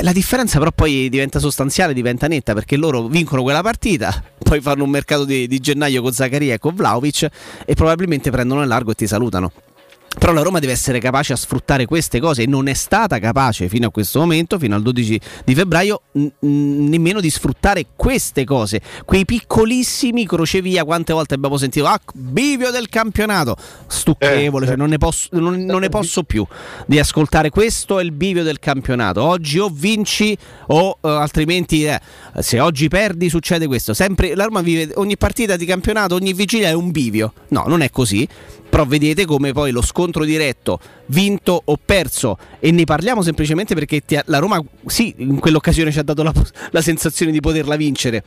La differenza però poi diventa sostanziale, diventa netta perché loro vincono quella partita, poi fanno un mercato di, di gennaio con Zaccaria e con Vlaovic e probabilmente prendono il largo e ti salutano. Però la Roma deve essere capace a sfruttare queste cose e non è stata capace fino a questo momento, fino al 12 di febbraio, n- n- nemmeno di sfruttare queste cose, quei piccolissimi crocevia. Quante volte abbiamo sentito, ah, bivio del campionato, stucchevole, cioè non, ne posso, non- non ne posso più di ascoltare questo è il bivio del campionato. Oggi o vinci o eh, altrimenti eh, se oggi perdi succede questo. Sempre la Roma vive ogni partita di campionato, ogni vigilia è un bivio. No, non è così. Però vedete come poi lo scontro diretto, vinto o perso, e ne parliamo semplicemente perché ha- la Roma, sì, in quell'occasione ci ha dato la, la sensazione di poterla vincere.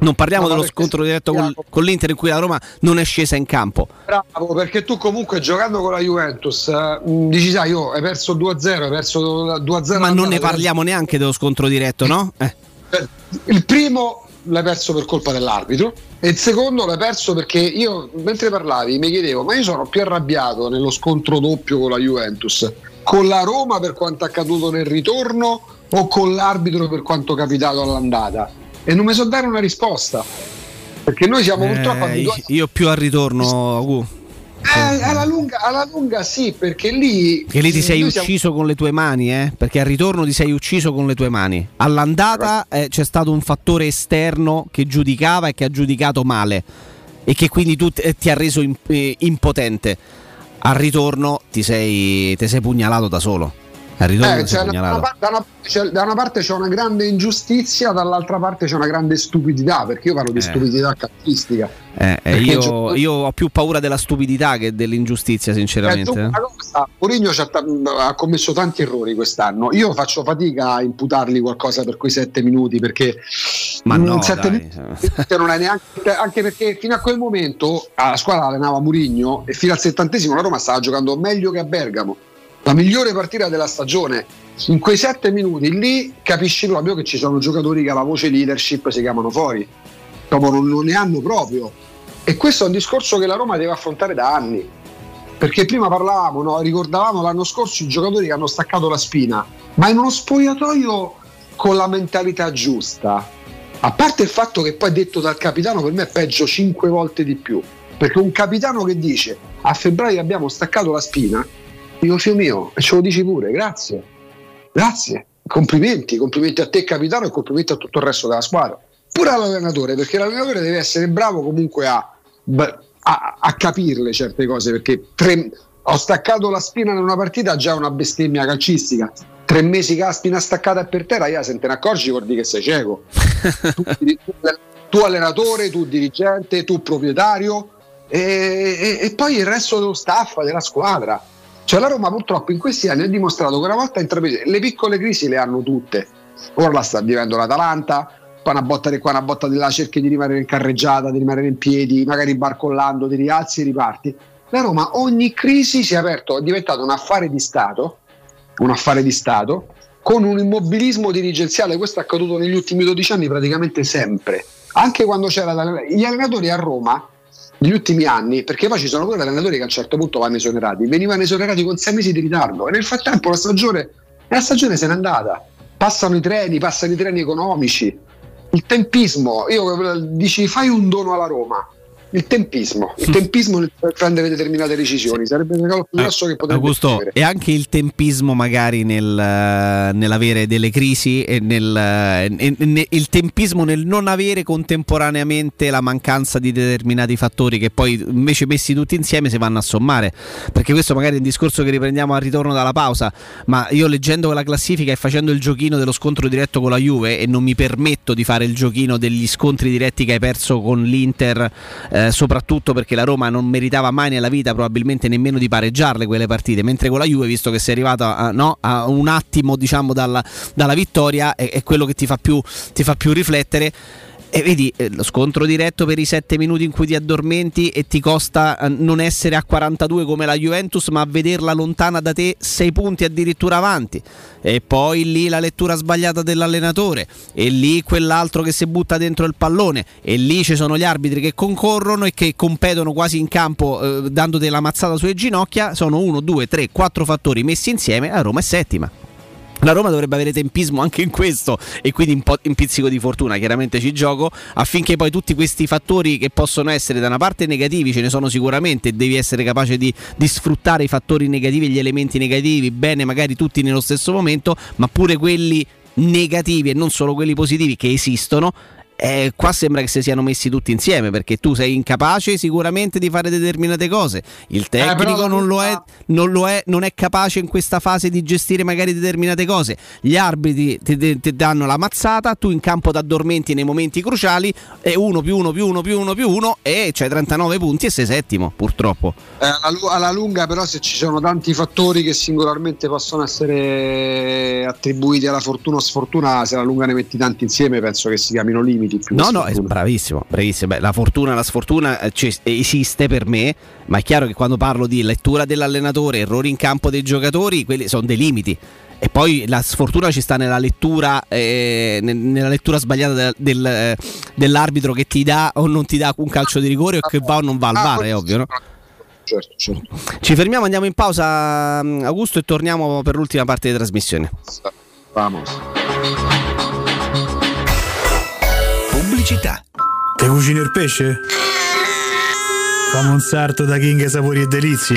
Non parliamo No, dello scontro diretto col- con l'Inter in cui la Roma non è scesa in campo. Bravo, perché tu comunque giocando con la Juventus eh, dici, sai, io hai perso 2-0, hai perso 2-0. Ma non ne parliamo neanche dello scontro diretto, no? Eh. Il primo l'hai perso per colpa dell'arbitro. E il secondo l'hai perso perché io mentre parlavi mi chiedevo ma io sono più arrabbiato nello scontro doppio con la Juventus? Con la Roma per quanto accaduto nel ritorno o con l'arbitro per quanto capitato all'andata? E non mi so dare una risposta perché noi siamo purtroppo Eh, abituati io più al ritorno, Gu. Eh, alla, lunga, alla lunga sì perché lì Che lì ti sei noi siamo- ucciso con le tue mani, eh? Perché al ritorno ti sei ucciso con le tue mani. All'andata eh, c'è stato un fattore esterno che giudicava e che ha giudicato male e che quindi tu t- ti ha reso im- eh, impotente. Al ritorno ti sei, ti sei pugnalato da solo. Eh, cioè, da, una, par- da una- cioè, da una parte c'è una grande ingiustizia, dall'altra parte c'è una grande stupidità, perché io parlo di Eh. stupidità calcistica. Eh, eh, io, io ho più paura della stupidità che dell'ingiustizia, sinceramente. eh. cosa, Mourinho ha, commesso tanti errori quest'anno. Io faccio fatica a imputargli qualcosa per quei sette minuti perché Ma in no, sette dai. minuti non è neanche anche perché fino a quel momento la squadra allenava Mourinho e fino al settantesimo la Roma stava giocando meglio che a Bergamo. La migliore partita della stagione. In quei sette minuti lì capisci proprio che ci sono giocatori che alla voce leadership si chiamano fuori, proprio non, non ne hanno proprio. E questo è un discorso che la Roma deve affrontare da anni. Perché prima parlavamo, no? ricordavamo l'anno scorso i giocatori che hanno staccato la spina, ma in uno spogliatoio con la mentalità giusta. A parte il fatto che poi detto dal capitano per me è peggio cinque volte di più. Perché un capitano che dice a febbraio abbiamo staccato la spina, dico figlio mio, e ce lo dici pure, grazie. Grazie. Complimenti, complimenti a te capitano e complimenti a tutto il resto della squadra. Pure all'allenatore, perché l'allenatore deve essere bravo comunque a, a- a capirle certe cose, perché tre- ho staccato la spina in una partita già una bestemmia calcistica. Tre mesi che la spina staccata è per terra, io se te ne accorgi vuol dire che sei cieco. tu, tu allenatore, tu dirigente, tu proprietario e, e- e poi il resto dello staff, della squadra. Cioè la Roma purtroppo in questi anni ha dimostrato che una volta intraprese le piccole crisi le hanno tutte. Ora la sta vivendo l'Atalanta, poi una botta di qua, una botta di là, cerchi di rimanere in carreggiata, di rimanere in piedi, magari barcollando, ti rialzi e riparti. La Roma ogni crisi si è aperto, è diventato un affare di Stato, un affare di Stato, con un immobilismo dirigenziale. Questo è accaduto negli ultimi 12 anni praticamente sempre. Anche quando c'era gli allenatori a Roma negli ultimi anni, perché poi ci sono pure allenatori che a un certo punto vanno esonerati, venivano esonerati con sei mesi di ritardo e nel frattempo la stagione, la stagione se n'è andata. Passano i treni, passano i treni economici. Il tempismo, io dici fai un dono alla Roma. Il tempismo, il tempismo nel prendere determinate decisioni sarebbe il regalo più grosso che potrebbe Augusto, ricevere. e anche il tempismo magari nel, eh, nell'avere delle crisi e nel, eh, e- e- il tempismo nel non avere contemporaneamente la mancanza di determinati fattori che poi invece messi tutti insieme si vanno a sommare. Perché questo magari è un discorso che riprendiamo al ritorno dalla pausa, ma io leggendo la classifica e facendo il giochino dello scontro diretto con la Juve e non mi permetto di fare il giochino degli scontri diretti che hai perso con l'Inter, eh, soprattutto perché la Roma non meritava mai nella vita probabilmente nemmeno di pareggiarle quelle partite, mentre con la Juve, visto che sei arrivato a, no, a un attimo diciamo dalla, dalla vittoria, è, è quello che ti fa più, ti fa più riflettere. E vedi eh, lo scontro diretto per i 7 minuti in cui ti addormenti e ti costa eh, non essere a 42 come la Juventus, ma vederla lontana da te 6 punti addirittura avanti. E poi lì la lettura sbagliata dell'allenatore, e lì quell'altro che si butta dentro il pallone, e lì ci sono gli arbitri che concorrono e che competono quasi in campo eh, dandoti la mazzata sulle ginocchia. Sono 1, 2, 3, 4 fattori messi insieme. A Roma è settima. La Roma dovrebbe avere tempismo anche in questo e quindi un po' un pizzico di fortuna, chiaramente ci gioco, affinché poi tutti questi fattori che possono essere da una parte negativi, ce ne sono sicuramente, devi essere capace di, di sfruttare i fattori negativi gli elementi negativi bene, magari tutti nello stesso momento, ma pure quelli negativi e non solo quelli positivi che esistono. Eh, qua sembra che si siano messi tutti insieme perché tu sei incapace sicuramente di fare determinate cose. Il tecnico però- non, lo è, non lo è, non è capace in questa fase di gestire magari determinate cose. Gli arbitri ti, danno la mazzata, tu in campo ti addormenti nei momenti cruciali e 1 più 1 più 1 più 1 più 1 e c'hai 39 punti e sei settimo purtroppo. Eh, alla lunga però se ci sono tanti fattori che singolarmente possono essere attribuiti alla fortuna o sfortuna, se alla lunga ne metti tanti insieme penso che si chiamino limiti più No, no, è bravissimo, bravissimo. Beh, la fortuna, la sfortuna eh, ci- esiste per me, ma è chiaro che quando parlo di lettura dell'allenatore, errori in campo dei giocatori, quelli sono dei limiti. E poi la sfortuna ci sta nella lettura, eh, ne- nella lettura sbagliata del- del, eh, dell'arbitro che ti dà o non ti dà un calcio di rigore o che va o non va al VAR, è ovvio, no? Certo, certo. Ci fermiamo, andiamo in pausa, mm, Augusto, e torniamo per l'ultima parte di trasmissione. Vamos. Pubblicità. Te cucini il pesce? Fammi un sarto da King Sapori e Delizie.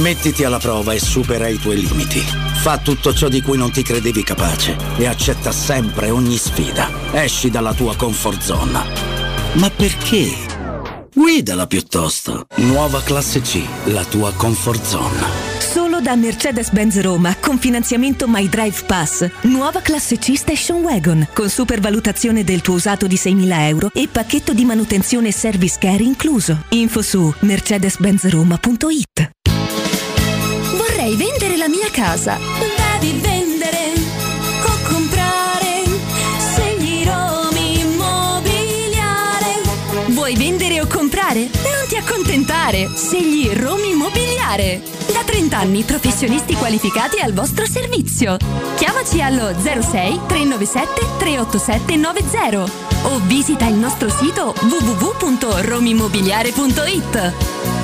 Mettiti alla prova e supera i tuoi limiti. Fa tutto ciò di cui non ti credevi capace e accetta sempre ogni sfida. Esci dalla tua comfort zone. Ma perché? Guidala piuttosto. Nuova classe C, la tua comfort zone. Solo da Mercedes-Benz Roma con finanziamento My Drive Pass. Nuova classe C Station Wagon con supervalutazione del tuo usato di 6.000 euro e pacchetto di manutenzione e service care incluso. Info su mercedes-benzroma.it. Vorrei vendere la mia casa. Devi vendere o comprare. Segni Romi Immobiliare. Vuoi vendere o comprare? Non ti accontentare! Scegli Romi Immobiliare! Da 30 anni professionisti qualificati al vostro servizio. Chiamaci allo 06 397 387 90 o visita il nostro sito www.romimmobiliare.it.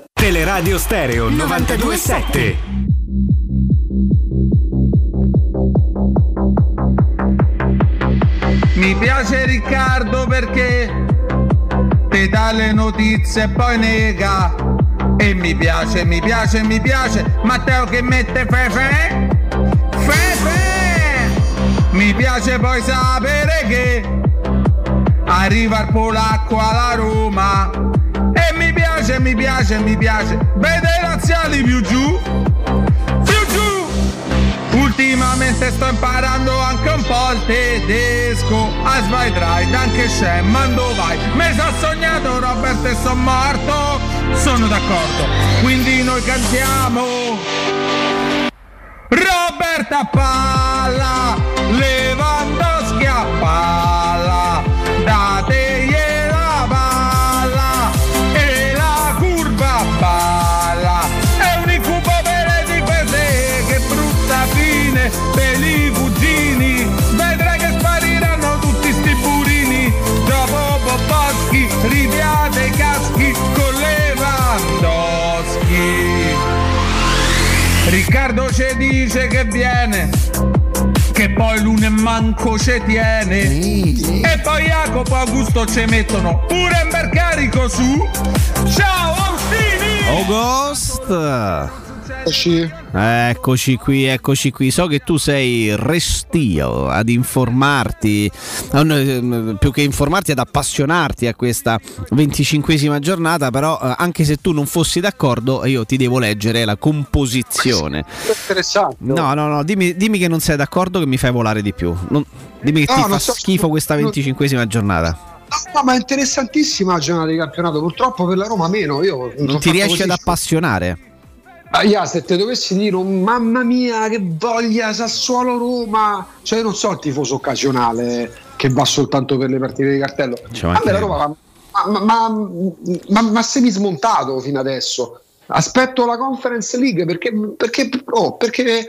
Teleradio Stereo 927. Mi piace Riccardo perché ti dà le notizie e poi nega. E mi piace, mi piace, mi piace Matteo che mette fefe. Fefe! Mi piace poi sapere che arriva il polacco alla Roma. Piace, mi piace, mi piace. Vede i laziali più giù. Più giù. Ultimamente sto imparando anche un po' il tedesco. A Zweidrei, danke schön, mando vai. Me sono sognato Robert e son morto. Sono d'accordo. Quindi noi cantiamo. Roberta palla, poi l'une manco ci tiene. E poi Jacopo Augusto ci mettono pure in bercarico su. Ciao Austini! August! Eccoci qui, eccoci qui. So che tu sei restio ad informarti, ehm, più che informarti, ad appassionarti a questa venticinquesima giornata, però eh, anche se tu non fossi d'accordo io ti devo leggere la composizione. Interessante. No, no, no, dimmi, dimmi che non sei d'accordo che mi fai volare di più. Non- dimmi che No, ti fa non sto- schifo questa non- venticinquesima giornata. No, ma è interessantissima la giornata di campionato. Purtroppo per la Roma meno. Io Non ti riesci ad appassionare? Ah, yeah, se te dovessi dire un mamma mia che voglia Sassuolo Roma, cioè io non so il tifoso occasionale che va soltanto per le partite di cartello. A me la Roma ma, ma, ma, ma, semi smontato fino adesso. Aspetto la Conference League perché, perché, oh, perché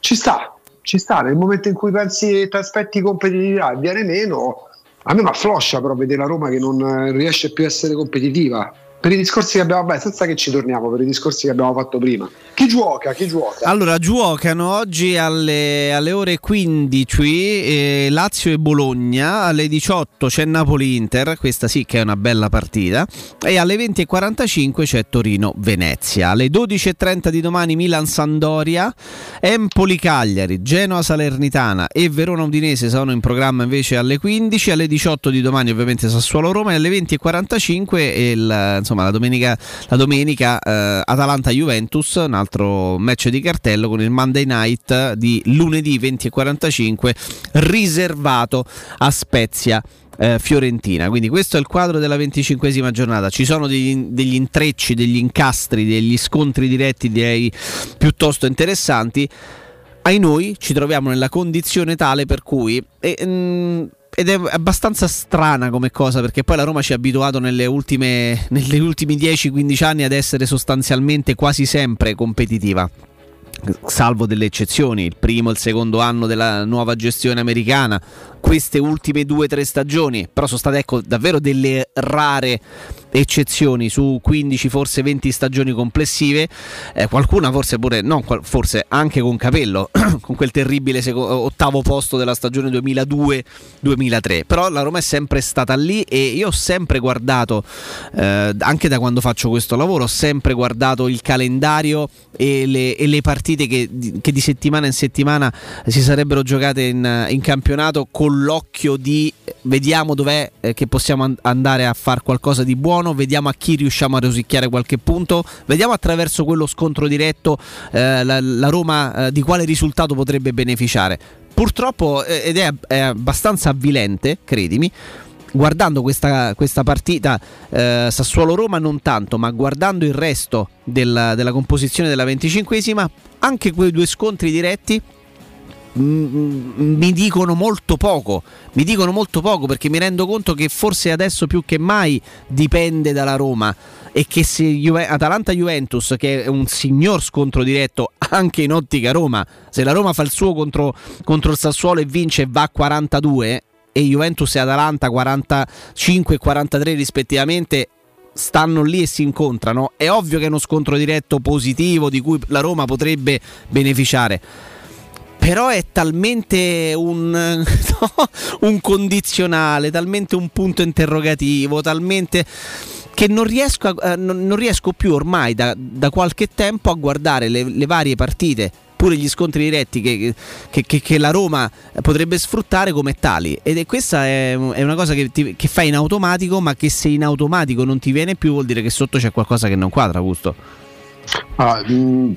ci sta, ci sta. Nel momento in cui pensi ti aspetti competitività e viene meno, a me mi affloscia però vedere la Roma che non riesce più a essere competitiva. Per i discorsi che abbiamo, beh, senza che ci torniamo, per i discorsi che abbiamo fatto prima. Chi gioca? Chi gioca? Allora, giocano oggi alle, alle ore 15 eh, Lazio e Bologna, alle 18 c'è Napoli-Inter, questa sì che è una bella partita, e alle 20.45 c'è Torino-Venezia. Alle 12.30 di domani Milan-Sandoria, Empoli-Cagliari, Genoa-Salernitana e Verona-Udinese sono in programma invece alle 15, alle 18 di domani ovviamente Sassuolo-Roma e alle 20.45 il, insomma, la domenica, la domenica eh, Atalanta-Juventus, un altro match di cartello con il Monday Night di lunedì 20.45 riservato a Spezia. Eh, Fiorentina. Quindi questo è il quadro della venticinquesima giornata. Ci sono degli, degli, intrecci, degli incastri, degli scontri diretti direi piuttosto interessanti. Ai noi ci troviamo nella condizione tale per cui... E, mh, ed è abbastanza strana come cosa perché poi la Roma ci ha abituato nelle ultime, negli ultimi 10-15 anni ad essere sostanzialmente quasi sempre competitiva salvo delle eccezioni, il primo e il secondo anno della nuova gestione americana, queste ultime due o tre stagioni, però sono state ecco, davvero delle rare eccezioni su 15 forse 20 stagioni complessive. Eh, qualcuna forse pure no forse anche con Capello con quel terribile seco- ottavo posto della stagione 2002-2003 però la Roma è sempre stata lì e io ho sempre guardato eh, anche da quando faccio questo lavoro ho sempre guardato il calendario e le, e le partite che, che, di settimana in settimana si sarebbero giocate in, in campionato con l'occhio di vediamo dov'è eh, che possiamo andare a fare qualcosa di buono, vediamo a chi riusciamo a rosicchiare qualche punto, vediamo attraverso quello scontro diretto eh, la, la, Roma eh, di quale risultato potrebbe beneficiare. Purtroppo, eh, ed è, è abbastanza avvilente, credimi, guardando questa, questa partita eh, Sassuolo-Roma non tanto, ma guardando il resto della, della composizione della venticinquesima, anche quei due scontri diretti mi dicono molto poco. Mi dicono molto poco perché mi rendo conto che forse adesso più che mai dipende dalla Roma e che se Juve- Atalanta-Juventus, che è un signor scontro diretto anche in ottica Roma, se la Roma fa il suo contro, contro il Sassuolo e vince e va a 42 e Juventus e Atalanta 45 e 43 rispettivamente stanno lì e si incontrano, è ovvio che è uno scontro diretto positivo di cui la Roma potrebbe beneficiare però è talmente un, no, un condizionale, talmente un punto interrogativo, talmente che non riesco, a, eh, non riesco più ormai da, da, qualche tempo a guardare le, le varie partite pure gli scontri diretti che, che, che, che, la Roma potrebbe sfruttare come tali. Ed è, questa è, è una cosa che, ti, che, fai in automatico, ma che se in automatico non ti viene più vuol dire che sotto c'è qualcosa che non quadra, Augusto. Ah, mh,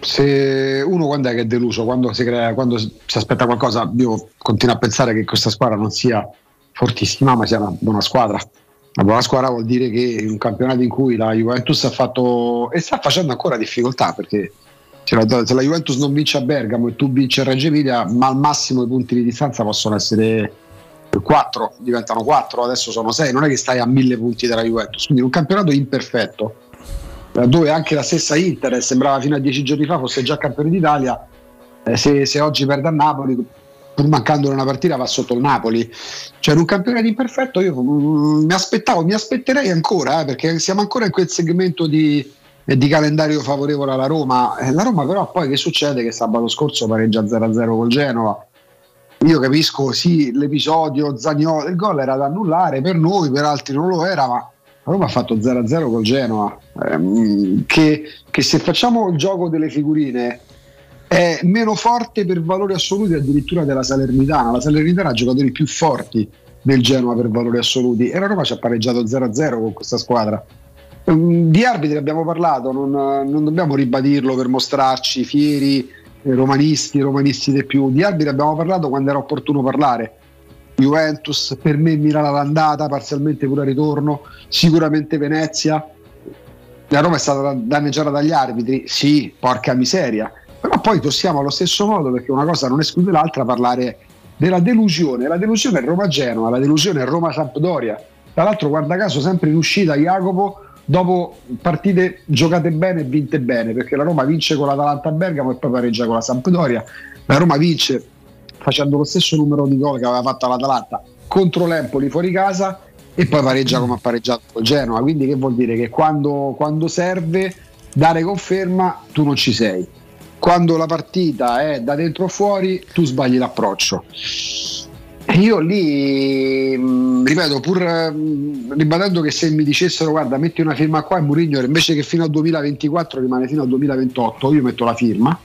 se uno quando è che è deluso, quando si, crea, quando si aspetta qualcosa, io continuo a pensare che questa squadra non sia fortissima, ma sia una buona squadra. Una buona squadra vuol dire che in un campionato in cui la Juventus ha fatto e sta facendo ancora difficoltà perché se la, se la Juventus non vince a Bergamo e tu vinci a Reggio Emilia, ma al massimo i punti di distanza possono essere 4, diventano 4, adesso sono 6, non è che stai a mille punti dalla Juventus, quindi in un campionato imperfetto dove anche la stessa Inter sembrava fino a dieci giorni fa fosse già campione d'Italia, eh, se, se, oggi perde a Napoli, pur mancando una partita, va sotto il Napoli. Cioè, in un campionato imperfetto io mm, mi aspettavo, mi aspetterei ancora, eh, perché siamo ancora in quel segmento di, eh, di calendario favorevole alla Roma. Eh, la Roma però poi che succede? Che sabato scorso pareggia 0-0 col Genova. Io capisco, sì, l'episodio Zagnolo, il gol era da annullare, per noi, per altri non lo era, ma Roma ha fatto 0-0 col Genoa, ehm, che, che, se facciamo il gioco delle figurine è meno forte per valori assoluti addirittura della Salernitana. La Salernitana ha giocatori più forti del Genoa per valori assoluti e la Roma ci ha pareggiato 0-0 con questa squadra. Ehm, di arbitri abbiamo parlato, non, non dobbiamo ribadirlo per mostrarci fieri, romanisti, romanisti di più. Di arbitri abbiamo parlato quando era opportuno parlare Juventus, per me Milano all'andata, parzialmente pure al ritorno, sicuramente Venezia. La Roma è stata danneggiata dagli arbitri, sì, porca miseria, però poi possiamo allo stesso modo, perché una cosa non esclude l'altra, parlare della delusione. La delusione è Roma-Genoa, la delusione è Roma-Sampdoria. Tra l'altro, guarda caso, sempre in uscita Jacopo dopo partite giocate bene e vinte bene, perché la Roma vince con l'Atalanta a Bergamo e poi pareggia con la Sampdoria. La Roma vince facendo lo stesso numero di gol che aveva fatto l'Atalanta contro l'Empoli fuori casa e poi pareggia come ha pareggiato con Genoa. Quindi che vuol dire? Che quando, quando serve dare conferma tu non ci sei. Quando la partita è da dentro o fuori tu sbagli l'approccio. Io lì, mh, ripeto, pur mh, ribadendo che se mi dicessero guarda metti una firma qua e Mourinho invece che fino al 2024 rimane fino al 2028, io metto la firma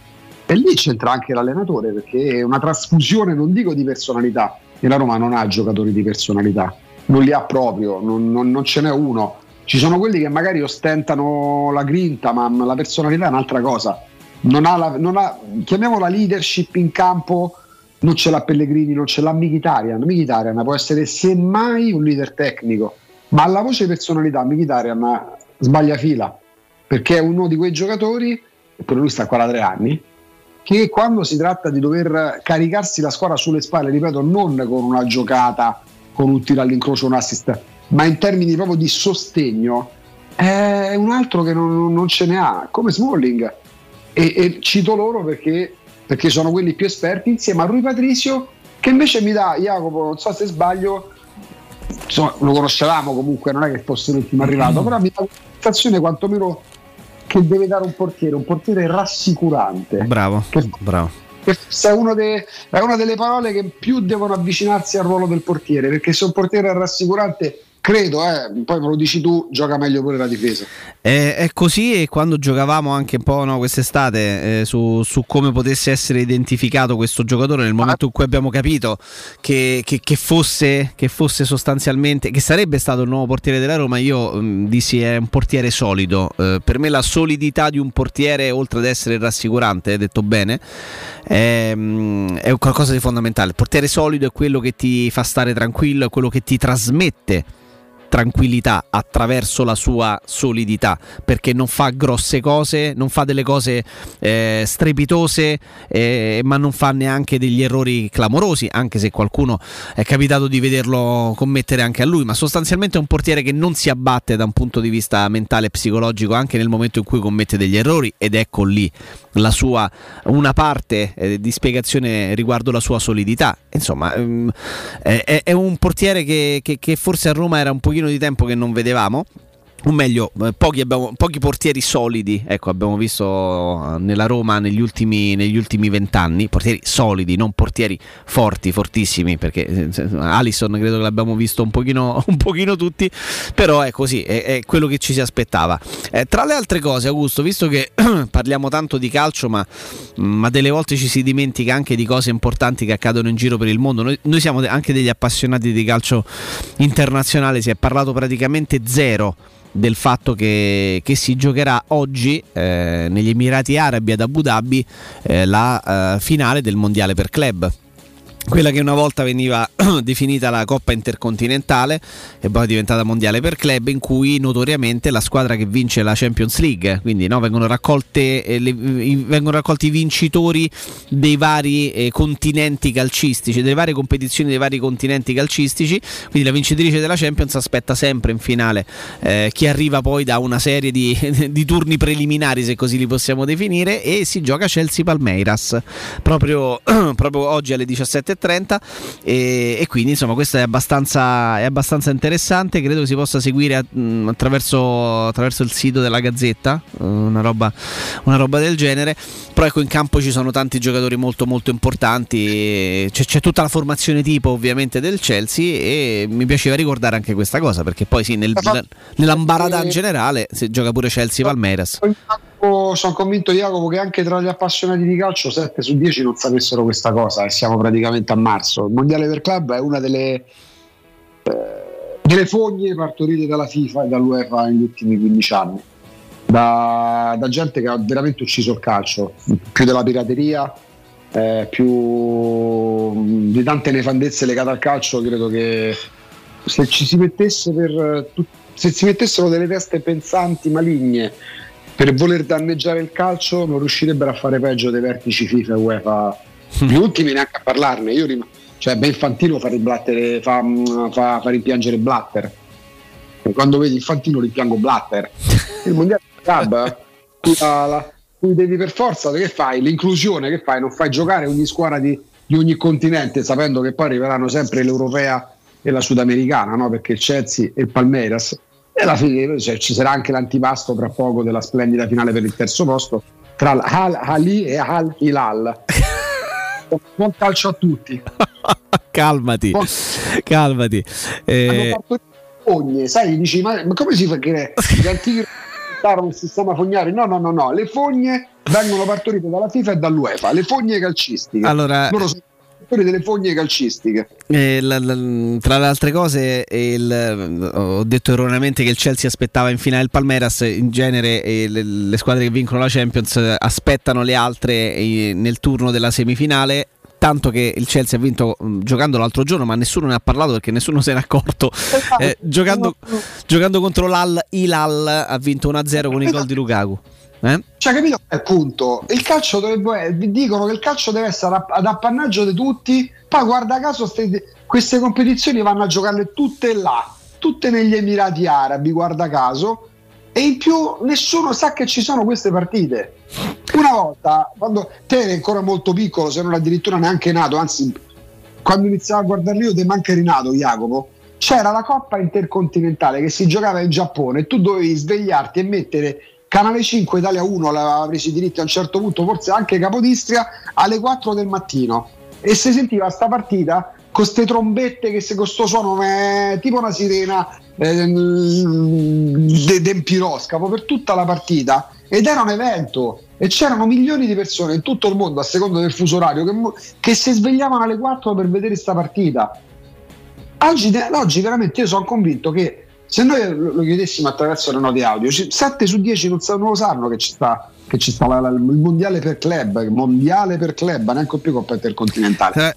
e lì c'entra anche l'allenatore perché è una trasfusione, non dico di personalità, e la Roma non ha giocatori di personalità, non li ha proprio, non, non- non ce n'è uno. Ci sono quelli che magari ostentano la grinta, ma la personalità è un'altra cosa. Non ha la, non ha, chiamiamola leadership in campo, non ce l'ha Pellegrini, non ce l'ha Mkhitaryan. Mkhitaryan può essere semmai un leader tecnico, ma alla voce personalità Mkhitaryan sbaglia fila, perché è uno di quei giocatori, e pure lui sta da tre anni, che quando si tratta di dover caricarsi la squadra sulle spalle, ripeto, non con una giocata, con un tiro all'incrocio, un assist, ma in termini proprio di sostegno, è un altro che non, non ce ne ha, come Smalling. E, e cito loro perché, perché sono quelli più esperti, insieme a Rui Patricio, che invece mi dà, Jacopo, non so se sbaglio, insomma, lo conoscevamo comunque, non è che fosse l'ultimo arrivato, però mi dà una sensazione quantomeno che deve dare un portiere, un portiere rassicurante. Bravo, bravo. Questa è, de- è una delle parole che più devono avvicinarsi al ruolo del portiere, perché se un portiere è rassicurante, credo, eh, poi me lo dici tu, gioca meglio pure la difesa. È, è così e quando giocavamo anche un po' no, quest'estate eh, su, su come potesse essere identificato questo giocatore nel momento in cui abbiamo capito che, che- che fosse, che fosse sostanzialmente, che sarebbe stato il nuovo portiere della Roma, io mh, dissi è un portiere solido. Eh, per me la solidità di un portiere, oltre ad essere rassicurante, hai detto bene, è, mh, è qualcosa di fondamentale. Il portiere solido è quello che ti fa stare tranquillo, è quello che ti trasmette tranquillità attraverso la sua solidità perché non fa grosse cose, non fa delle cose eh, strepitose eh, ma non fa neanche degli errori clamorosi anche se qualcuno è capitato di vederlo commettere anche a lui. Ma sostanzialmente è un portiere che non si abbatte da un punto di vista mentale e psicologico anche nel momento in cui commette degli errori ed ecco lì la sua una parte eh, di spiegazione riguardo la sua solidità. Insomma ehm, è, è- un portiere che, che- che forse a Roma era un pochino di tempo che non vedevamo o meglio, eh, pochi, abbiamo- pochi portieri solidi, ecco, abbiamo visto eh, nella Roma negli ultimi vent'anni, portieri solidi, non portieri forti, fortissimi, perché eh, Alisson credo che l'abbiamo visto un pochino, un pochino tutti, però è così, è, è quello che ci si aspettava. Eh, tra le altre cose, Augusto, visto che parliamo tanto di calcio, ma, ma delle volte ci si dimentica anche di cose importanti che accadono in giro per il mondo, noi, noi siamo anche degli appassionati di calcio internazionale, si è parlato praticamente zero del fatto che, che si giocherà oggi eh, negli Emirati Arabi ad Abu Dhabi eh, la eh, finale del mondiale per club. Quella che una volta veniva definita la Coppa Intercontinentale e poi è diventata mondiale per club, in cui notoriamente la squadra che vince la Champions League, quindi no, vengono, raccolte, eh, le- vengono raccolti i vincitori dei vari eh, continenti calcistici, delle varie competizioni dei vari continenti calcistici. Quindi la vincitrice della Champions aspetta sempre in finale eh, chi arriva poi da una serie di, di turni preliminari, se così li possiamo definire, e si gioca Chelsea-Palmeiras proprio, proprio oggi alle 17.30 e, e quindi insomma questo è abbastanza, è abbastanza interessante, credo che si possa seguire mh, attraverso, attraverso il sito della Gazzetta, eh, una roba, una roba del genere, però ecco in campo ci sono tanti giocatori molto molto importanti, c'è, c'è tutta la formazione tipo ovviamente del Chelsea e mi piaceva ricordare anche questa cosa perché poi sì, nel, nell'ambaradà generale si gioca pure Chelsea-Palmeiras. Sono convinto, Jacopo, che anche tra gli appassionati di calcio 7 su 10 non sapessero questa cosa e siamo praticamente a marzo. Il mondiale per club è una delle, eh, delle fogne partorite dalla FIFA e dall'UEFA negli ultimi 15 anni. Da, da gente che ha veramente ucciso il calcio, più della pirateria, eh, più di tante nefandezze legate al calcio, credo che se ci si mettesse per eh, se si mettessero delle teste pensanti maligne per voler danneggiare il calcio non riuscirebbero a fare peggio dei vertici FIFA e UEFA gli ultimi neanche a parlarne io rim- cioè Ben Infantino fa, riblattere, fa, mm, fa, fa rimpiangere Blatter E quando vedi Infantino rimpiango Blatter il mondiale club cui, la- la- cui devi per forza che fai? l'inclusione che fai? non fai giocare ogni squadra di, di ogni continente sapendo che poi arriveranno sempre l'europea e la sudamericana, no? perché il Chelsea e il Palmeiras e alla fine cioè, ci sarà anche l'antipasto tra poco della splendida finale per il terzo posto tra Al Ali e Al Hilal. Buon calcio a tutti. calmati, calmati. Eh, fogne, sai, dici, ma, come si fa che gli antichi inventarono il sistema fognario? No, no, no, no, le fogne vengono partorite dalla FIFA e dall'UEFA, le fogne calcistiche. Allora, Loro sono delle fogne calcistiche. Eh, la, la, tra le altre cose, il, ho detto erroneamente che il Chelsea aspettava in finale il Palmeiras. In genere, eh, le, le, squadre che vincono la Champions aspettano le altre eh, nel turno della semifinale. Tanto che il Chelsea ha vinto mh, giocando l'altro giorno, ma nessuno ne ha parlato perché nessuno se n'è accorto. Eh, giocando, giocando, contro l'Al Hilal ha vinto 1-0 con i gol di Lukaku. Eh? Cioè, capito? Appunto, il calcio dovrebbe, dicono che il calcio deve essere ad appannaggio di tutti. Poi, guarda caso, ste, queste competizioni vanno a giocarle tutte là, tutte negli Emirati Arabi, guarda caso. E in più nessuno sa che ci sono queste partite. Una volta, quando te eri ancora molto piccolo, se non addirittura neanche nato, anzi, quando iniziavo a guardarli io, te manca eri nato, Jacopo. C'era la Coppa Intercontinentale che si giocava in Giappone tu dovevi svegliarti e mettere Canale 5 Italia 1 l'aveva preso i diritti a un certo punto, forse anche Capodistria, alle 4 del mattino. E si sentiva sta partita con queste trombette che se con sto suono eh, tipo una sirena eh, de, de piroscafo per tutta la partita. Ed era un evento e c'erano milioni di persone in tutto il mondo a seconda del fuso orario che, che si svegliavano alle 4 per vedere questa partita. Oggi, oggi veramente io sono convinto che se noi lo chiedessimo attraverso le note audio, 7 su 10 non, non lo sanno che ci sta, che ci sta la, la, il mondiale per club, mondiale per club, neanche più Coppa Intercontinentale. Eh.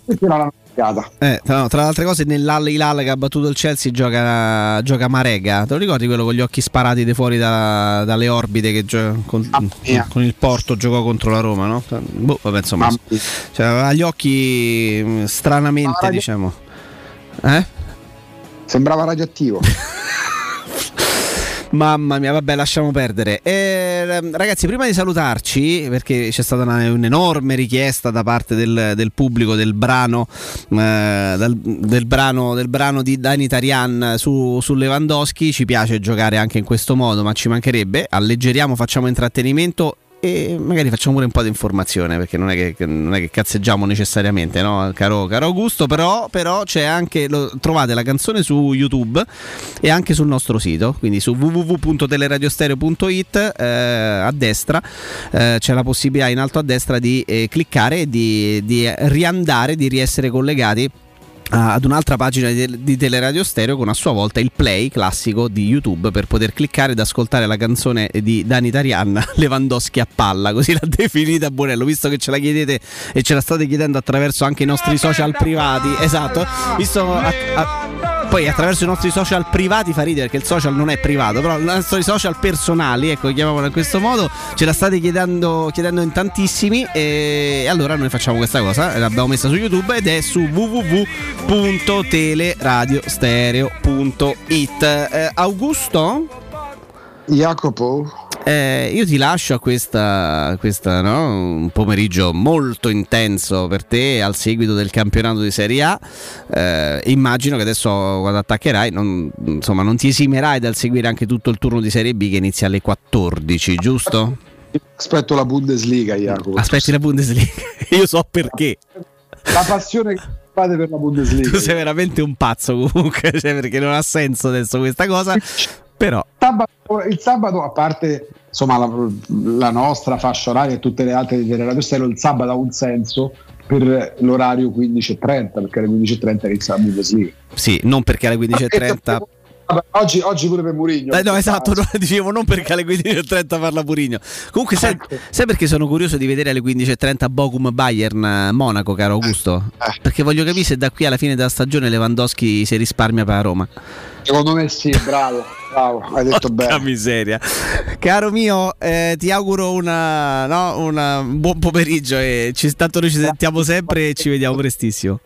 Eh, tra, tra, le altre cose, nell'Al che ha battuto il Chelsea gioca, gioca Marega. Te lo ricordi quello con gli occhi sparati di fuori da, dalle orbite che gio- con, ah, con, il Porto giocò contro la Roma? No? Boh, vabbè, insomma, cioè, aveva gli occhi stranamente, diciamo. Eh? Sembrava radioattivo. Mamma mia, vabbè, lasciamo perdere. E, ragazzi, prima di salutarci, perché c'è stata una, un'enorme richiesta da parte del, del pubblico del brano, eh, del, del, brano, del brano di Dani Tarian su, su Lewandowski, ci piace giocare anche in questo modo, ma ci mancherebbe. Alleggeriamo, facciamo intrattenimento e magari facciamo pure un po' di informazione perché non è che, non è che cazzeggiamo necessariamente, no? caro, caro Augusto, però, però c'è anche, lo, trovate la canzone su YouTube e anche sul nostro sito, quindi su www.teleradiostereo.it eh, a destra eh, c'è la possibilità in alto a destra di eh, cliccare e di, di riandare, di riessere collegati ad un'altra pagina di, di Teleradio Stereo con a sua volta il play classico di YouTube per poter cliccare ed ascoltare la canzone di Dani Tarian Lewandowski a palla, così l'ha definita Bonello, visto che ce la chiedete e ce la state chiedendo attraverso anche i nostri social privati, esatto, visto a, a, poi attraverso i nostri social privati fa ridere perché il social non è privato, però i nostri social personali, ecco, chiamiamolo in questo modo, ce la state chiedendo, chiedendo in tantissimi e allora noi facciamo questa cosa, l'abbiamo messa su YouTube ed è su www.teleradiostereo.it. Eh, Augusto? Jacopo? Eh, io ti lascio a questa, questa no? un pomeriggio molto intenso per te al seguito del campionato di Serie A. Eh, immagino che adesso quando attaccherai non, insomma, non ti esimerai dal seguire anche tutto il turno di Serie B che inizia alle 14, giusto? Aspetto la Bundesliga, Jacopo. Aspetti la Bundesliga. io so perché. La passione che fate per la Bundesliga. Tu sei veramente un pazzo comunque, cioè, perché non ha senso adesso questa cosa. Però sabato, il sabato, a parte insomma, la, la, nostra fascia oraria e tutte le altre di Radio Stereo, il sabato ha un senso per l'orario 15.30 perché alle 15.30 inizia la Bundesliga. Sì, non perché alle 15.30 Oggi, oggi, pure per Murigno. Eh, no, esatto, no, dicevo non perché alle 15.30 parla Murigno. Comunque, sai, ecco. sai, perché sono curioso di vedere alle 15.30 Bochum Bayern eh, Monaco, caro Augusto? Eh, eh. Perché voglio capire se da qui alla fine della stagione Lewandowski si risparmia per la Roma. Secondo me sì, bravo, bravo, hai detto Porca bene. miseria. Caro mio, eh, ti auguro una, no, una, un buon pomeriggio e ci, tanto noi ci sentiamo sempre e ci vediamo prestissimo.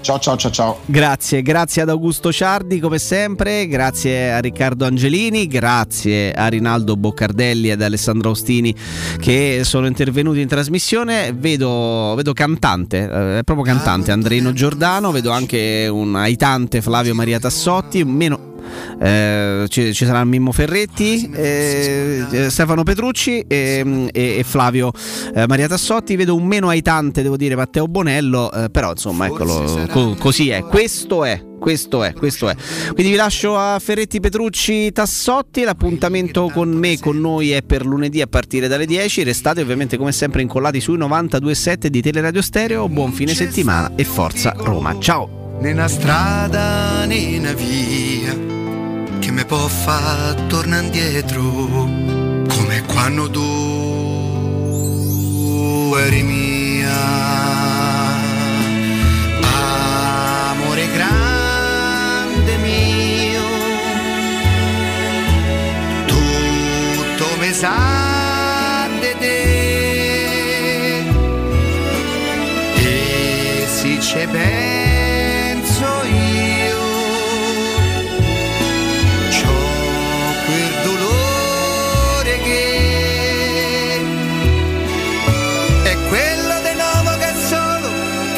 Ciao ciao ciao ciao. Grazie, grazie ad Augusto Ciardi come sempre, grazie a Riccardo Angelini, grazie a Rinaldo Boccardelli e ad Alessandro Austini che sono intervenuti in trasmissione. Vedo, vedo cantante, eh, è proprio cantante Andreino Giordano, vedo anche un aitante Flavio Maria Tassotti, meno eh, ci, ci, sarà Mimmo Ferretti, eh, eh, Stefano Petrucci e, e, e Flavio eh, Maria Tassotti. Vedo un meno aitante, devo dire, Matteo Bonello, eh, però insomma, eccolo, co- così è. Questo è. Questo è, questo è. Quindi vi lascio a Ferretti, Petrucci, Tassotti. L'appuntamento con me, con noi è per lunedì a partire dalle 10. Restate ovviamente come sempre incollati sui 92.7 di Teleradio Stereo. Buon fine settimana e forza Roma. Ciao! Nella strada, nella via che mi può far tornare indietro come quando tu eri mia. Amore grande mio tutto mi sa di te. E si c'è penso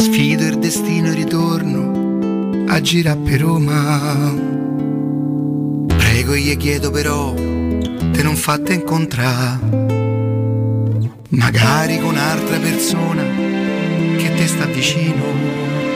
Sfido il destino e ritorno a girare per Roma. Prego e chiedo però, te non fatte incontrare. Magari con un'altra persona che te sta vicino